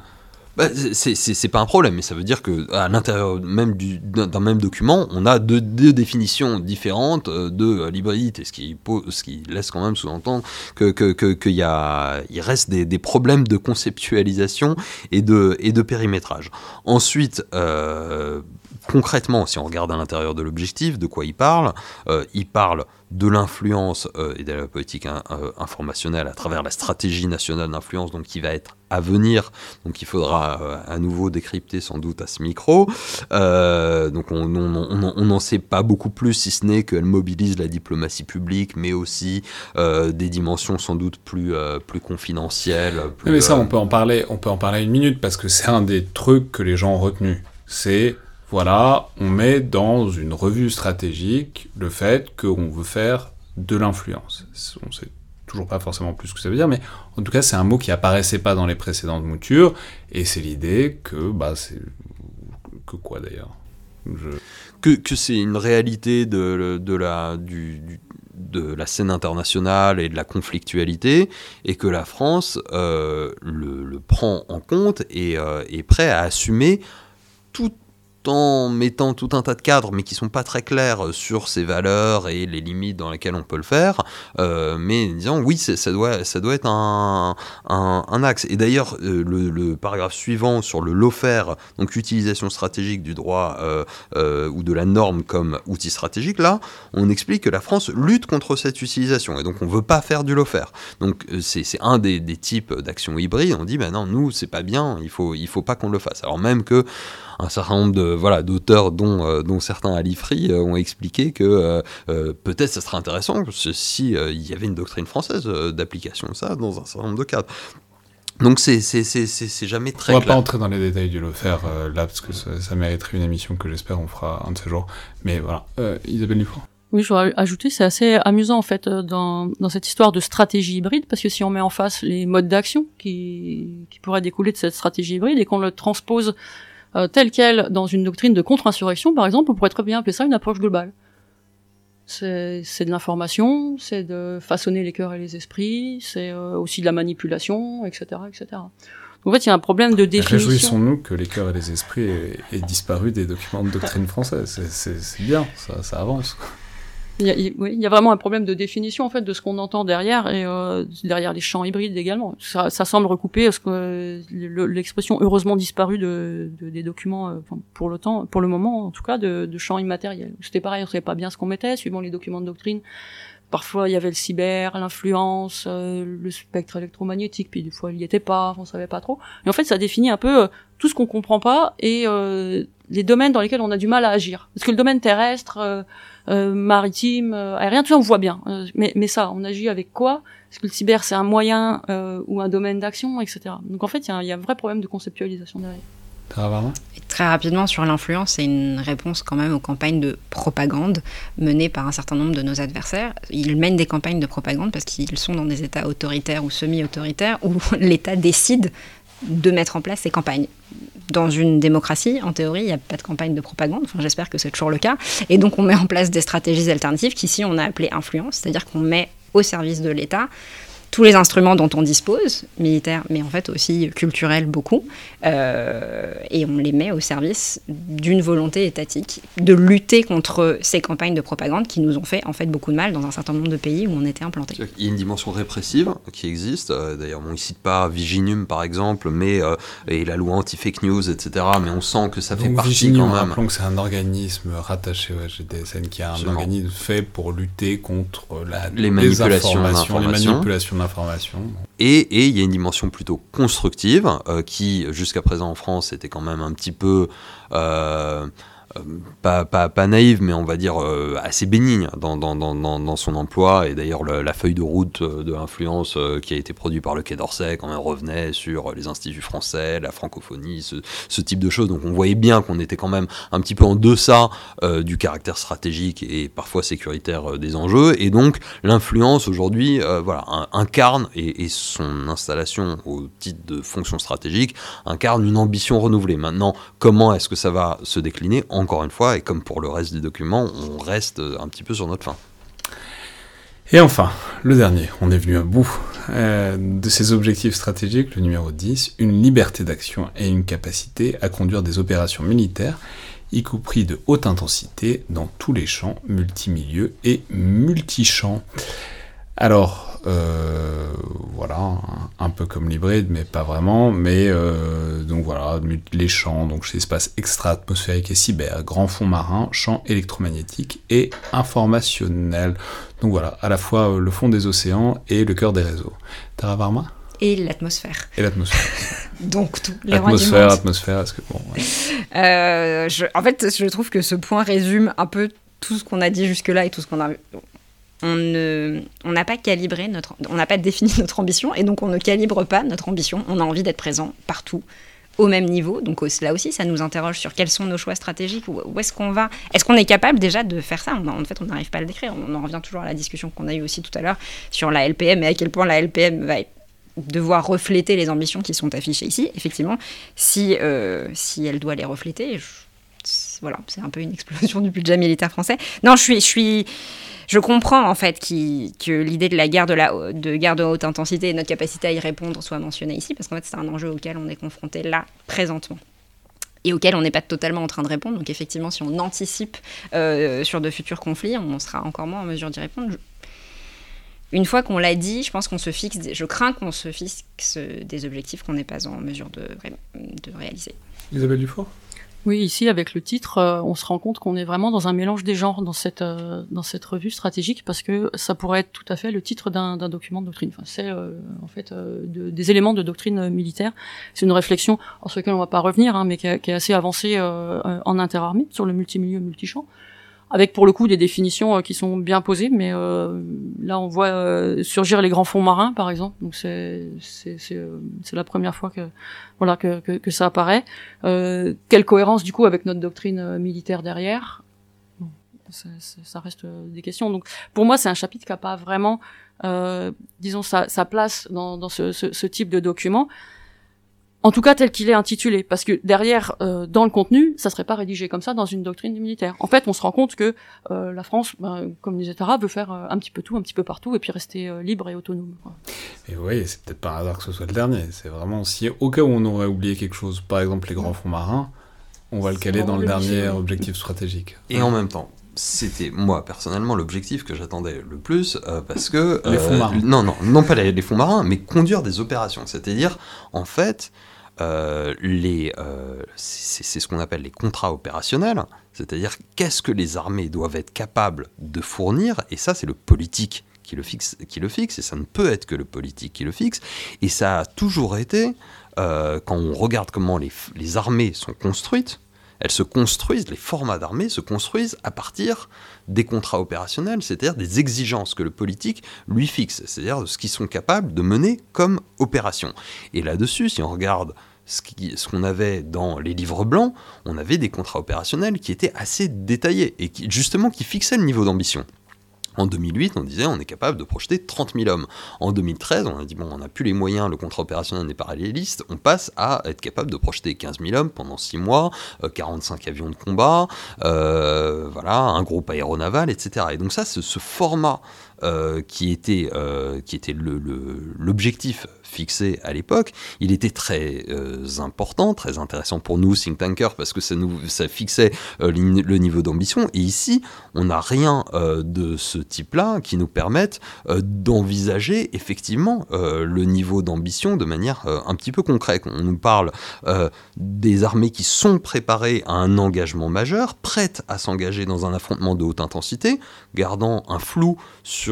Bah, c'est pas un problème, mais ça veut dire que à l'intérieur même d'un même document, on a deux, deux définitions différentes euh, de l'hybridité, ce qui, ce qui laisse quand même sous-entendre qu'il que, que, que, y a, il reste des, des, problèmes de conceptualisation et de, et de périmétrage. Ensuite, euh, concrètement, si on regarde à l'intérieur de l'objectif, de quoi il parle euh, Il parle de l'influence euh, et de la politique hein, euh, informationnelle à travers la stratégie nationale d'influence, donc qui va être à venir, donc il faudra euh, à nouveau décrypter sans doute à ce micro. Donc on n'en sait pas beaucoup plus, si ce n'est qu'elle mobilise la diplomatie publique, mais aussi des dimensions sans doute plus, plus confidentielles. Plus, mais ça, on peut en parler, on peut en parler une minute parce que c'est un des trucs que les gens ont retenu. C'est voilà, on met dans une revue stratégique le fait qu'on veut faire de l'influence. On sait toujours pas forcément plus ce que ça veut dire, mais en tout cas, c'est un mot qui apparaissait pas dans les précédentes moutures, et c'est l'idée que, bah, c'est. que quoi d'ailleurs? Que, que c'est une réalité de, de la, du, de la scène internationale et de la conflictualité, et que la France euh, le, prend en compte et euh, est prêt à assumer tout en mettant tout un tas de cadres, mais qui sont pas très clairs sur ces valeurs et les limites dans lesquelles on peut le faire, euh, mais disant oui, ça doit, ça doit être un, axe. Et d'ailleurs, euh, le, paragraphe suivant sur le LOFER, donc l'utilisation stratégique du droit euh, euh, ou de la norme comme outil stratégique, là, on explique que la France lutte contre cette utilisation, et donc on veut pas faire du LOFER. Donc euh, c'est un des, types d'actions hybrides, on dit, ben non, nous, c'est pas bien, il faut, il faut pas qu'on le fasse. Alors même que un certain nombre de voilà d'auteurs dont, euh, dont certains à l'IFRI euh, ont expliqué que euh, peut-être ça serait intéressant si il y avait une doctrine française d'application de ça dans un certain nombre de cadres. Donc c'est jamais très On va clair. pas entrer dans les détails du LOFER euh, là, parce que ça, ça, mériterait une émission que j'espère on fera un de ces jours. Mais voilà, euh, Isabelle Dufranc. Oui, je voudrais ajouter, c'est assez amusant en fait dans, dans cette histoire de stratégie hybride, parce que si on met en face les modes d'action qui, qui pourraient découler de cette stratégie hybride et qu'on le transpose euh, tel quel dans une doctrine de contre-insurrection, par exemple, on pourrait très bien appeler ça une approche globale. C'est de l'information, c'est de façonner les cœurs et les esprits, c'est euh, aussi de la manipulation, etc., etc. Donc, en fait, il y a un problème de définition. Réjouissons-nous que les cœurs et les esprits aient, aient, disparu des documents de doctrine française. C'est bien, ça, ça avance. Il y, a, vraiment un problème de définition en fait de ce qu'on entend derrière et euh, derrière les champs hybrides également. Ça, ça semble recouper ce que l'expression heureusement disparue de, de, des documents euh, pour le temps, pour le moment en tout cas, de, de champs immatériels. C'était pareil, on savait pas bien ce qu'on mettait suivant les documents de doctrine. Parfois il y avait le cyber, l'influence, euh, le spectre électromagnétique, puis des fois il y était pas, on savait pas trop. Et en fait ça définit un peu euh, tout ce qu'on comprend pas et euh, les domaines dans lesquels on a du mal à agir. Parce que le domaine terrestre, euh, maritime, euh, aérien, tout ça on voit bien. Euh, mais, mais ça, on agit avec quoi? Est-ce que le cyber c'est un moyen ou un domaine d'action, etc. Donc en fait, il y, y, a un vrai problème de conceptualisation derrière. Très rapidement sur l'influence, c'est une réponse quand même aux campagnes de propagande menées par un certain nombre de nos adversaires. Ils mènent des campagnes de propagande parce qu'ils sont dans des États autoritaires ou semi-autoritaires où l'État décide de mettre en place ces campagnes. Dans une démocratie, en théorie, il n'y a pas de campagne de propagande, j'espère que c'est toujours le cas, et donc on met en place des stratégies alternatives qu'ici on a appelées influence, c'est-à-dire qu'on met au service de l'État tous les instruments dont on dispose, militaires, mais en fait aussi culturels beaucoup, euh, et on les met au service d'une volonté étatique de lutter contre ces campagnes de propagande qui nous ont fait en fait beaucoup de mal dans un certain nombre de pays où on était implanté. Il y a une dimension répressive qui existe. Euh, d'ailleurs, on ne cite pas Viginium par exemple, mais euh, et la loi anti-fake news, etc. Mais on sent que ça fait partie Viginium, quand même. Rappelons que c'est un organisme rattaché au GDSN qui a un organisme fait pour lutter contre la les manipulations les manipulations Et il y a une dimension plutôt constructive euh, qui, jusqu'à présent en France, était quand même un petit peu euh, pas, pas, pas, naïve, mais on va dire euh, assez bénigne dans, dans, dans, dans, son emploi. Et d'ailleurs, la feuille de route euh, de l'influence qui a été produite par le Quai d'Orsay, quand même revenait sur les instituts français, la francophonie, ce, ce type de choses. Donc on voyait bien qu'on était quand même un petit peu en deçà du caractère stratégique et parfois sécuritaire des enjeux. Et donc l'influence aujourd'hui voilà, incarne, et, et, son installation au titre de fonction stratégique, incarne une ambition renouvelée. Maintenant, comment est-ce que ça va se décliner? En encore une fois, et comme pour le reste des documents, on reste un petit peu sur notre fin. Et enfin, le dernier, on est venu à bout euh, de ces objectifs stratégiques, le numéro 10, une liberté d'action et une capacité à conduire des opérations militaires, y compris de haute intensité, dans tous les champs, multimilieux et multichamps. Alors, voilà, un, peu comme l'hybride, mais pas vraiment. Mais euh, donc voilà, les champs, donc chez espace extra-atmosphérique et cyber, grand fond marin, champs électromagnétiques et informationnels. Donc voilà, à la fois euh, le fond des océans et le cœur des réseaux. Terra Varma et l'atmosphère. Et l'atmosphère. Donc tout. L'atmosphère, atmosphère, est-ce que bon. je, en fait, je trouve que ce point résume un peu tout ce qu'on a dit jusque-là et tout ce qu'on a on n'a pas calibré notre, on n'a pas défini notre ambition et donc on ne calibre pas notre ambition. On a envie d'être présent partout au même niveau. Donc là aussi, ça nous interroge sur quels sont nos choix stratégiques, où, est-ce qu'on va. Est-ce qu'on est capable déjà de faire ça? En fait, on n'arrive pas à le décrire. On en revient toujours à la discussion qu'on a eue aussi tout à l'heure sur la LPM et à quel point la LPM va devoir refléter les ambitions qui sont affichées ici. Effectivement, si, euh, si elle doit les refléter, voilà, c'est un peu une explosion du budget militaire français. Non, je suis, je suis, je comprends en fait que l'idée de la guerre de, la, de guerre de haute intensité et notre capacité à y répondre soit mentionnée ici, parce qu'en fait c'est un enjeu auquel on est confronté là, présentement et auquel on n'est pas totalement en train de répondre. Donc effectivement, si on anticipe euh, sur de futurs conflits, on sera encore moins en mesure d'y répondre. Une fois qu'on l'a dit, je pense qu'on se fixe, je crains qu'on se fixe des objectifs qu'on n'est pas en mesure de, de réaliser. Isabelle Dufour? Oui, ici avec le titre, euh, on se rend compte qu'on est vraiment dans un mélange des genres dans cette euh, dans cette revue stratégique parce que ça pourrait être tout à fait le titre d'un doccument de doctrine. Enfin, c'est euh, en fait des éléments de doctrine militaire. C'est une réflexion sur laquelle on va pas revenir, hein, mais qui, qui, est assez avancée en interarmée sur le multimilieu multichamp avec pour le coup des définitions qui sont bien posées, mais là on voit surgir les grands fonds marins par exemple, donc c'est c'est c'est la première fois que voilà que, que, que ça apparaît. Euh, quelle cohérence du coup avec notre doctrine euh, militaire derrière? Ça, ça, reste euh, des questions. Donc pour moi, c'est un chapitre qui n'a pas vraiment, euh, disons, sa, sa place dans, dans ce, ce, type de document en tout cas tel qu'il est intitulé, parce que derrière, euh, dans le contenu, ça serait pas rédigé comme ça dans une doctrine militaire. En fait, on se rend compte que euh, la France, ben, comme les États arabes, veut faire euh, un petit peu tout, un petit peu partout, et puis rester libre et autonome. Quoi. Et vous voyez, c'est peut-être pas un hasard que ce soit le dernier. C'est vraiment si au cas où on aurait oublié quelque chose, par exemple les grands fonds marins, on va le caler dans le dernier objectif stratégique. Et en même temps, c'était moi personnellement l'objectif que j'attendais le plus parce que les fonds marins. Non non non pas les, les fonds marins mais conduire des opérations c'est-à-dire en fait euh, les, euh, c'est ce qu'on appelle les contrats opérationnels, c'est-à-dire qu'est-ce que les armées doivent être capables de fournir, et ça c'est le politique qui le, fixe, qui le fixe, et ça ne peut être que le politique qui le fixe, et ça a toujours été, euh, quand on regarde comment les, les armées sont construites, elles se construisent, les formats d'armée se construisent à partir des contrats opérationnels, c'est-à-dire des exigences que le politique lui fixe, c'est-à-dire ce qu'ils sont capables de mener comme opération. Et là-dessus, si on regarde ce qu'on avait dans les livres blancs, on avait des contrats opérationnels qui étaient assez détaillés et qui, justement qui fixaient le niveau d'ambition. En 2008, on disait on est capable de projeter 30 000 hommes. En 2013, on a dit bon, on n'a plus les moyens, le contrat opérationnel n'est pas réaliste, on passe à être capable de projeter 15 000 hommes pendant 6 mois, 45 euh, avions de combat, euh, voilà, un groupe aéronaval, etc. Et donc ça, ce format euh, qui était, qui était l'objectif fixé à l'époque, il était très euh, important, très intéressant pour nous, think tankers, parce que ça, nous, ça fixait euh, le niveau d'ambition. Et ici, on n'a rien euh, de ce type-là qui nous permette d'envisager effectivement le niveau d'ambition de manière un petit peu concrète. On nous parle des armées qui sont préparées à un engagement majeur, prêtes à s'engager dans un affrontement de haute intensité, gardant un flou sur,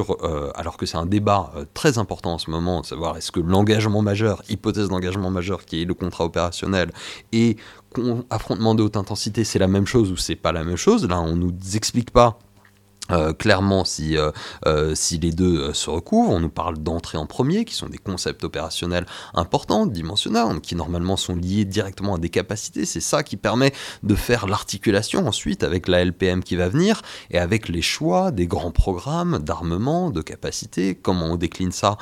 alors que c'est un débat très important en ce moment, de savoir est-ce que l'engagement engagement majeur, hypothèse d'engagement majeur qui est le contrat opérationnel, et affrontement de haute intensité, c'est la même chose ou c'est pas la même chose. Là, on nous explique pas euh, clairement, si, euh, euh, si les deux se recouvrent, on nous parle d'entrée en premier, qui sont des concepts opérationnels importants, dimensionnels, qui normalement sont liés directement à des capacités. C'est ça qui permet de faire l'articulation ensuite avec la LPM qui va venir et avec les choix des grands programmes d'armement, de capacité, comment on décline ça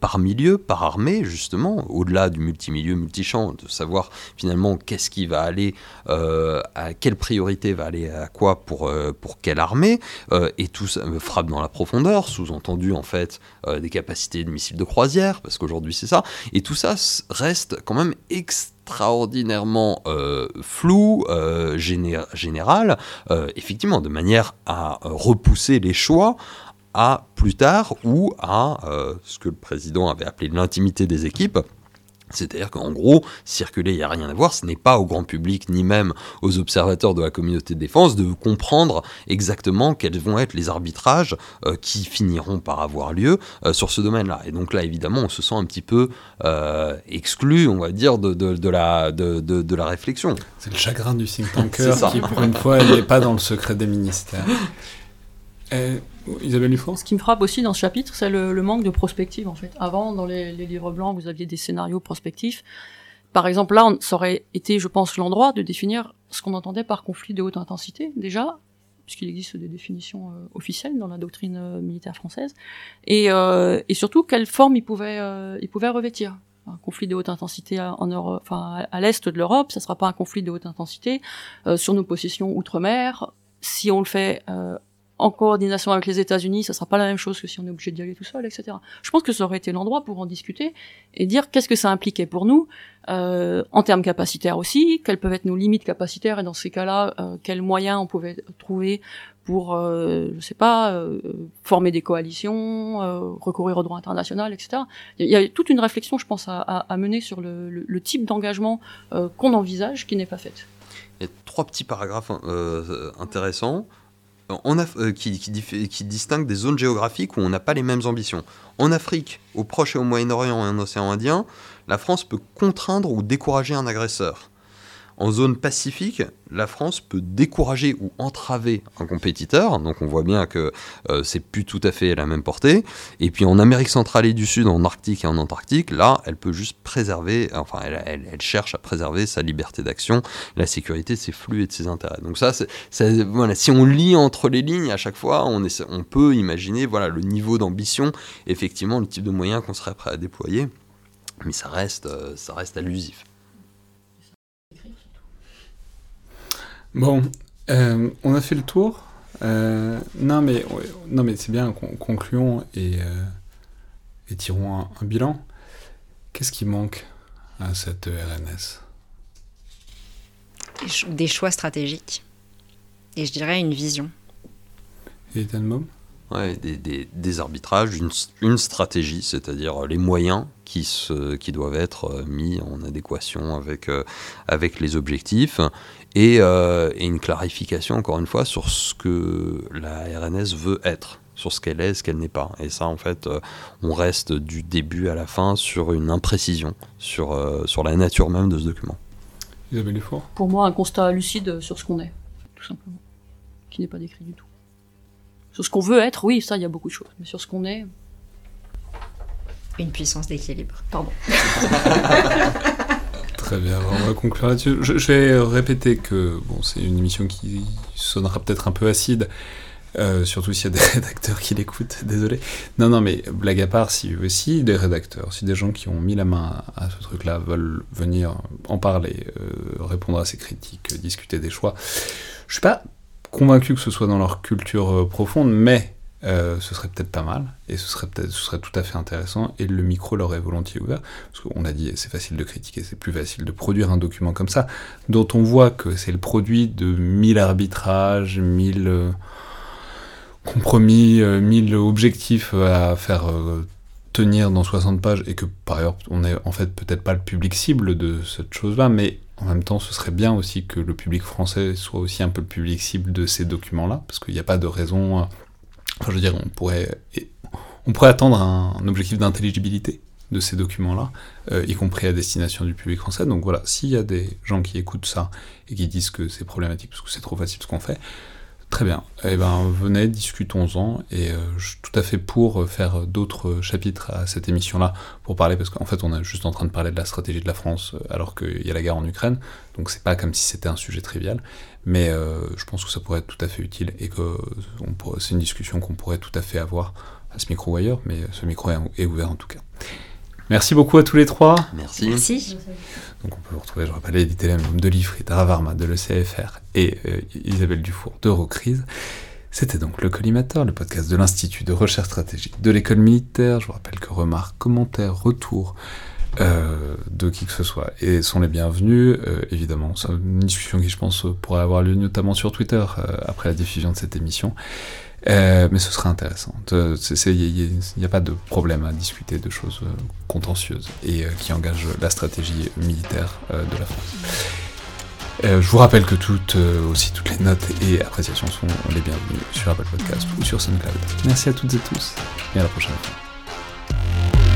par milieu, par armée, justement, au-delà du multimilieu, multichamp, de savoir finalement qu'est-ce qui va aller, à quelle priorité va aller à quoi pour, pour quelle armée euh, et tout ça me frappe dans la profondeur, sous-entendu en fait euh, des capacités de missiles de croisière, parce qu'aujourd'hui c'est ça, et tout ça reste quand même extraordinairement euh, flou, général, effectivement, de manière à repousser les choix à plus tard ou à ce que le président avait appelé l'intimité des équipes, c'est-à-dire qu'en gros, circuler, il n'y a rien à voir, ce n'est pas au grand public, ni même aux observateurs de la communauté de défense, de comprendre exactement quels vont être les arbitrages euh, qui finiront par avoir lieu euh, sur ce domaine-là. Et donc là, évidemment, on se sent un petit peu euh, exclu, on va dire, de, de, la, de, la réflexion. C'est le chagrin du think tanker qui, pour une fois, n'est pas dans le secret des ministères. Isabelle Dufort Ce qui me frappe aussi dans ce chapitre, c'est le, manque de prospective en fait. Avant, dans les, livres blancs, vous aviez des scénarios prospectifs. Par exemple, là, ça aurait été, je pense, l'endroit de définir ce qu'on entendait par conflit de haute intensité, déjà, puisqu'il existe des définitions euh, officielles dans la doctrine euh, militaire française, et, euh, et, surtout quelle forme il pouvait, revêtir. Un conflit de haute intensité en Europe, enfin à l'est de l'Europe, ça sera pas un conflit de haute intensité sur nos positions outre-mer. Si on le fait en coordination avec les États-Unis, ça sera pas la même chose que si on est obligé d'y aller tout seul, etc. Je pense que ça aurait été l'endroit pour en discuter et dire qu'est-ce que ça impliquait pour nous euh, en termes capacitaires aussi, quelles peuvent être nos limites capacitaires et dans ces cas-là, euh, quels moyens on pouvait trouver pour, euh, je sais pas, euh, former des coalitions, euh, recourir au droit international, etc. Il y a toute une réflexion, je pense, à, à, mener sur le, le, type d'engagement qu'on envisage qui n'est pas faite. Il y a trois petits paragraphes intéressants. Euh, qui, qui, distingue des zones géographiques où on n'a pas les mêmes ambitions. En Afrique, au Proche et au Moyen-Orient et en Océan Indien, la France peut contraindre ou décourager un agresseur. En zone pacifique, la France peut décourager ou entraver un compétiteur, donc on voit bien que euh, c'est plus tout à fait la même portée. Et puis en Amérique centrale et du Sud, en Arctique et en Antarctique, là, elle peut juste préserver, enfin, elle, cherche à préserver sa liberté d'action, la sécurité de ses flux et de ses intérêts. Donc ça, si on lit entre les lignes à chaque fois, on, on peut imaginer voilà, le niveau d'ambition, effectivement, le type de moyens qu'on serait prêt à déployer, mais ça reste, euh, ça reste allusif. Bon, euh, on a fait le tour. Euh, non, mais, non, mais c'est bien, concluons et, euh, et tirons un, bilan. Qu'est-ce qui manque à cette RNS Des choix stratégiques. Et je dirais une vision. Et Tanmom Ouais, des, des, arbitrages, une, une stratégie, c'est-à-dire les moyens qui, se, qui doivent être mis en adéquation avec, avec les objectifs, euh, et, une clarification, encore une fois, sur ce que la RNS veut être, sur ce qu'elle est, ce qu'elle n'est pas. Et ça, en fait, euh, on reste du début à la fin sur une imprécision, sur, euh, sur la nature même de ce document. Isabelle Dufour? Pour moi, un constat lucide sur ce qu'on est, tout simplement, qui n'est pas décrit du tout. Sur ce qu'on veut être, oui, ça, il y a beaucoup de choses, mais sur ce qu'on est, Une puissance d'équilibre. pardon. Très bien, on va conclure là-dessus. Je, je vais répéter que bon, c'est une émission qui sonnera peut-être un peu acide, euh, surtout s'il y a des rédacteurs qui l'écoutent, désolé. Non, non, mais blague à part, si aussi des rédacteurs, si des gens qui ont mis la main à, ce truc-là veulent venir en parler, euh, répondre à ces critiques, discuter des choix, je suis pas convaincu que ce soit dans leur culture euh, profonde, mais euh, ce serait peut-être pas mal, et ce serait ce serait tout à fait intéressant, et le micro leur est volontiers ouvert, parce qu'on a dit c'est facile de critiquer, c'est plus facile de produire un document comme ça, dont on voit que c'est le produit de mille arbitrages, mille euh, compromis, euh, mille objectifs à faire euh, tenir dans 60 pages, et que par ailleurs on est en fait peut-être pas le public cible de cette chose-là, mais en même temps ce serait bien aussi que le public français soit aussi un peu le public cible de ces documents-là, parce qu'il n'y a pas de raison... euh, Enfin, je veux dire, on pourrait, on pourrait attendre un, un objectif d'intelligibilité de ces documents-là, euh, y compris à destination du public français. Donc voilà, s'il y a des gens qui écoutent ça et qui disent que c'est problématique parce que c'est trop facile ce qu'on fait, très bien. Eh ben, venez, discutons-en. Et euh, je suis tout à fait pour euh, faire d'autres chapitres à cette émission-là pour parler, parce qu'en fait, on est juste en train de parler de la stratégie de la France euh, alors qu'il y a la guerre en Ukraine. Donc c'est pas comme si c'était un sujet trivial. Mais euh, je pense que ça pourrait être tout à fait utile et que c'est une discussion qu'on pourrait tout à fait avoir à ce micro ou ailleurs, mais ce micro est, est ouvert en tout cas. Merci beaucoup à tous les trois. Merci. Merci. Donc on peut vous retrouver, je rappelle, Edith Lem de l'IFRI, Tara Varma de l'ECFR et euh, Isabelle Dufour d'Eurocrise. C'était donc le Collimateur, le podcast de l'Institut de recherche stratégique de l'école militaire. Je vous rappelle que remarques, commentaires, retours euh, de qui que ce soit et sont les bienvenus. Euh, évidemment, c'est une discussion qui, je pense, pourrait avoir lieu notamment sur Twitter après la diffusion de cette émission. Euh, mais ce serait intéressant. Il n'y a pas de problème à discuter de choses euh, contentieuses et euh, qui engagent la stratégie militaire euh, de la France. Je vous rappelle que toutes, aussi toutes les notes et appréciations sont les bienvenues sur Apple Podcast ou sur SoundCloud. Merci à toutes et tous et à la prochaine fois.